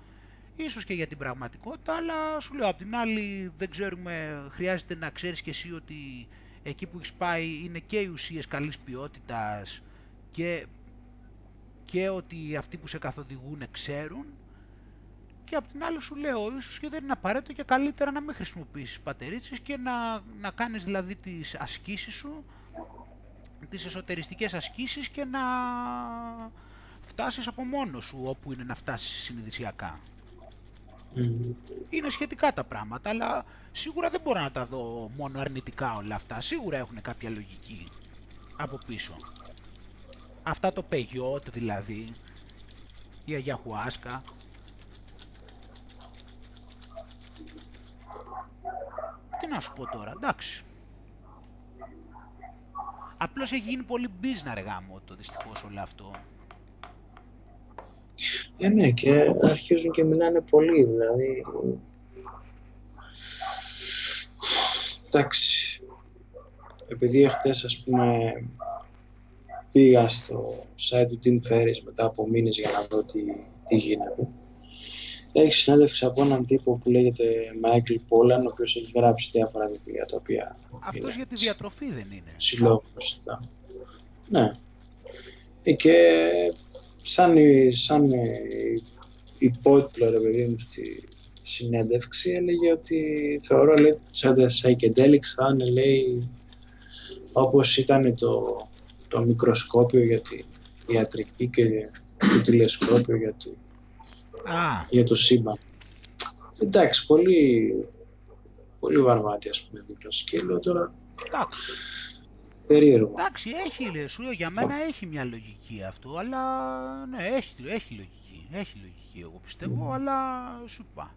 ίσως και για την πραγματικότητα, αλλά σου λέω απ' την άλλη δεν ξέρουμε, χρειάζεται να ξέρεις και εσύ ότι εκεί που έχεις πάει είναι και οι ουσίες καλής ποιότητας και, και ότι αυτοί που σε καθοδηγούν ξέρουν και απ' την άλλη σου λέω, ίσως και δεν είναι απαραίτητο και καλύτερα να μην χρησιμοποιήσεις πατερίτσες και να, να κάνεις δηλαδή τις ασκήσεις σου, τις εσωτεριστικές ασκήσεις και να φτάσεις από μόνος σου όπου είναι να φτάσεις συνειδησιακά. Είναι σχετικά τα πράγματα, αλλά σίγουρα δεν μπορώ να τα δω μόνο αρνητικά όλα αυτά. Σίγουρα έχουν κάποια λογική από πίσω. Αυτά το πεγιότ δηλαδή, η αγιαχουάσκα. Τι να σου πω τώρα, εντάξει. Απλώς έχει γίνει πολύ business ρε γάμο το δυστυχώς όλο αυτό. Ε, ναι, και αρχίζουν και μιλάνε πολύ, δηλαδή... Εντάξει, επειδή εχθές, ας πούμε, πήγα στο site του Tim Ferriss μετά από μήνες για να δω τι, τι γίνεται. Έχει συνέντευξη από έναν τύπο που λέγεται Michael Pollan, ο οποίος έχει γράψει διάφορα βιβλία τα οποία Αυτός για τη διατροφή δεν είναι. Συλλόγνωστα. Ναι. Ε, και σαν, σαν υπότιτλο ρε παιδί μου στη συνέντευξη έλεγε ότι θεωρώ λέει σαν τα psychedelics θα είναι λέει όπως ήταν το, το μικροσκόπιο για τη ιατρική και το τηλεσκόπιο για, τη, για το σύμπαν. Εντάξει, πολύ, πολύ βαρβάτη ας πούμε δίπλωση και λέω τώρα Εντάξει. Περίεργο. Εντάξει, έχει, λέει, σου λέω, για μένα έχει μια λογική αυτό, αλλά ναι, έχει, έχει λογική, έχει λογική εγώ πιστεύω, αλλά σου είπα.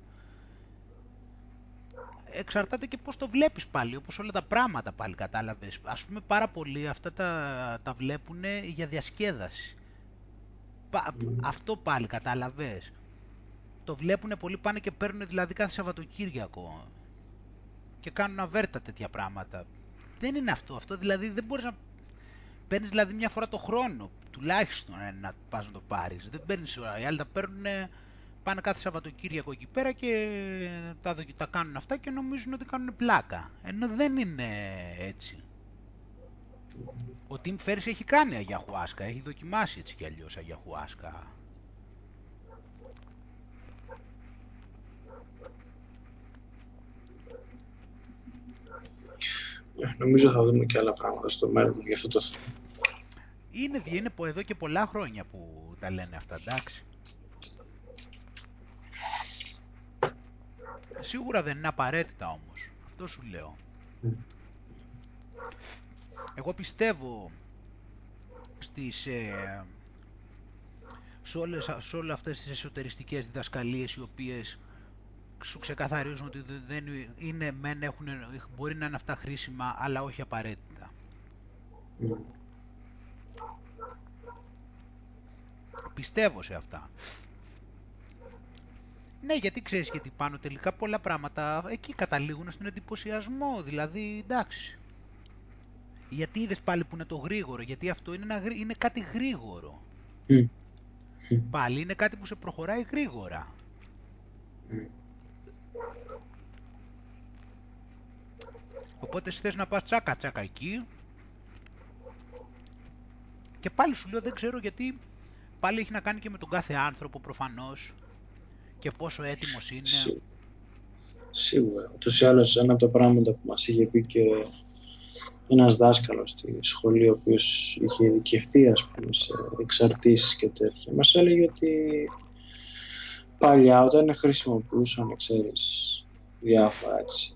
Εξαρτάται και πώς το βλέπεις πάλι, όπως όλα τα πράγματα πάλι κατάλαβες. Ας πούμε πάρα πολλοί αυτά τα, τα βλέπουν για διασκέδαση. Αυτό πάλι κατάλαβες. Το βλέπουν πολύ, πάνε και παίρνουν δηλαδή κάθε Σαββατοκύριακο και κάνουν αβέρτα τέτοια πράγματα. Δεν είναι αυτό. Αυτό δηλαδή δεν μπορείς να παίρνεις δηλαδή μια φορά το χρόνο τουλάχιστον ε, να πας να το πάρεις. Δεν παίρνεις ώρα. Οι άλλοι τα παίρνουν, πάνε κάθε Σαββατοκύριακο εκεί πέρα και τα, τα κάνουν αυτά και νομίζουν ότι κάνουν πλάκα. Ενώ δεν είναι έτσι. Ο Tim Ferriss έχει κάνει αγιαχουάσκα, έχει δοκιμάσει έτσι κι αλλιώς αγιαχουάσκα. Νομίζω θα δούμε και άλλα πράγματα στο μέλλον για αυτό το θέμα. Είναι, είναι εδώ και πολλά χρόνια που τα λένε αυτά, εντάξει. Σίγουρα δεν είναι απαραίτητα όμως. Αυτό σου λέω. Εγώ πιστεύω στις, ε, σε, όλες, σε όλες αυτές τις εσωτεριστικές διδασκαλίες οι οποίες σου ξεκαθαρίζουν ότι δεν είναι, μεν έχουν, μπορεί να είναι αυτά χρήσιμα, αλλά όχι απαραίτητα. Πιστεύω σε αυτά. Ναι, γιατί ξέρεις γιατί πάνω τελικά πολλά πράγματα εκεί καταλήγουν στον εντυπωσιασμό, δηλαδή εντάξει. Γιατί είδες πάλι που είναι το γρήγορο, γιατί αυτό είναι, ένα, είναι κάτι γρήγορο. Πάλι είναι κάτι που σε προχωράει γρήγορα. Οπότε εσύ θες να πας τσάκα τσάκα εκεί και πάλι σου λέω δεν ξέρω γιατί πάλι έχει να κάνει και με τον κάθε άνθρωπο προφανώς και πόσο έτοιμος είναι. Σί... Σίγουρα. Ούτως ή άλλως ένα από τα πράγματα που μας είχε πει και ένας δάσκαλος στη σχολή ο οποίος είχε ειδικευτεί ας πούμε σε εξαρτήσεις και τέτοια μας έλεγε ότι παλιά όταν χρησιμοποιούσαν ξέρεις διάφορα έτσι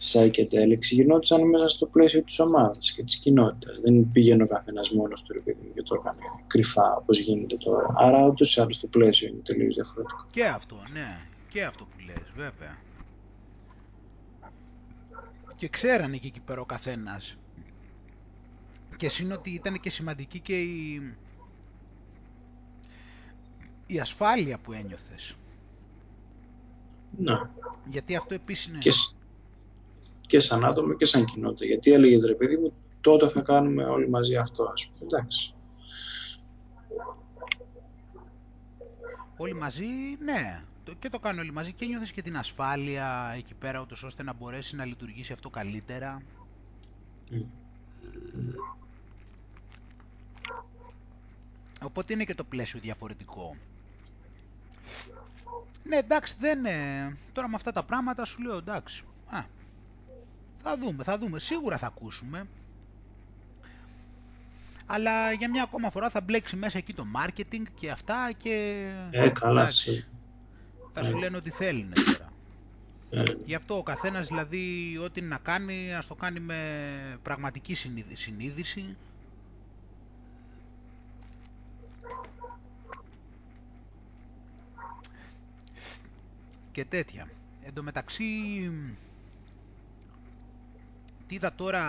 psychedelics γινόντουσαν μέσα στο πλαίσιο της ομάδας και της κοινότητας. Δεν πήγαινε ο καθένας μόνος του ρε και το έκανε κρυφά όπως γίνεται τώρα. Άρα ούτως ή άλλως το πλαίσιο είναι τελείως διαφορετικό. Και αυτό, ναι. Και αυτό που λες, βέβαια. Και ξέρανε και εκεί πέρα ο καθένας. Και σύν ότι ήταν και σημαντική και η, η ασφάλεια που ένιωθες. Να. Γιατί αυτό επίσης είναι... Και, και σαν άτομο και σαν κοινότητα. Γιατί έλεγε ρε παιδί μου, τότε θα κάνουμε όλοι μαζί αυτό, ας πούμε. Εντάξει. Όλοι μαζί, ναι. Και το κάνουν όλοι μαζί και νιώθεις και την ασφάλεια εκεί πέρα, ούτως ώστε να μπορέσει να λειτουργήσει αυτό καλύτερα. Οπότε είναι και το πλαίσιο διαφορετικό. Ναι, εντάξει, δεν είναι... Τώρα με αυτά τα πράγματα σου λέω, εντάξει. Α, θα δούμε, θα δούμε. Σίγουρα θα ακούσουμε. Αλλά για μια ακόμα φορά θα μπλέξει μέσα εκεί το marketing και αυτά και... Ε, Θα σου ε. λένε ότι θέλουν τώρα. Ε. Γι' αυτό ο καθένας δηλαδή ό,τι να κάνει ας το κάνει με πραγματική συνείδηση. Και τέτοια. Εν μεταξύ είδα τώρα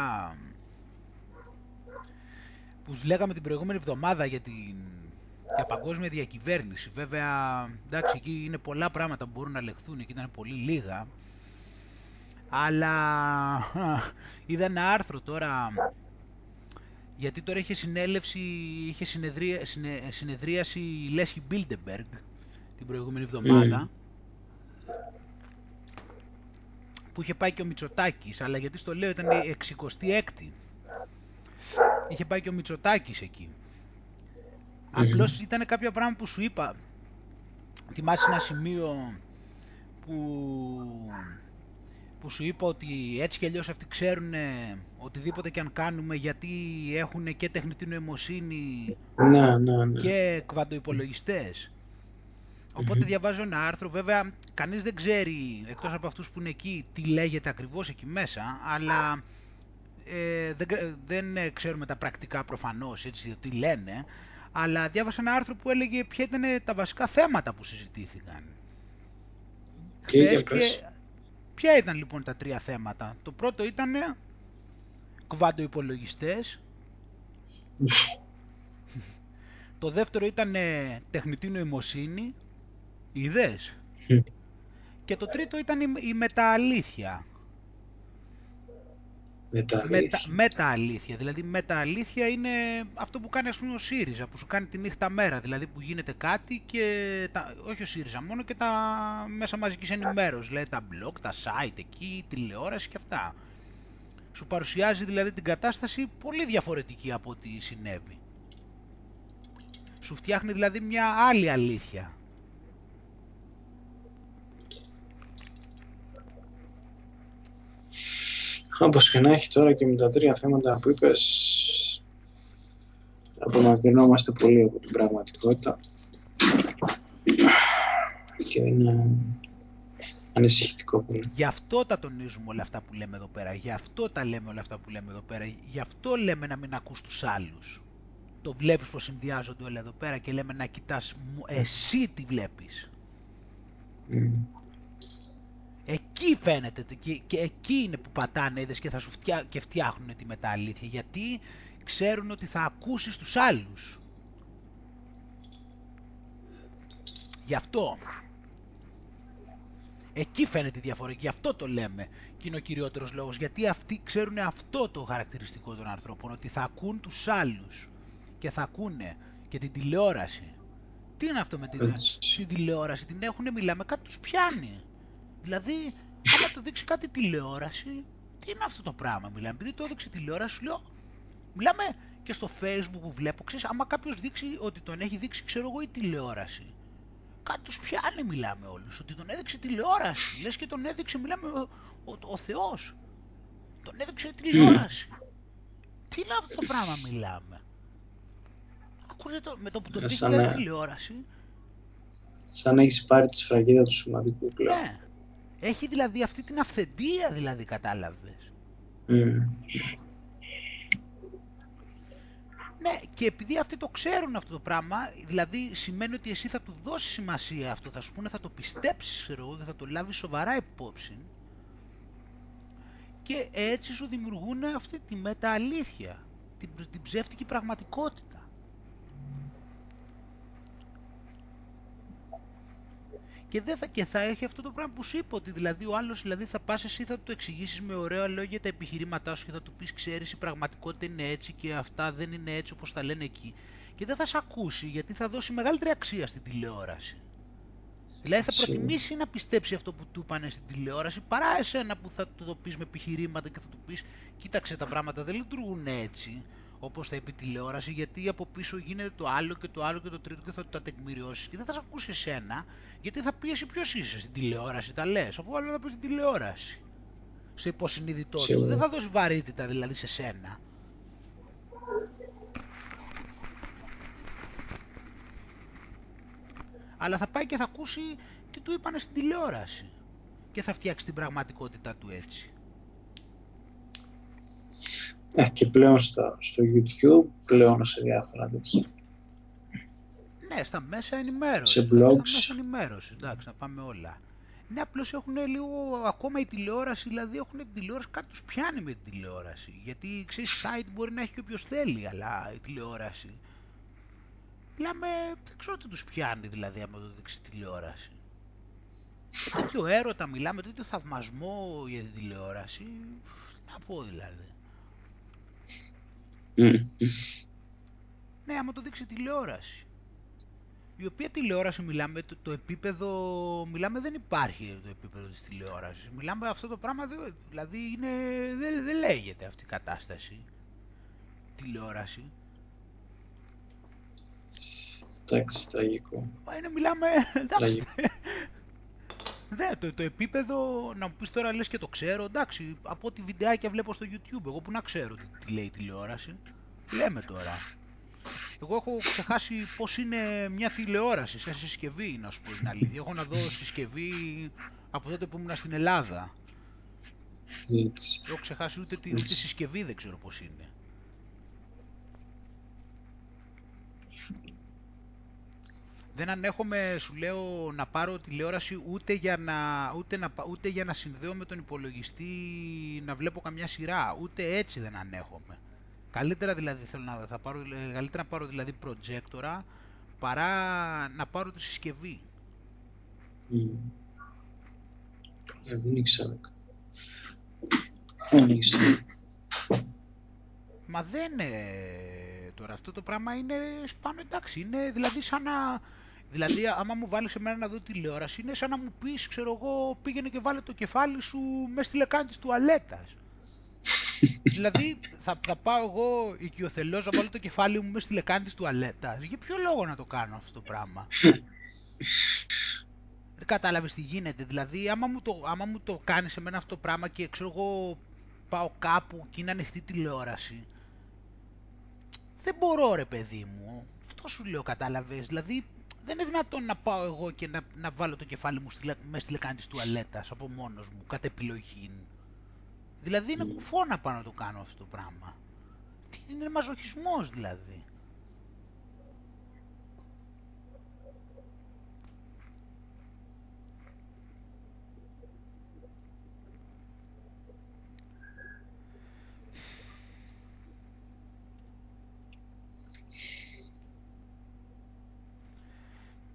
που λέγαμε την προηγούμενη εβδομάδα για την για παγκόσμια διακυβέρνηση. Βέβαια, εντάξει, εκεί είναι πολλά πράγματα που μπορούν να λεχθούν, εκεί ήταν πολύ λίγα. Αλλά (laughs) είδα ένα άρθρο τώρα, γιατί τώρα είχε συνέλευση, είχε συνεδρία, συνεδρίαση η Λέσχη Μπίλντεμπεργκ την προηγούμενη εβδομάδα, που είχε πάει και ο Μητσοτάκης, αλλά γιατί στο λέω ήταν η 66η. Είχε πάει και ο Μητσοτάκης εκεί. Απλώς ήταν κάποια πράγματα που σου είπα. Θυμάσαι ένα σημείο που, που σου είπα ότι έτσι κι αλλιώς αυτοί ξέρουν οτιδήποτε και αν κάνουμε γιατί έχουν και τεχνητή νοημοσύνη ναι, ναι, ναι. και κβαντοϋπολογιστές. Οπότε διαβάζω ένα άρθρο, βέβαια κανείς δεν ξέρει, εκτός από αυτούς που είναι εκεί, τι λέγεται ακριβώς εκεί μέσα, αλλά ε, δεν, δεν ξέρουμε τα πρακτικά προφανώς, έτσι, τι λένε, αλλά διάβασα ένα άρθρο που έλεγε ποια ήταν τα βασικά θέματα που συζητήθηκαν. Και, και ποια ήταν λοιπόν τα τρία θέματα; Το πρώτο ήταν κβαντοϋπολογιστές. το δεύτερο ήταν τεχνητή νοημοσύνη. Ιδέες. και το τρίτο ήταν η, η μετααλήθεια. Μετα, μετα-αλήθεια. Δηλαδή μετα-αλήθεια είναι αυτό που κάνει ας πούμε ο ΣΥΡΙΖΑ, που σου κάνει τη νύχτα μέρα. Δηλαδή που γίνεται κάτι και, τα, όχι ο ΣΥΡΙΖΑ, μόνο και τα μέσα μαζικής ενημέρωσης. Δηλαδή τα blog, τα site εκεί, η τηλεόραση και αυτά. Σου παρουσιάζει δηλαδή την κατάσταση πολύ διαφορετική από ό,τι συνέβη. Σου φτιάχνει δηλαδή μια άλλη αλήθεια. Όπως και να έχει τώρα και με τα τρία θέματα που είπες, απομακρυνόμαστε πολύ από την πραγματικότητα και είναι ανησυχητικό πολύ. Γι' αυτό τα τονίζουμε όλα αυτά που λέμε εδώ πέρα, γι' αυτό τα λέμε όλα αυτά που λέμε εδώ πέρα, γι' αυτό λέμε να μην ακούς τους άλλους. Το βλέπεις πως συνδυάζονται όλα εδώ πέρα και λέμε να κοιτάς εσύ τι βλέπεις. Εκεί φαίνεται και, και εκεί είναι που πατάνε είδες και θα σου φτιά, και φτιάχνουν τη μεταλήθεια γιατί ξέρουν ότι θα ακούσεις τους άλλους. Γι' αυτό. Εκεί φαίνεται η διαφορά γι' αυτό το λέμε και είναι ο κυριότερος λόγος γιατί αυτοί ξέρουν αυτό το χαρακτηριστικό των ανθρώπων ότι θα ακούν τους άλλους και θα ακούνε και την τηλεόραση. Τι είναι αυτό με την, την τηλεόραση, την έχουνε μιλάμε, κάτι τους πιάνει. Δηλαδή, άμα το δείξει κάτι τηλεόραση, τι είναι αυτό το πράγμα, μιλάμε. Επειδή το έδειξε τηλεόραση, σου λέω, μιλάμε και στο facebook που βλέπω, ξέρεις, άμα κάποιος δείξει ότι τον έχει δείξει, ξέρω εγώ, η τηλεόραση. Κάτι τους πιάνει, μιλάμε όλους, ότι τον έδειξε τηλεόραση. Λες και τον έδειξε, μιλάμε, ο, ο, ο Θεός. Τον έδειξε τηλεόραση. Τι είναι αυτό το πράγμα, μιλάμε. Ακούστε με το που τον δείξει να... τηλεόραση. Σαν να έχεις πάρει τη σφραγίδα του σημαντικού πλέον. Ναι. Έχει δηλαδή αυτή την αυθεντία δηλαδή κατάλαβες. Mm. Ναι, και επειδή αυτοί το ξέρουν αυτό το πράγμα, δηλαδή σημαίνει ότι εσύ θα του δώσεις σημασία αυτό, θα σου πούνε θα το πιστέψεις, ξέρω εγώ, και θα το λάβεις σοβαρά υπόψη. Και έτσι σου δημιουργούν αυτή τη μεταλήθεια, την, την ψεύτικη πραγματικότητα. Και, δεν θα, και θα έχει αυτό το πράγμα που σου είπα, ότι δηλαδή ο άλλος δηλαδή θα πας εσύ θα του εξηγήσεις με ωραία λόγια τα επιχειρήματά σου και θα του πεις ξέρεις η πραγματικότητα είναι έτσι και αυτά δεν είναι έτσι όπως τα λένε εκεί και δεν θα σε ακούσει γιατί θα δώσει μεγαλύτερη αξία στην τηλεόραση. Δηλαδή θα προτιμήσει να πιστέψει αυτό που του είπανε στην τηλεόραση παρά εσένα που θα του το πεις με επιχειρήματα και θα του πεις κοίταξε τα πράγματα δεν λειτουργούν έτσι όπως θα είπε τηλεόραση, γιατί από πίσω γίνεται το άλλο και το άλλο και το τρίτο και θα τα τεκμηριώσεις και δεν θα σε ακούσει εσένα, γιατί θα πει εσύ ποιος είσαι στην τηλεόραση, τα λες, αφού άλλο θα πεις στην τηλεόραση. Σε υποσυνείδητό του. Δεν θα δώσει βαρύτητα δηλαδή σε σένα. Αλλά θα πάει και θα ακούσει τι του είπανε στην τηλεόραση. Και θα φτιάξει την πραγματικότητά του έτσι. Ε, και πλέον στο, στο YouTube, πλέον σε διάφορα τέτοια. Ναι, στα μέσα ενημέρωσης. Σε blogs. Στα μέσα ενημέρωσης, εντάξει, να πάμε όλα. Ναι, απλώς έχουν λίγο ακόμα η τηλεόραση, δηλαδή έχουν την τηλεόραση, κάτι τους πιάνει με την τηλεόραση. Γιατί ξέρεις, site μπορεί να έχει και όποιος θέλει, αλλά η τηλεόραση. Μιλάμε, δεν ξέρω τι τους πιάνει δηλαδή άμα το δείξει τηλεόραση. Και τέτοιο έρωτα μιλάμε, τέτοιο θαυμασμό για την τηλεόραση. Τι να πω δηλαδή. Ναι, άμα το δείξει τηλεόραση. Η οποία τηλεόραση μιλάμε, το, το επίπεδο, μιλάμε δεν υπάρχει το επίπεδο της τηλεόρασης. Μιλάμε αυτό το πράγμα, δηλαδή είναι, δεν, δεν λέγεται αυτή η κατάσταση. Τηλεόραση. Εντάξει, τραγικό. Μα είναι, μιλάμε, εντάξει. Δε, (laughs) το, το επίπεδο, να μου πεις τώρα λες και το ξέρω, εντάξει, από ό,τι βιντεάκια βλέπω στο YouTube, εγώ που να ξέρω τι, τι λέει η τηλεόραση. Λέμε τώρα. Εγώ έχω ξεχάσει πώς είναι μια τηλεόραση σε συσκευή, να σου πω την αλήθεια. Έχω να δω συσκευή από τότε που ήμουν στην Ελλάδα. Έτσι. Έχω ξεχάσει ούτε, τη, ούτε συσκευή δεν ξέρω πώς είναι. Δεν ανέχομαι, σου λέω, να πάρω τηλεόραση ούτε για να, ούτε να, ούτε για να συνδέω με τον υπολογιστή να βλέπω καμιά σειρά. Ούτε έτσι δεν ανέχομαι. Καλύτερα δηλαδή θέλω να, θα πάρω, καλύτερα να πάρω δηλαδή προτζέκτορα παρά να πάρω τη συσκευή. Mm. δεν ήξερα. Δεν ήξερα. Μα δεν είναι τώρα αυτό το πράγμα είναι σπάνω εντάξει, είναι δηλαδή σαν να... Δηλαδή άμα μου βάλεις εμένα να δω τηλεόραση είναι σαν να μου πεις ξέρω εγώ πήγαινε και βάλε το κεφάλι σου μέσα στη λεκάνη της τουαλέτας. Δηλαδή θα, θα πάω εγώ οικειοθελώς να βάλω το κεφάλι μου μέσα στη λεκάνη της τουαλέτας. Για ποιο λόγο να το κάνω αυτό το πράγμα; Δεν κατάλαβες τι γίνεται. Δηλαδή άμα μου το, άμα μου το κάνεις εμένα αυτό το πράγμα και ξέρω εγώ πάω κάπου και είναι ανοιχτή τηλεόραση δεν μπορώ ρε παιδί μου. Αυτό σου λέω κατάλαβες. Δηλαδή δεν είναι δυνατόν να πάω εγώ και να, να βάλω το κεφάλι μου στη, μέσα στη λεκάνη της τουαλέτας από μόνος μου, κατ' επιλογή. Δηλαδή είναι κουφό να πάω να το κάνω αυτό το πράγμα. Τι είναι μαζοχισμός δηλαδή.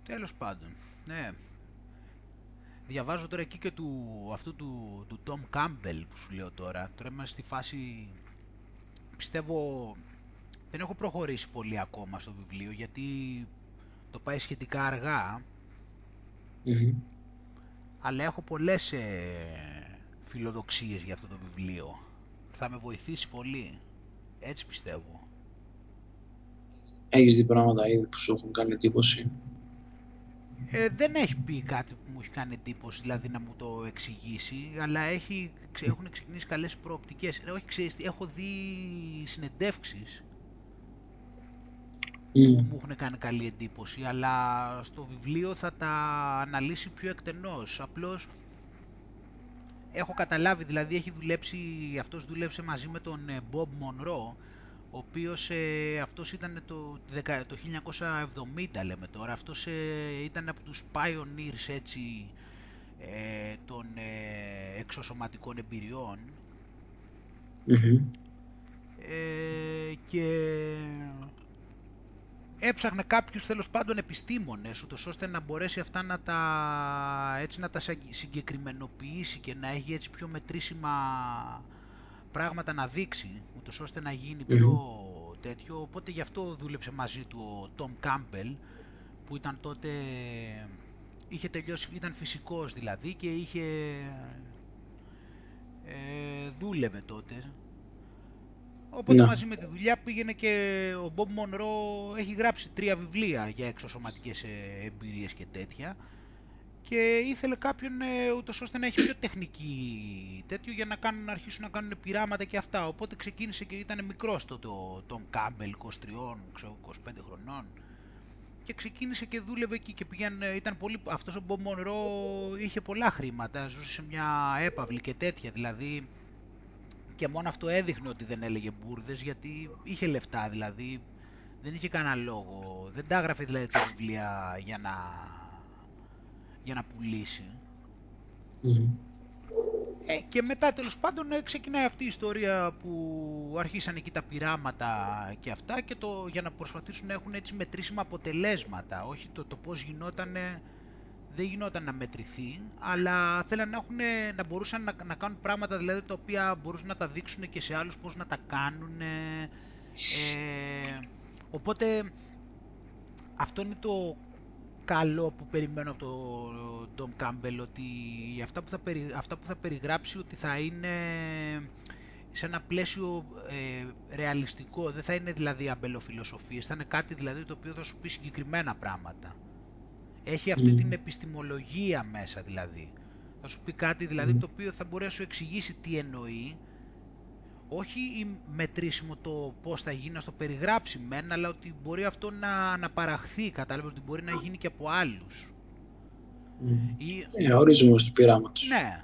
Τέλος πάντων, ναι. Διαβάζω τώρα εκεί και του, αυτού του, του Tom Campbell που σου λέω τώρα. Τώρα είμαστε στη φάση, πιστεύω, δεν έχω προχωρήσει πολύ ακόμα στο βιβλίο γιατί το πάει σχετικά αργά. Αλλά έχω πολλές ε, φιλοδοξίες για αυτό το βιβλίο. Θα με βοηθήσει πολύ. Έτσι πιστεύω. Έχεις δει πράγματα ήδη που σου έχουν κάνει εντύπωση; Ε, δεν έχει πει κάτι που μου έχει κάνει εντύπωση, δηλαδή να μου το εξηγήσει, αλλά έχει, έχουν ξεκινήσει καλές προοπτικές. Ε, όχι, ξέρεις, έχω δει συνεντεύξεις που μου έχουν κάνει καλή εντύπωση, αλλά στο βιβλίο θα τα αναλύσει πιο εκτενώς. Απλώς έχω καταλάβει, δηλαδή έχει δουλέψει, αυτός δούλεψε μαζί με τον ε, Bob Monroe, ο οποίος ε, αυτός ήταν το, το 1970 λέμε τώρα, αυτός ε, ήταν από τους pioneers έτσι ε, των ε, εξωσωματικών εμπειριών. Ε, και έψαχνε κάποιους τέλος πάντων επιστήμονες ούτως ώστε να μπορέσει αυτά να τα, έτσι, να τα συγκεκριμενοποιήσει και να έχει έτσι πιο μετρήσιμα πράγματα να δείξει, ούτως ώστε να γίνει πιο τέτοιο. Οπότε γι' αυτό δούλεψε μαζί του ο Τομ Κάμπελ, που ήταν τότε, είχε τελειώσει, ήταν φυσικός δηλαδή και είχε, ε, δούλευε τότε. Οπότε μαζί με τη δουλειά πήγαινε και ο Μπομπ Μονρό έχει γράψει τρία βιβλία για εξωσωματικές ε, εμπειρίες και τέτοια και ήθελε κάποιον ε, ούτως ώστε να έχει πιο τεχνική τέτοιο για να, κάνουν, να αρχίσουν να κάνουν πειράματα και αυτά. Οπότε ξεκίνησε και ήταν μικρός τότε ο Τομ Κάμπελ, 23, ξέρω, 25 χρονών. Και ξεκίνησε και δούλευε εκεί και πήγαινε, ήταν πολύ, αυτός ο Μπομπ Μονρό είχε πολλά χρήματα, ζούσε σε μια έπαυλη και τέτοια, δηλαδή και μόνο αυτό έδειχνε ότι δεν έλεγε μπουρδες γιατί είχε λεφτά δηλαδή, δεν είχε κανένα λόγο, δεν τα έγραφε δηλαδή τα βιβλία για να για να πουλήσει. Ε, και μετά τέλος πάντων ε, ξεκινάει αυτή η ιστορία που αρχίσαν εκεί τα πειράματα και αυτά και το, για να προσπαθήσουν να έχουν έτσι μετρήσιμα αποτελέσματα. Όχι το, το πώς γινόταν, δεν γινόταν να μετρηθεί, αλλά θέλαν να, έχουν, να μπορούσαν να, να κάνουν πράγματα δηλαδή τα οποία μπορούσαν να τα δείξουν και σε άλλους πώς να τα κάνουν. Ε, οπότε αυτό είναι το καλό που περιμένω από τον Ντόμ Κάμπελ ότι αυτά που, θα αυτά που θα περιγράψει ότι θα είναι σε ένα πλαίσιο ε, ρεαλιστικό, δεν θα είναι δηλαδή αμπελοφιλοσοφίες, θα είναι κάτι δηλαδή το οποίο θα σου πει συγκεκριμένα πράγματα. Έχει αυτή την επιστημολογία μέσα δηλαδή. Θα σου πει κάτι δηλαδή το οποίο θα μπορεί να σου εξηγήσει τι εννοεί όχι μετρήσιμο το πώς θα γίνει, να στο περιγράψει μεν, αλλά ότι μπορεί αυτό να, να παραχθεί, κατάλαβες ότι μπορεί να γίνει και από άλλους. Mm. Ή... Ε, ορισμός του πειράματος. Ναι.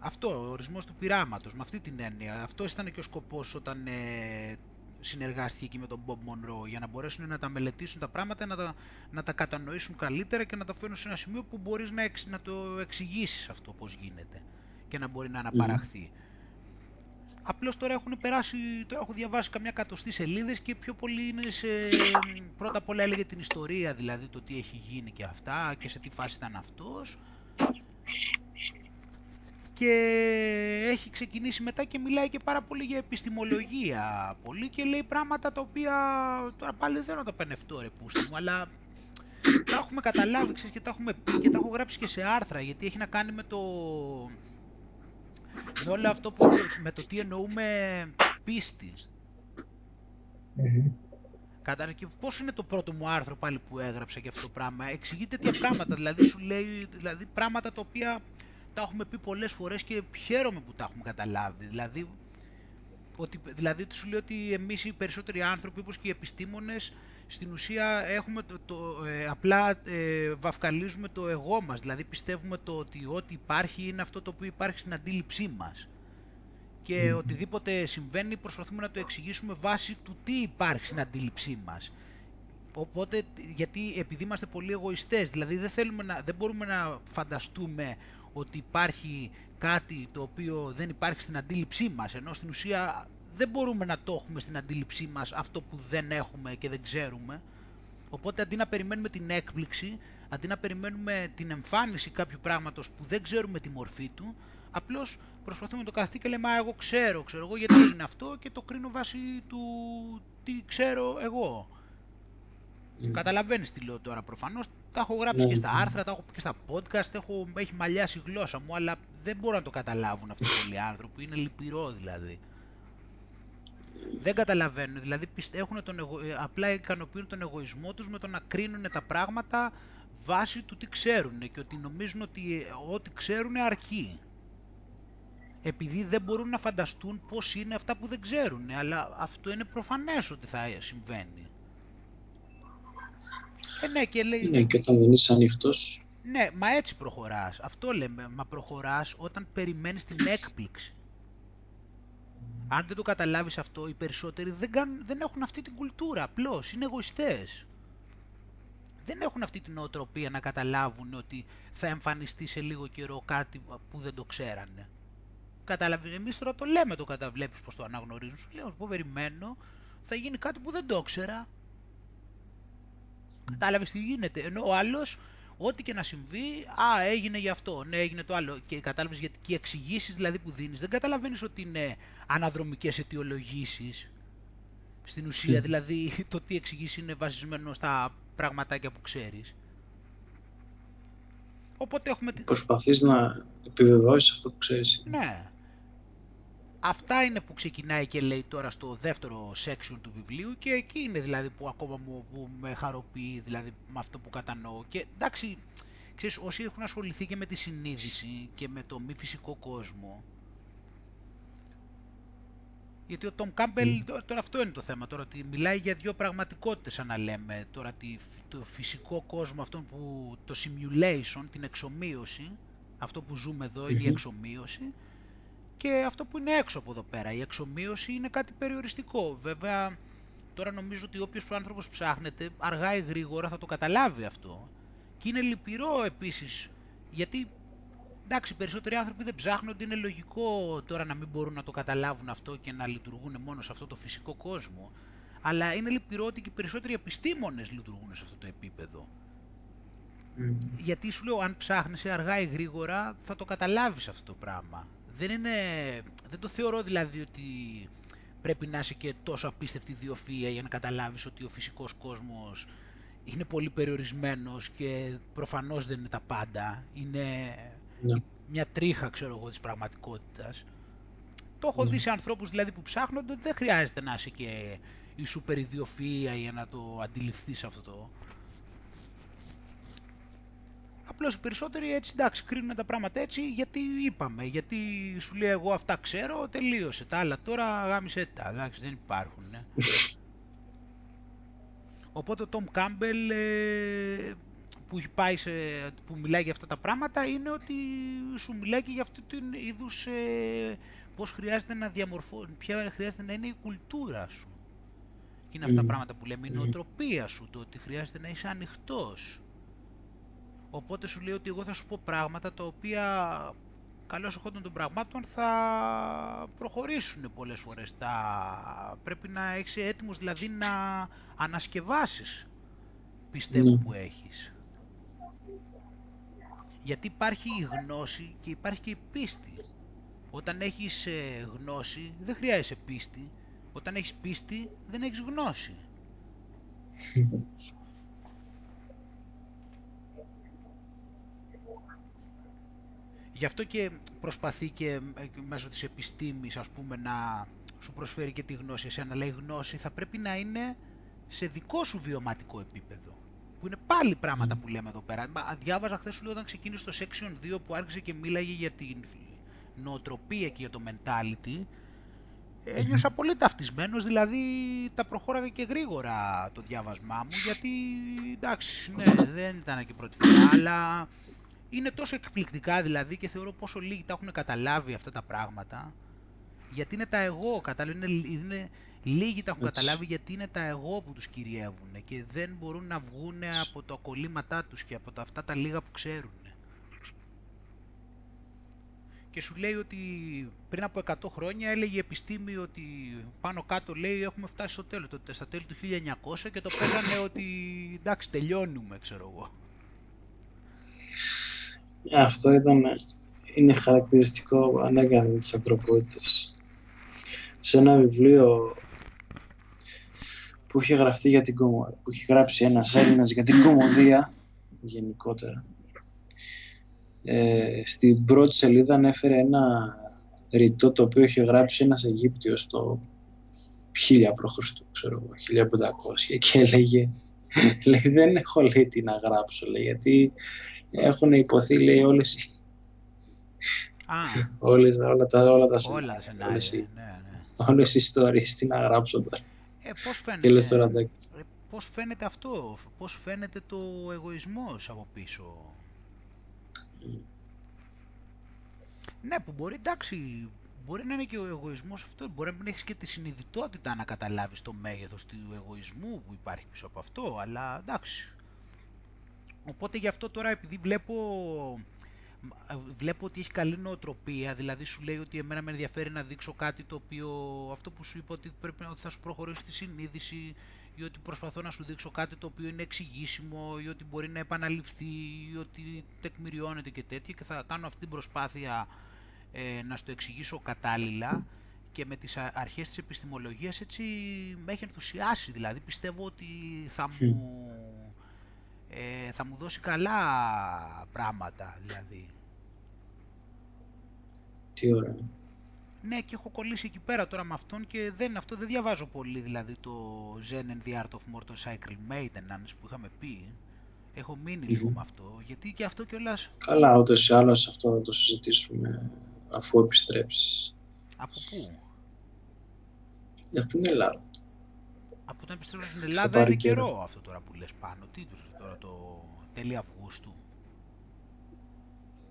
Αυτό, ο ορισμός του πειράματος, με αυτή την έννοια. Αυτό ήταν και ο σκοπός όταν ε, συνεργάστηκε εκεί με τον Bob Monroe, για να μπορέσουν να τα μελετήσουν τα πράγματα, να τα, να τα κατανοήσουν καλύτερα και να τα φέρουν σε ένα σημείο που μπορείς να, να το εξηγήσεις αυτό πώς γίνεται και να μπορεί να αναπαραχθεί. Απλώς τώρα έχουν περάσει, τώρα έχω διαβάσει καμιά κατοστή σελίδες και πιο πολύ είναι σε... Πρώτα απ' όλα έλεγε την ιστορία, δηλαδή το τι έχει γίνει και αυτά και σε τι φάση ήταν αυτός. Και έχει ξεκινήσει μετά και μιλάει και πάρα πολύ για επιστημολογία πολύ και λέει πράγματα τα οποία τώρα πάλι δεν θέλω να τα πενευτώ ρε πούστη μου, αλλά τα έχουμε καταλάβει ξέρεις, και τα έχουμε πει και τα έχω γράψει και σε άρθρα γιατί έχει να κάνει με το με όλο αυτό που, με το τι εννοούμε πίστη. Mm-hmm. και πώς είναι το πρώτο μου άρθρο πάλι που έγραψα και αυτό το πράγμα. Εξηγεί τέτοια πράγματα, δηλαδή σου λέει δηλαδή, πράγματα τα οποία τα έχουμε πει πολλές φορές και χαίρομαι που τα έχουμε καταλάβει. Δηλαδή, ότι, δηλαδή σου λέει ότι εμείς οι περισσότεροι άνθρωποι, όπως και οι επιστήμονες, στην ουσία έχουμε το, το ε, απλά ε, βαφκαλίζουμε το εγώ μας, δηλαδή πιστεύουμε το ότι ό,τι υπάρχει είναι αυτό το οποίο υπάρχει στην αντίληψή μας. Και οτιδήποτε συμβαίνει προσπαθούμε να το εξηγήσουμε βάσει του τι υπάρχει στην αντίληψή μας. Οπότε, γιατί επειδή είμαστε πολύ εγωιστές, δηλαδή δεν, θέλουμε να, δεν μπορούμε να φανταστούμε ότι υπάρχει κάτι το οποίο δεν υπάρχει στην αντίληψή μας, ενώ στην ουσία δεν μπορούμε να το έχουμε στην αντίληψή μας αυτό που δεν έχουμε και δεν ξέρουμε. Οπότε αντί να περιμένουμε την έκπληξη, αντί να περιμένουμε την εμφάνιση κάποιου πράγματος που δεν ξέρουμε τη μορφή του, απλώς προσπαθούμε να το καθιστεί και λέμε «Α, εγώ ξέρω, ξέρω εγώ γιατί είναι αυτό» και το κρίνω βάσει του τι ξέρω εγώ. Mm. Καταλαβαίνεις τι λέω τώρα προφανώς. Τα έχω γράψει και στα άρθρα, τα έχω και στα podcast, έχω, έχει μαλλιάσει η γλώσσα μου, αλλά δεν μπορούν να το καταλάβουν αυτοί πολλοί άνθρωποι, είναι λυπηρό δηλαδή δεν καταλαβαίνουν, δηλαδή έχουν τον εγω... Ε, απλά ικανοποιούν τον εγωισμό τους με το να κρίνουν τα πράγματα βάσει του τι ξέρουν και ότι νομίζουν ότι ε, ό,τι ξέρουν αρκεί. Επειδή δεν μπορούν να φανταστούν πώς είναι αυτά που δεν ξέρουν, αλλά αυτό είναι προφανές ότι θα συμβαίνει. Ε, ναι, και λέει... Ναι, και όταν δεν είσαι ανοιχτός... Ναι, μα έτσι προχωράς. Αυτό λέμε, μα προχωράς όταν περιμένεις την έκπληξη. Αν δεν το καταλάβεις αυτό, οι περισσότεροι δεν, δεν έχουν αυτή την κουλτούρα, απλώς, είναι εγωιστές. Δεν έχουν αυτή την οτροπία να καταλάβουν ότι θα εμφανιστεί σε λίγο καιρό κάτι που δεν το ξέρανε. Καταλαβαίνεις, εμείς τώρα το λέμε το καταβλέπεις πως το αναγνωρίζουν. Σου λέω, πω περιμένω, θα γίνει κάτι που δεν το ήξερα. Κατάλαβες τι γίνεται. Ενώ ο άλλος Ό,τι και να συμβεί, α, έγινε γι' αυτό, ναι, έγινε το άλλο. Και κατάλαβες γιατί και οι εξηγήσεις δηλαδή που δίνεις, δεν καταλαβαίνεις ότι είναι αναδρομικές αιτιολογήσεις. Στην ουσία, δηλαδή, το τι εξηγήσεις είναι βασισμένο στα πραγματάκια που ξέρεις. Οπότε έχουμε... Προσπαθείς να επιβεβαιώσεις αυτό που ξέρεις. Ναι. Αυτά είναι που ξεκινάει και λέει τώρα στο δεύτερο section του βιβλίου και εκεί είναι δηλαδή που ακόμα μου, που με χαροποιεί δηλαδή με αυτό που κατανοώ. Και εντάξει, ξέρεις, όσοι έχουν ασχοληθεί και με τη συνείδηση και με το μη φυσικό κόσμο γιατί ο Τόμ Κάμπελ, τώρα αυτό είναι το θέμα, τώρα ότι μιλάει για δύο πραγματικότητες σαν να λέμε, τώρα το φυσικό κόσμο, αυτό που, το simulation, την εξομοίωση, αυτό που ζούμε εδώ είναι η εξομοίωση και αυτό που είναι έξω από εδώ πέρα. Η εξομοίωση είναι κάτι περιοριστικό. Βέβαια, τώρα νομίζω ότι όποιος άνθρωπος ψάχνεται, αργά ή γρήγορα θα το καταλάβει αυτό. Και είναι λυπηρό επίσης, γιατί εντάξει, οι περισσότεροι άνθρωποι δεν ψάχνονται, είναι λογικό τώρα να μην μπορούν να το καταλάβουν αυτό και να λειτουργούν μόνο σε αυτό το φυσικό κόσμο. Αλλά είναι λυπηρό ότι και οι περισσότεροι επιστήμονες λειτουργούν σε αυτό το επίπεδο. Γιατί σου λέω, αν ψάχνεσαι αργά ή γρήγορα, θα το καταλάβεις αυτό το πράγμα. Δεν, είναι, δεν το θεωρώ δηλαδή ότι πρέπει να είσαι και τόσο απίστευτη ιδιοφυΐα για να καταλάβεις ότι ο φυσικός κόσμος είναι πολύ περιορισμένος και προφανώς δεν είναι τα πάντα. Είναι Ναι. μια τρίχα, ξέρω εγώ, της πραγματικότητας. Το έχω Ναι. δει σε ανθρώπους δηλαδή που ψάχνονται, δεν χρειάζεται να είσαι και η σούπερ ιδιοφυΐα για να το αντιληφθείς αυτό. Απλώς οι περισσότεροι έτσι εντάξει κρίνουν τα πράγματα έτσι γιατί είπαμε, γιατί σου λέει εγώ αυτά ξέρω, τελείωσε. Τα άλλα τώρα γάμισε τα, εντάξει δεν υπάρχουν. ναι. (laughs) Οπότε ο Τόμ Κάμπελ ε, που, έχει πάει σε, που μιλάει για αυτά τα πράγματα είναι ότι σου μιλάει και για αυτού του είδους ε, πώς χρειάζεται να διαμορφώ, ποια χρειάζεται να είναι η κουλτούρα σου. Και είναι αυτά τα Μμμ. πράγματα που λέμε, η Μμμ. νοοτροπία σου, το ότι χρειάζεται να είσαι ανοιχτός. Οπότε σου λέει ότι εγώ θα σου πω πράγματα τα οποία καλώς εχόντων των πραγμάτων θα προχωρήσουν πολλές φορές. Τα... Πρέπει να έχεις έτοιμος δηλαδή να ανασκευάσεις πιστεύω Ναι. που έχεις. Γιατί υπάρχει η γνώση και υπάρχει και η πίστη. Όταν έχεις ε, γνώση δεν χρειάζεσαι πίστη. Όταν έχεις πίστη δεν έχεις γνώση. (laughs) Γι' αυτό και προσπαθεί και ε, μέσω της επιστήμης ας πούμε να σου προσφέρει και τη γνώση εσένα, αλλά η γνώση θα πρέπει να είναι σε δικό σου βιωματικό επίπεδο. Που είναι πάλι πράγματα που λέμε εδώ πέρα. Μα, Διάβαζα χθες σου λέω όταν ξεκίνησε το section 2 που άρχισε και μίλαγε για την νοοτροπία και για το mentality. Ένιωσα πολύ ταυτισμένος, δηλαδή τα προχώραγα και γρήγορα το διάβασμά μου, γιατί εντάξει, ναι, δεν ήταν και πρώτη φορά, αλλά είναι τόσο εκπληκτικά δηλαδή και θεωρώ πόσο λίγοι τα έχουν καταλάβει αυτά τα πράγματα. Γιατί είναι τα εγώ, κατάλαβε, είναι, είναι, λίγοι τα έχουν Έτσι. καταλάβει γιατί είναι τα εγώ που τους κυριεύουν και δεν μπορούν να βγουν από τα κολλήματά τους και από τα, αυτά τα λίγα που ξέρουν. Και σου λέει ότι πριν από 100 χρόνια έλεγε η επιστήμη ότι πάνω κάτω λέει έχουμε φτάσει στο τέλος, το- στα τέλη του 1900 και το παίζανε ότι εντάξει τελειώνουμε ξέρω εγώ. Αυτό ήταν, είναι χαρακτηριστικό ανέκαθεν της ανθρωπότητας. Σε ένα βιβλίο που είχε γραφτεί για την κομμω... που είχε γράψει ένας Έλληνας για την κομμωδία γενικότερα ε, στην πρώτη σελίδα ανέφερε ένα ρητό το οποίο είχε γράψει ένας Αιγύπτιος το 1000 π.Χ. ξέρω εγώ, 1500 και έλεγε λέει, δεν έχω λέει τι να γράψω λέει, γιατί έχουν υποθεί λέει όλες οι Α, όλες, όλα, τα, όλα τα όλα τα σενάρια, όλες, σενάρια, οι, ναι, ναι. όλες οι ιστορίες, τι να γράψω τώρα. Ε, πώς Και λες τώρα, φαίνεται, εντάξει, ε, πώς φαίνεται αυτό, πώς φαίνεται το εγωισμός από πίσω; Ναι, που μπορεί, εντάξει, μπορεί να είναι και ο εγωισμός αυτό, μπορεί να μην έχεις και τη συνειδητότητα να καταλάβεις το μέγεθος του εγωισμού που υπάρχει πίσω από αυτό, αλλά εντάξει. Οπότε γι' αυτό τώρα επειδή βλέπω, ε, βλέπω ότι έχει καλή νοοτροπία, δηλαδή σου λέει ότι εμένα με ενδιαφέρει να δείξω κάτι το οποίο, αυτό που σου είπα ότι πρέπει να ότι θα σου προχωρήσει τη συνείδηση ή ότι προσπαθώ να σου δείξω κάτι το οποίο είναι εξηγήσιμο ή ότι μπορεί να επαναληφθεί ή ότι τεκμηριώνεται και τέτοια και θα κάνω αυτή την προσπάθεια ε, να στο εξηγήσω κατάλληλα και με τις α- αρχές της επιστημολογίας έτσι με έχει ενθουσιάσει δηλαδή πιστεύω ότι θα μου ε, θα μου δώσει καλά πράγματα δηλαδή τι ωραία. ναι και έχω κολλήσει εκεί πέρα τώρα με αυτόν και δεν, αυτό δεν διαβάζω πολύ δηλαδή το Zen and the Art of Motorcycle Maintenance που είχαμε πει έχω μείνει λίγο Μμμ. με αυτό γιατί και αυτό κιόλας Καλά, ούτως ή άλλως αυτό θα το συζητήσουμε αφού επιστρέψεις. από πού; Από την Ελλάδα. Από όταν επιστρέψω στην Θα Ελλάδα πάρει είναι καιρό. καιρό αυτό τώρα που λες πάνω. Τι τους τώρα το τέλη Αυγούστου.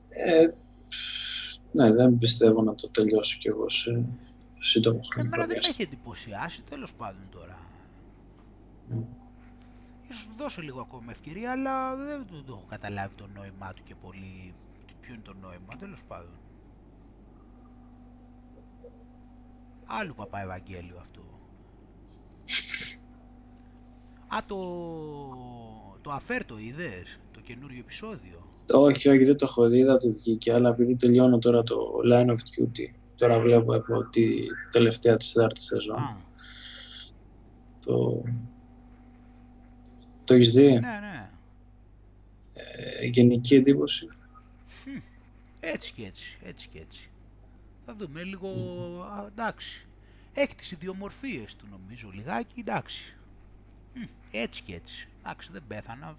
Ε, ναι, δεν πιστεύω να το τελειώσω κι εγώ σε σύντομο χρονικό Εμένα δεν με έχει διάστημα. εντυπωσιάσει τέλος πάντων τώρα. Μμ. Ίσως του δώσω λίγο ακόμα ευκαιρία, αλλά δεν του το έχω καταλάβει το νόημά του και πολύ. ποιο είναι το νόημα, τέλος πάντων. Άλλου παπά Ευαγγέλιο αυτό. Α, το, το αφέρ το είδες, το καινούριο επεισόδιο; Όχι, όχι, δεν το έχω δει, δεν το βγήκε, αλλά επειδή τελειώνω τώρα το Line of Duty, τώρα βλέπω από τη, τη τελευταία της τέταρτη σεζόν. Α, Το, το έχεις δει, ναι, ναι. ε, γενική εντύπωση. Έτσι και έτσι, έτσι και έτσι. Θα δούμε λίγο, α, εντάξει. Έχει τις ιδιομορφίες του νομίζω λιγάκι, εντάξει. Μμ, Έτσι και έτσι. Εντάξει, δεν πέθανα.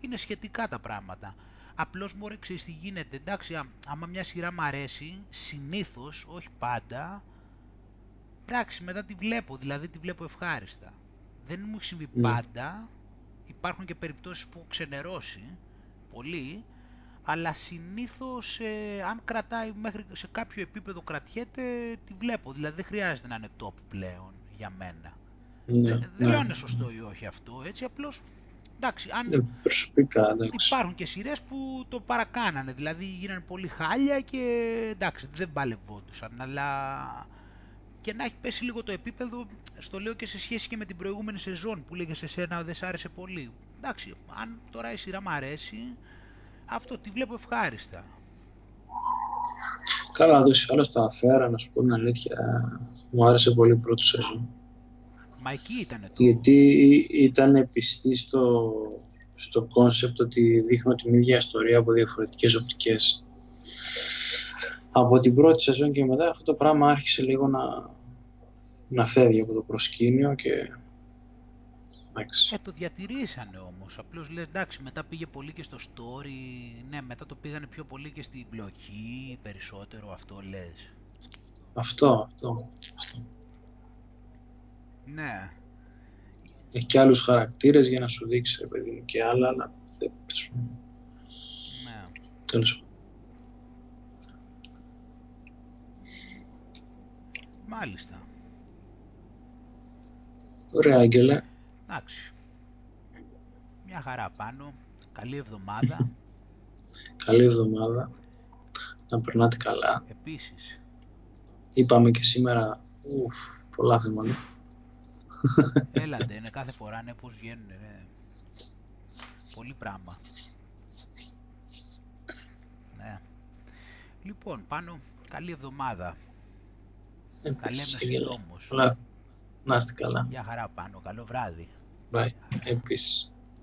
Είναι σχετικά τα πράγματα. Απλώς μωρέ ξέρεις τι γίνεται. Εντάξει, α- άμα μια σειρά μ' αρέσει, συνήθως, όχι πάντα, εντάξει, μετά τη βλέπω, δηλαδή τη βλέπω ευχάριστα. Δεν μου έχει συμβεί Ναι. πάντα. Υπάρχουν και περιπτώσεις που έχω ξενερώσει, πολύ, αλλά συνήθως ε, αν κρατάει μέχρι σε κάποιο επίπεδο κρατιέται, τη βλέπω. Δηλαδή δεν χρειάζεται να είναι top πλέον για μένα. Ναι, Δεν, δεν ναι. λέω αν είναι σωστό ή όχι αυτό, έτσι απλώς, εντάξει, αν Ε, προσωπικά, εντάξει. υπάρχουν και σειρές που το παρακάνανε, δηλαδή γίνανε πολύ χάλια και εντάξει, δεν παλευόντουσαν, αλλά και να έχει πέσει λίγο το επίπεδο, στο λέω και σε σχέση και με την προηγούμενη σεζόν που λέγε σε σένα δεν σ' άρεσε πολύ. Εντάξει, αν τώρα η σειρά μου αρέσει, αυτό τη βλέπω ευχάριστα. Καλά, δώσει άλλο το Affair, να σου πω την αλήθεια. Μου άρεσε πολύ η πρώτη σεζόν. Μα εκεί ήταν το... Γιατί ήταν πιστή στο, στο concept ότι δείχνω την ίδια ιστορία από διαφορετικές οπτικές. Από την πρώτη σεζόν και μετά αυτό το πράγμα άρχισε λίγο να, να φεύγει από το προσκήνιο και... Εντάξει. Ε, το διατηρήσανε όμως. Απλώς λες, εντάξει, μετά πήγε πολύ και στο story. Ναι, μετά το πήγανε πιο πολύ και στην πλοκή, περισσότερο αυτό λες. Αυτό, αυτό. αυτό. Ναι. Έχει και άλλους χαρακτήρες για να σου δείξει, ρε παιδί μου, και άλλα, αλλά δεν, τέλος πάντων. Ναι. τέλος πάντων. Μάλιστα. Ωραία, Άγγελε. Εντάξει. Μια χαρά πάνω. Καλή εβδομάδα. (clears throat) Καλή εβδομάδα. Να περνάτε καλά. Επίσης. Είπαμε και σήμερα, ουφ, πολλά θέματα. (laughs) Έλατε, είναι κάθε φορά, ναι, πώς βγαίνουν, ναι. Πολύ πράγμα. Ναι. Λοιπόν, πάνω, καλή εβδομάδα. Τα λέμε Επίσης, Άγγελε. συντόμως. Πολλά. Να είστε καλά. Γεια χαρά πάνω, καλό βράδυ. Bye. Επίσης.